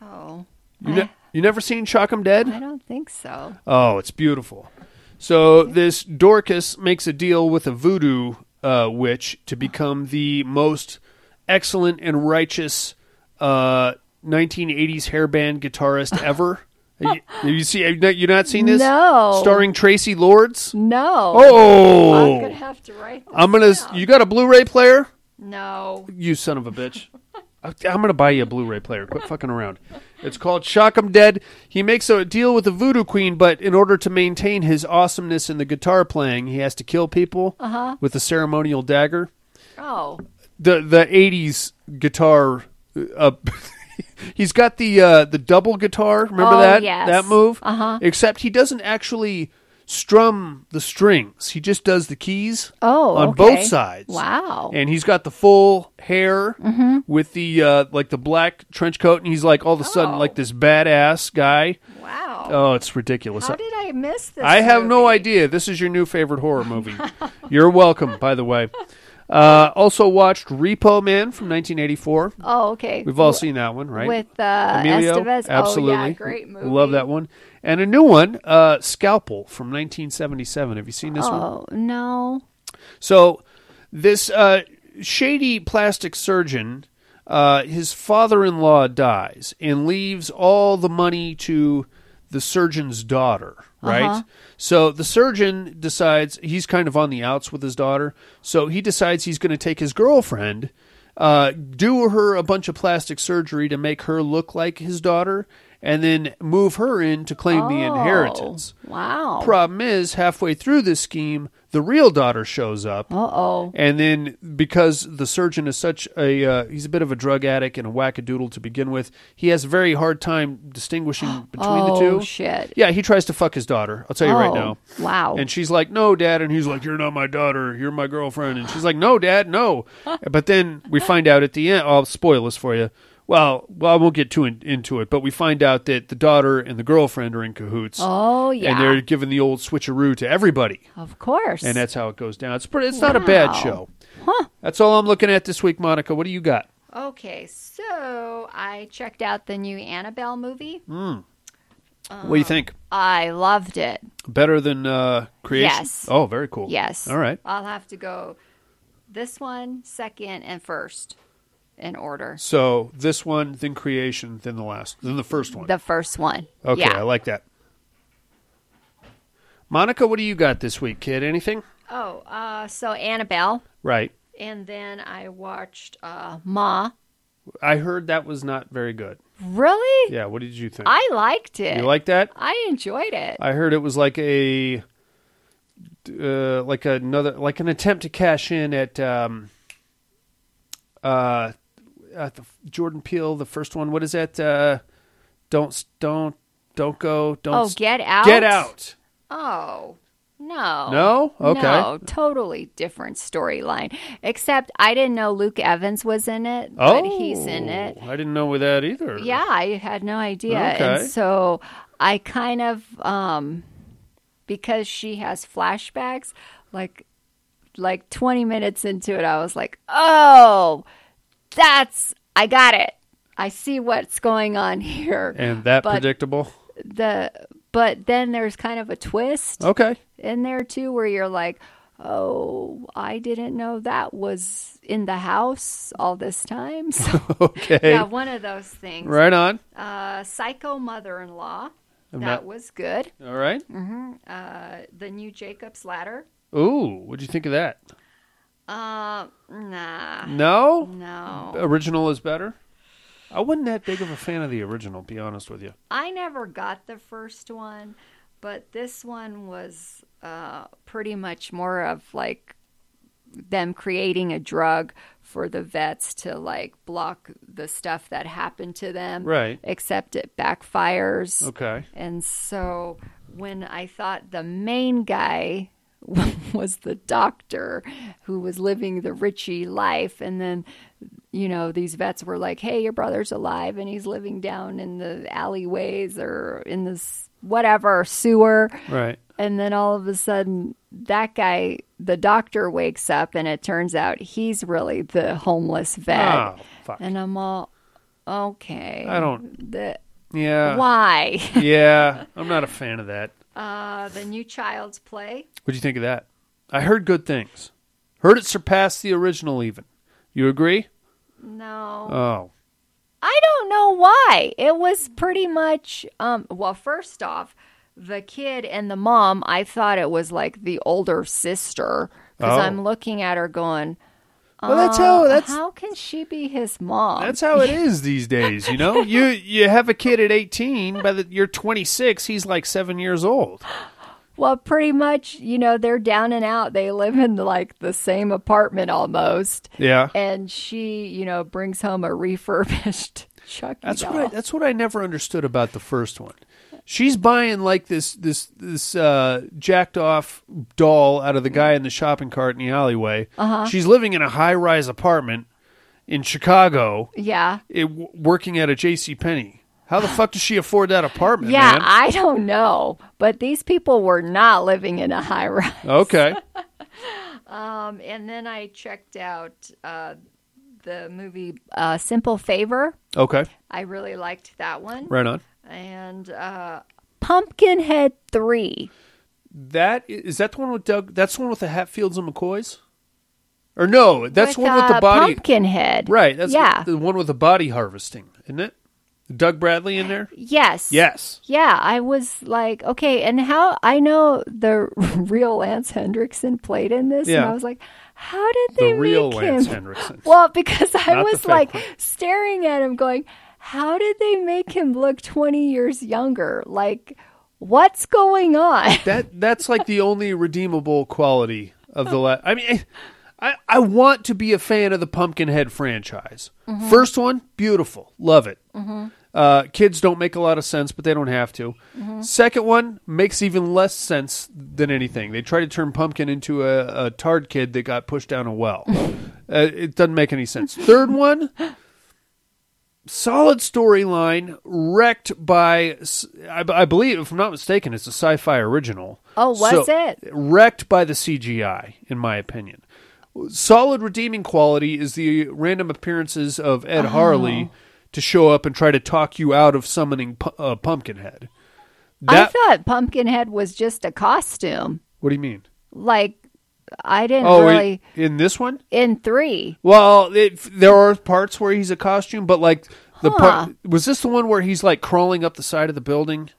Oh. You, ne- you never seen Shock 'em Dead? I don't think so. Oh, it's beautiful. So this Dorcas makes a deal with a voodoo uh, witch to become the most excellent and righteous uh, 1980s hairband guitarist <laughs> ever. You, you see? Have you not- you not seen this? No. Starring Traci Lords. No. Oh. I'm gonna have to write. This I'm gonna. down. You got a Blu-ray player? No. You son of a bitch. I- I'm gonna buy you a Blu-ray player. Quit fucking around. It's called Shock 'Em Dead. He makes a deal with the Voodoo Queen, but in order to maintain his awesomeness in the guitar playing, he has to kill people Uh-huh. with a ceremonial dagger. Oh. The the '80s guitar. Uh, <laughs> <laughs> he's got the uh, the double guitar. Remember Oh, that yes. that move? Uh-huh. Except he doesn't actually strum the strings. He just does the keys. Oh, on okay. both sides. Wow. And he's got the full hair Mhm. with the uh, like the black trench coat, and he's like all of a sudden Oh. like this badass guy. Wow. Oh, it's ridiculous. How did I miss this? I have no idea. This is your new favorite horror movie. You're welcome, by the way. Uh, also watched Repo Man from 1984. Oh, okay. We've all seen that one, right? with, uh, Emilio? Estevez? Oh, yeah, Absolutely. great movie. Love that one. And a new one, uh, Scalpel from 1977. Have you seen this one? Oh no. So, this uh, shady plastic surgeon, uh, his father-in-law dies and leaves all the money to the surgeon's daughter. Right. Uh-huh. So the surgeon decides he's kind of on the outs with his daughter. So he decides he's going to take his girlfriend, uh, do her a bunch of plastic surgery to make her look like his daughter, and then move her in to claim the Oh, inheritance. Wow. Problem is, halfway through this scheme, the real daughter shows up. Uh oh. And then because the surgeon is such a uh, he's a bit of a drug addict and a wackadoodle to begin with, he has a very hard time distinguishing <gasps> between the Oh, two. shit. Yeah, he tries to fuck his daughter. I'll tell you right Oh, now. wow. And she's like, "No, dad." And he's like, "You're not my daughter. You're my girlfriend." And she's like, "No, dad, no." <laughs> but then we find out at the end. I'll spoil this for you. Well, well, I won't get too in, into it, but we find out that the daughter and the girlfriend are in cahoots. Oh, yeah. And they're giving the old switcheroo to everybody. Of course. And that's how it goes down. It's pretty, it's not a bad Wow. show. That's all I'm looking at this week, Monica. What do you got? Okay, so I checked out the new Annabelle movie. Mm. what do you think? I loved it. Better than uh, Creation? Yes. Oh, very cool. Yes. All right. I'll have to go this one, second, and first in order. So this one, then Creation, then the last, then the first one. The first one. Okay, Yeah. I like that. Monica, what do you got this week, kid? Anything? Oh, uh, so Annabelle, Right. and then I watched uh, Ma. I heard that was not very good. Really? Yeah, what did you think? I liked it. You like that? I enjoyed it. I heard it was like a uh, like another like an attempt to cash in at um uh the Jordan Peele the first one what is that uh don't don't don't go don't oh, Get Out. Get Out Oh. No. No? Okay. No, totally different storyline. Except I didn't know Luke Evans was in it, oh he's in it. I didn't know that either Yeah, I had no idea. Okay. And so I kind of um because she has flashbacks like like 20 minutes into it I was like, "Oh, that's I got it. I see what's going on <laughs> here." and that But predictable the but then there's kind of a twist okay in there too where you're like, "Oh, I didn't know that was in the house all this time." So <laughs> Okay. Yeah, one of those things. Right on. Uh, Psycho Mother-in-Law. I'm that not- was good. all right mm-hmm. Uh, the new Jacob's Ladder. ooh what'd you think of that Uh, nah. no No. original is better I wasn't that big of a fan of the original be honest with you I never got the first one, but this one was uh, pretty much more of like them creating a drug for the vets to like block the stuff that happened to them. Right. Except it backfires. Okay. And so when I thought the main guy <laughs> was the doctor who was living the Richie life, and then you know these vets were like, "Hey, your brother's alive, and he's living down in the alleyways or in this whatever sewer." Right. And then all of a sudden, that guy, the doctor, wakes up, and it turns out he's really the homeless vet. Oh, fuck. And I'm all, okay. I don't- The, Yeah. Why? yeah, <laughs> I'm not a fan of that. Uh, the new Child's Play. What do you think of that? I heard good things. Heard it surpassed the original even. You agree? No. Oh. I don't know why. It was pretty much um well first off, the kid and the mom, I thought it was like the older sister cuz Oh. I'm looking at her going Well, that's how- "Uh, that's- how can she be his mom? That's how it is these days, you know? you <laughs> you have a kid at 18, by the you're 26, he's like 7 years old. Well, pretty much, you know, they're down and out. They live in like the same apartment almost. Yeah. And she, you know, brings home a refurbished <laughs> Chucky That's doll. what I, that's what I never understood about the first one. She's buying like this this this uh, jacked off doll out of the guy in the shopping cart in the alleyway. Uh-huh. She's living in a high rise apartment in Chicago, yeah. it, working at a J.C. Penney. How the fuck does she afford that apartment, Yeah, man? I don't know, but these people were not living in a high rise. okay, <laughs> Um, and then I checked out uh, the movie uh, Simple Favor. okay, I really liked that one. right on. And uh, Pumpkinhead Three. That is that the one with Doug? That's the one with the Hatfields and McCoys, or no? That's the With, one with the uh, body. Pumpkinhead. Right. That's yeah. the, the one with the body harvesting, isn't it? Doug Bradley in there. Yes. Yes. Yeah, I was like, okay, and how I know the <laughs> real Lance Henriksen played in this, and Yeah. I was like, how did they The real make Lance him? Henriksen. <laughs> Well, because I Not was like one. staring at him, going, how did they make him look twenty years younger? Like, what's going on? <laughs> That that's like the only redeemable quality of the. La- I mean, I I want to be a fan of the Pumpkinhead franchise. Mhm. First one, beautiful, love it. Mhm. Uh, kids don't make a lot of sense, but they don't have to. Mhm. Second one makes even less sense than anything. They try to turn Pumpkin into a, a tard kid that got pushed down a well. <laughs> uh, it doesn't make any sense. Third one, solid storyline, wrecked by, I believe, if I'm not mistaken, it's a sci-fi original. Oh, was it? Wrecked by the CGI, in my opinion. Solid redeeming quality is the random appearances of Ed Oh. Harley to show up and try to talk you out of summoning pu- uh, Pumpkinhead. I That, thought Pumpkinhead was just a costume. what do you mean? Like, I didn't oh, really in, in this one? in three. Well, it, there are parts where he's a costume, but like the Huh. part was this the one where he's like crawling up the side of the building?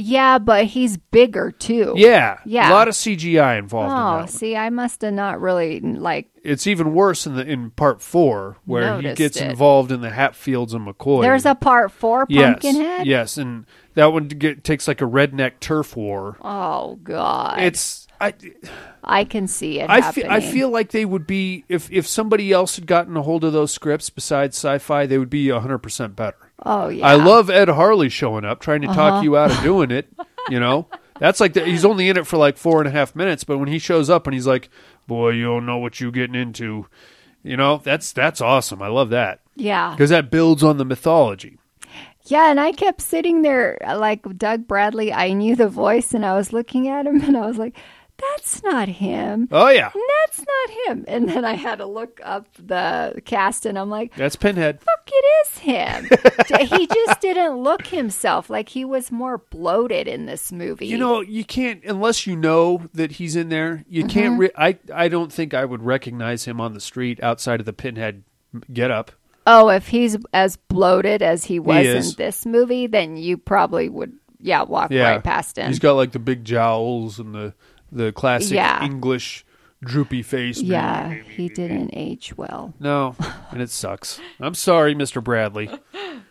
Yeah, but he's bigger too. Yeah, Yeah. a lot of CGI involved. in Oh, that. see, I must have not really like. It's even worse in the in part four where he gets it. involved in the Hatfields and McCoy. There's a part four, yes, Pumpkinhead. yes, and that one get, takes like a redneck turf war. Oh God. It's I. I can see it I happening. feel, I feel like they would be if if somebody else had gotten a hold of those scripts besides sci-fi, they would be hundred percent better. Oh yeah. I love Ed Harley showing up, trying to Uh-huh. talk you out of doing it. You know, that's like the, he's only in it for like four and a half minutes, but when he shows up and he's like, "Boy, you don't know what you're getting into," you know, that's that's awesome. I love that. Yeah. because that builds on the mythology. Yeah, and I kept sitting there like Doug Bradley. I knew the voice, and I was looking at him, <laughs> and I was like, "That's not him." Oh yeah, That's not him. And then I had to look up the cast, and I'm like, that's Pinhead. "Fuck, it is him." <laughs> he just didn't look himself. Like he was more bloated in this movie. You know, you can't unless you know that he's in there. You can't. Mhm. Re- I I don't think I would recognize him on the street outside of the Pinhead get up. Oh, if he's as bloated as he was in this movie, then you probably would, yeah, walk Yeah, right past him. He's got like the big jowls and the the classic Yeah. English droopy face. yeah, he didn't age well. No, and it sucks. I'm sorry, Mr. Bradley.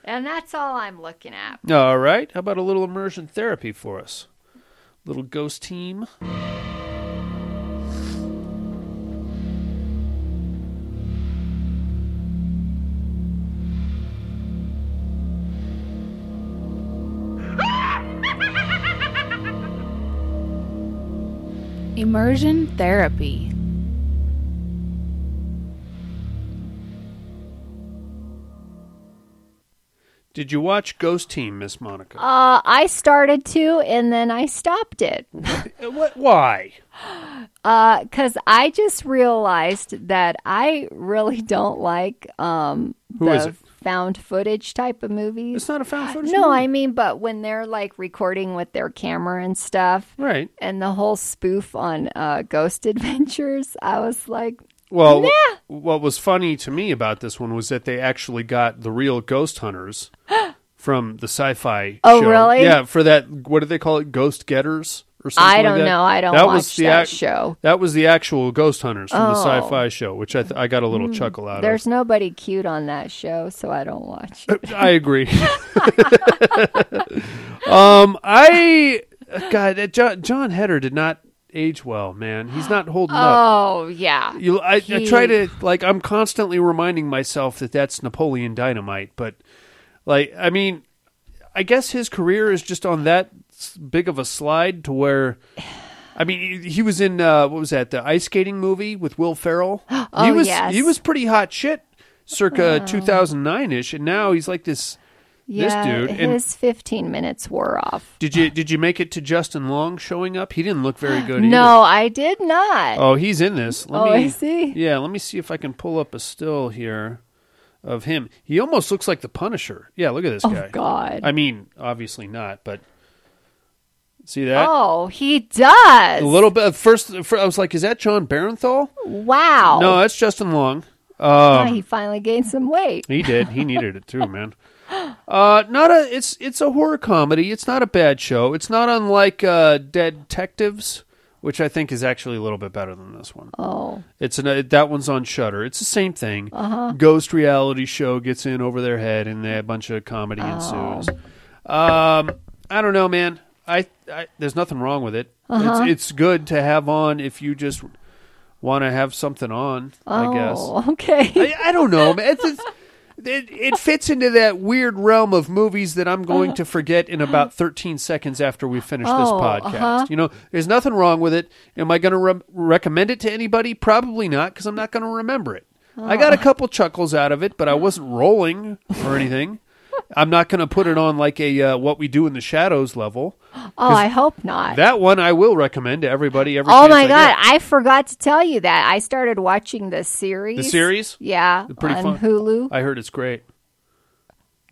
And that's all I'm looking at. All right, how about a little immersion therapy for us? Little ghost team. Immersion therapy. Did you watch Ghost Team, Miss Monica? Uh, I started to, and then I stopped it. <laughs> what? Why? Uh, cause I just realized that I really don't like um Who the is it? Found footage type of movies. It's not a found footage. No, movie. I mean, but when they're like recording with their camera and stuff, right? And the whole spoof on uh, Ghost <laughs> Adventures, I was like, Well, yeah. what was funny to me about this one was that they actually got the real ghost hunters <gasps> from the sci-fi. Oh, show. really? Yeah, for that. What do they call it? Ghost getters or something. I don't that? know. I don't that watch was the that ac- show. That was the actual ghost hunters from the Oh. sci-fi show, which I th- I got a little Mm, chuckle out of. There's nobody cute on that show, so I don't watch it. I agree. <laughs> <laughs> um, I God, John, Jon Heder did not age well, man. He's not holding up. Oh yeah. You, I, I try to like. I'm constantly reminding myself that that's Napoleon Dynamite, but like, I mean, I guess his career is just on that big of a slide to where. I mean, he- he was in uh, what was that? The ice skating movie with Will Ferrell. <gasps> he Oh, was yes. he was pretty hot shit, circa Oh. 2009 ish, and now he's like this Yeah, this dude. And his 15 minutes wore off. did you did you make it to Justin Long showing up? He didn't look very good. <gasps> No, I did not. Oh, he's in this. Let Oh, me, is he? Yeah, let me see if I can pull up a still here of him. He almost looks like the Punisher. Yeah, look at this Oh, guy. God. I mean, obviously not, but see that? Oh, he does. A little bit. First, I was like, "Is that Jon Bernthal?" Wow. No, that's Justin Long. Ah, Um, he finally gained some weight. he did. He <laughs> needed it too, man. Uh, not a. It's it's a horror comedy. It's not a bad show. It's not unlike uh, Dead Detectives, which I think is actually a little bit better than this one. Oh. It's an that one's on Shudder. It's the same thing. Uh-huh. Ghost reality show gets in over their head, and a bunch of comedy Oh. ensues. Um, I don't know, man. I, I there's nothing wrong with it. Uh-huh. It's it's good to have on if you just want to have something on. I guess. Oh, okay. I, I don't know. It's, it's, it, it fits into that weird realm of movies that I'm going to forget in about 13 seconds after we finish this Oh, podcast. uh-huh. You know, there's nothing wrong with it. Am I going to re- recommend it to anybody? Probably not, because I'm not going to remember it. I got a Oh. couple chuckles out of it, but I wasn't rolling or anything. I'm not going to put it on like a uh, what we do in the shadows level. <gasps> Oh, I hope not. That one I will recommend to everybody. Every Oh my I god, get. I forgot to tell you that. I started watching the series. The series? Yeah, Pretty on fun. Hulu. I heard it's great.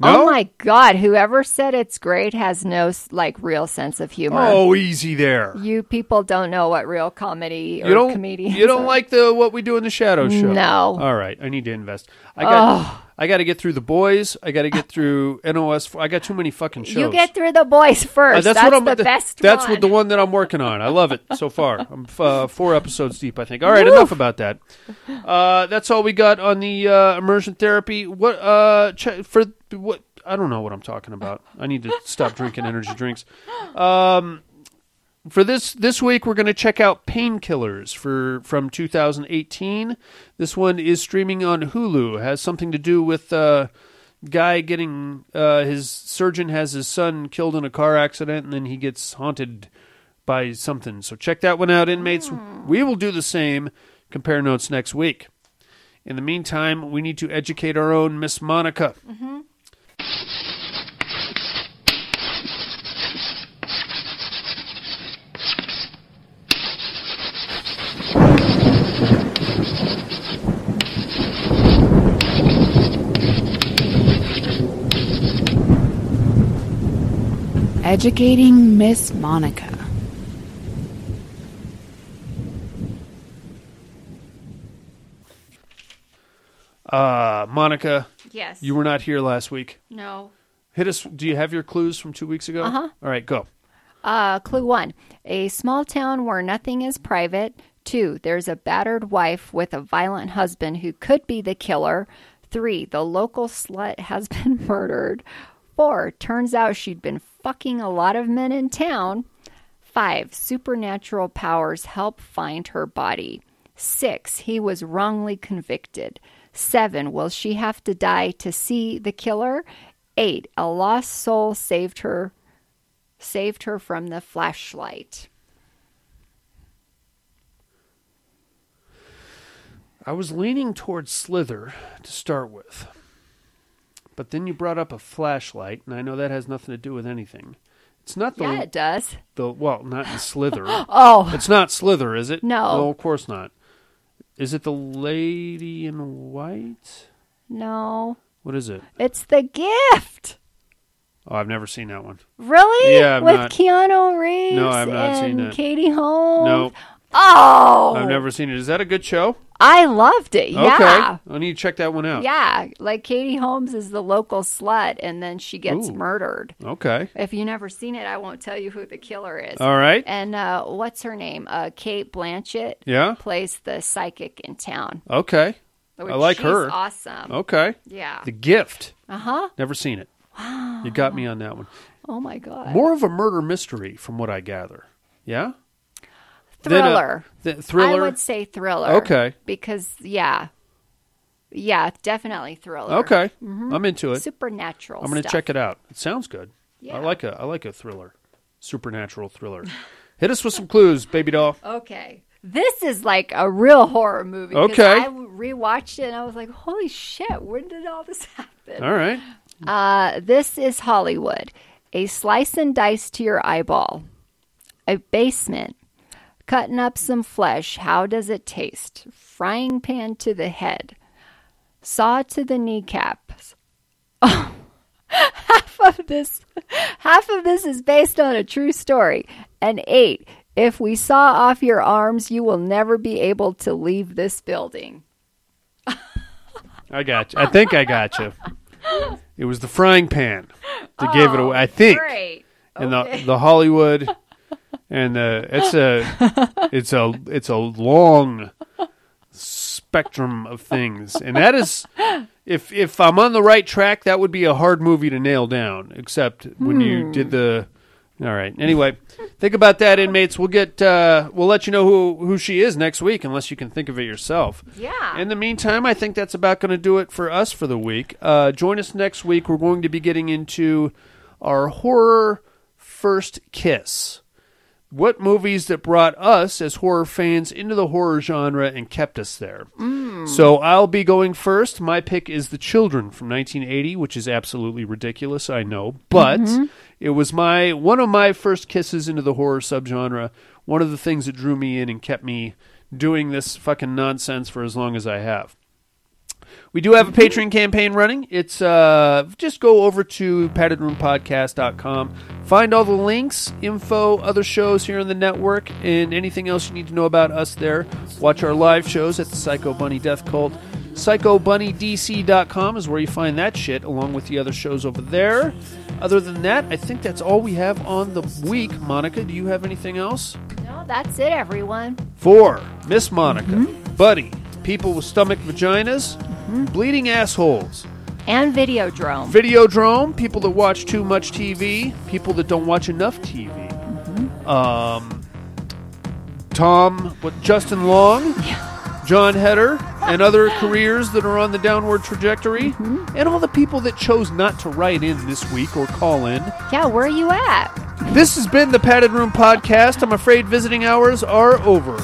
Oh my god, whoever said it's great has no like real sense of humor. Oh, easy there. You people don't know what real comedy or You don't. comedians You don't are. like the what we do in the shadow show. No. All right, I need to invest. I got. Ugh. I got to get through the boys. I got to get through NOS. I got too many fucking shows. You get through the boys first. Uh, that's what I'm. the th- best That's one. what the one that I'm working on. I love it so far. I'm uh, four episodes deep, I think. All right, enough about that. Uh, that's all we got on the uh, immersion therapy. What uh, ch- for what? I don't know what I'm talking about. I need to stop drinking energy drinks. Um, for this this week, we're going to check out Painkillers for from 2018. This one is streaming on Hulu. It has something to do with uh, guy getting uh, his surgeon has his son killed in a car accident, and then he gets haunted by something. So check that one out, inmates. We will do the same. Compare notes next week. In the meantime, we need to educate our own Miss Monica. Educating Miss Monica. Uh, Monica. Yes. You were not here last week. No. Hit us. Do you have your clues from two weeks ago? Uh-huh. All right, go. Uh, clue one a small town where nothing is private. Two, there's a battered wife with a violent husband who could be the killer. Three, the local slut has <laughs> been murdered. Four, turns out she'd been fucking a lot of men in town. Five, supernatural powers help find her body. Six, he was wrongly convicted. Seven, will she have to die to see the killer? Eight, a lost soul saved her saved her from the flashlight. I was leaning towards Slither to start with. But then you brought up a flashlight, and I know that has nothing to do with anything. It's not the Yeah, it does. the well, not in Slither. <laughs> Oh. it's not Slither, is it? No. no, of course not. Is it the lady in white? No. What is it? It's the gift. Oh, I've never seen that one. Really? Yeah, I've with not. Keanu Reeves No, I've not and seen it. Katie Holmes. No, Oh, I've never seen it. Is that a good show? I loved it. Yeah. Okay, I need to check that one out. Yeah, like Katie Holmes is the local slut, and then she gets Ooh. murdered. Okay. If you never seen it, I won't tell you who the killer is. All right. And uh, what's her name? Uh, Cate Blanchett. Yeah? Plays the psychic in town. Okay. I like she's her. awesome. Okay. Yeah. The Gift. Uh huh. Never seen it. Wow. You got me on that one. Oh my god. More of a murder mystery, from what I gather. Yeah. Thriller. th- thriller. I would say thriller. Okay. Because yeah, yeah, definitely thriller. Okay. Mhm. I'm into it. Supernatural. I'm going to check it out. It sounds good. Yeah. I like a I like a thriller, supernatural thriller. <laughs> Hit us with some clues, baby doll. Okay. This is like a real horror movie. Okay. I rewatched it and I was like, holy shit, when did all this <laughs> happen? All right. Uh, this is Hollywood. A slice and dice to your eyeball. A basement. Cutting up some flesh. How does it taste? Frying pan to the head. Saw to the kneecaps. <laughs> Oh, half of this, half of this is based on a true story. And eight. If we saw off your arms, you will never be able to leave this building. I got you. I think I got you. It was the frying pan that gave it away. I think. Oh, great. And Okay. the the Hollywood, and the it's a <laughs> it's a it's a long spectrum of things, and that is if if I'm on the right track, that would be a hard movie to nail down. Except when you Hmm. did the. All right. Anyway, think about that, inmates. We'll get uh, we'll let you know who who she is next week, unless you can think of it yourself. Yeah. In the meantime, I think that's about going to do it for us for the week. Uh, join us next week. We're going to be getting into our horror first kiss. What movies that brought us as horror fans into the horror genre and kept us there? Mm. So I'll be going first. My pick is The Children from 1980, which is absolutely ridiculous, I know, but Mhm. it was my one of my first kisses into the horror subgenre. One of the things that drew me in and kept me doing this fucking nonsense for as long as I have. We do have a Patreon campaign running. It's uh, just go over to paddedroompodcast.com. Find all the links, info, other shows here on the network, and anything else you need to know about us there. Watch our live shows at the Psycho Bunny Death Cult. PsychoBunnyDC.com is where you find that shit, along with the other shows over there. Other than that, I think that's all we have on the week. Monica, do you have anything else? No, that's it, everyone. Four, Miss Monica, Buddy, people with stomach vaginas, mm-hmm. bleeding assholes, And Videodrome. Videodrome, people that watch too much TV, people that don't watch enough TV. Mm-hmm. Um, Tom, what Justin Long, <laughs> Jon Heder, and other careers that are on the downward trajectory, mm-hmm. and all the people that chose not to write in this week or call in. Yeah, where are you at? This has been the Padded Room Podcast. I'm afraid visiting hours are over.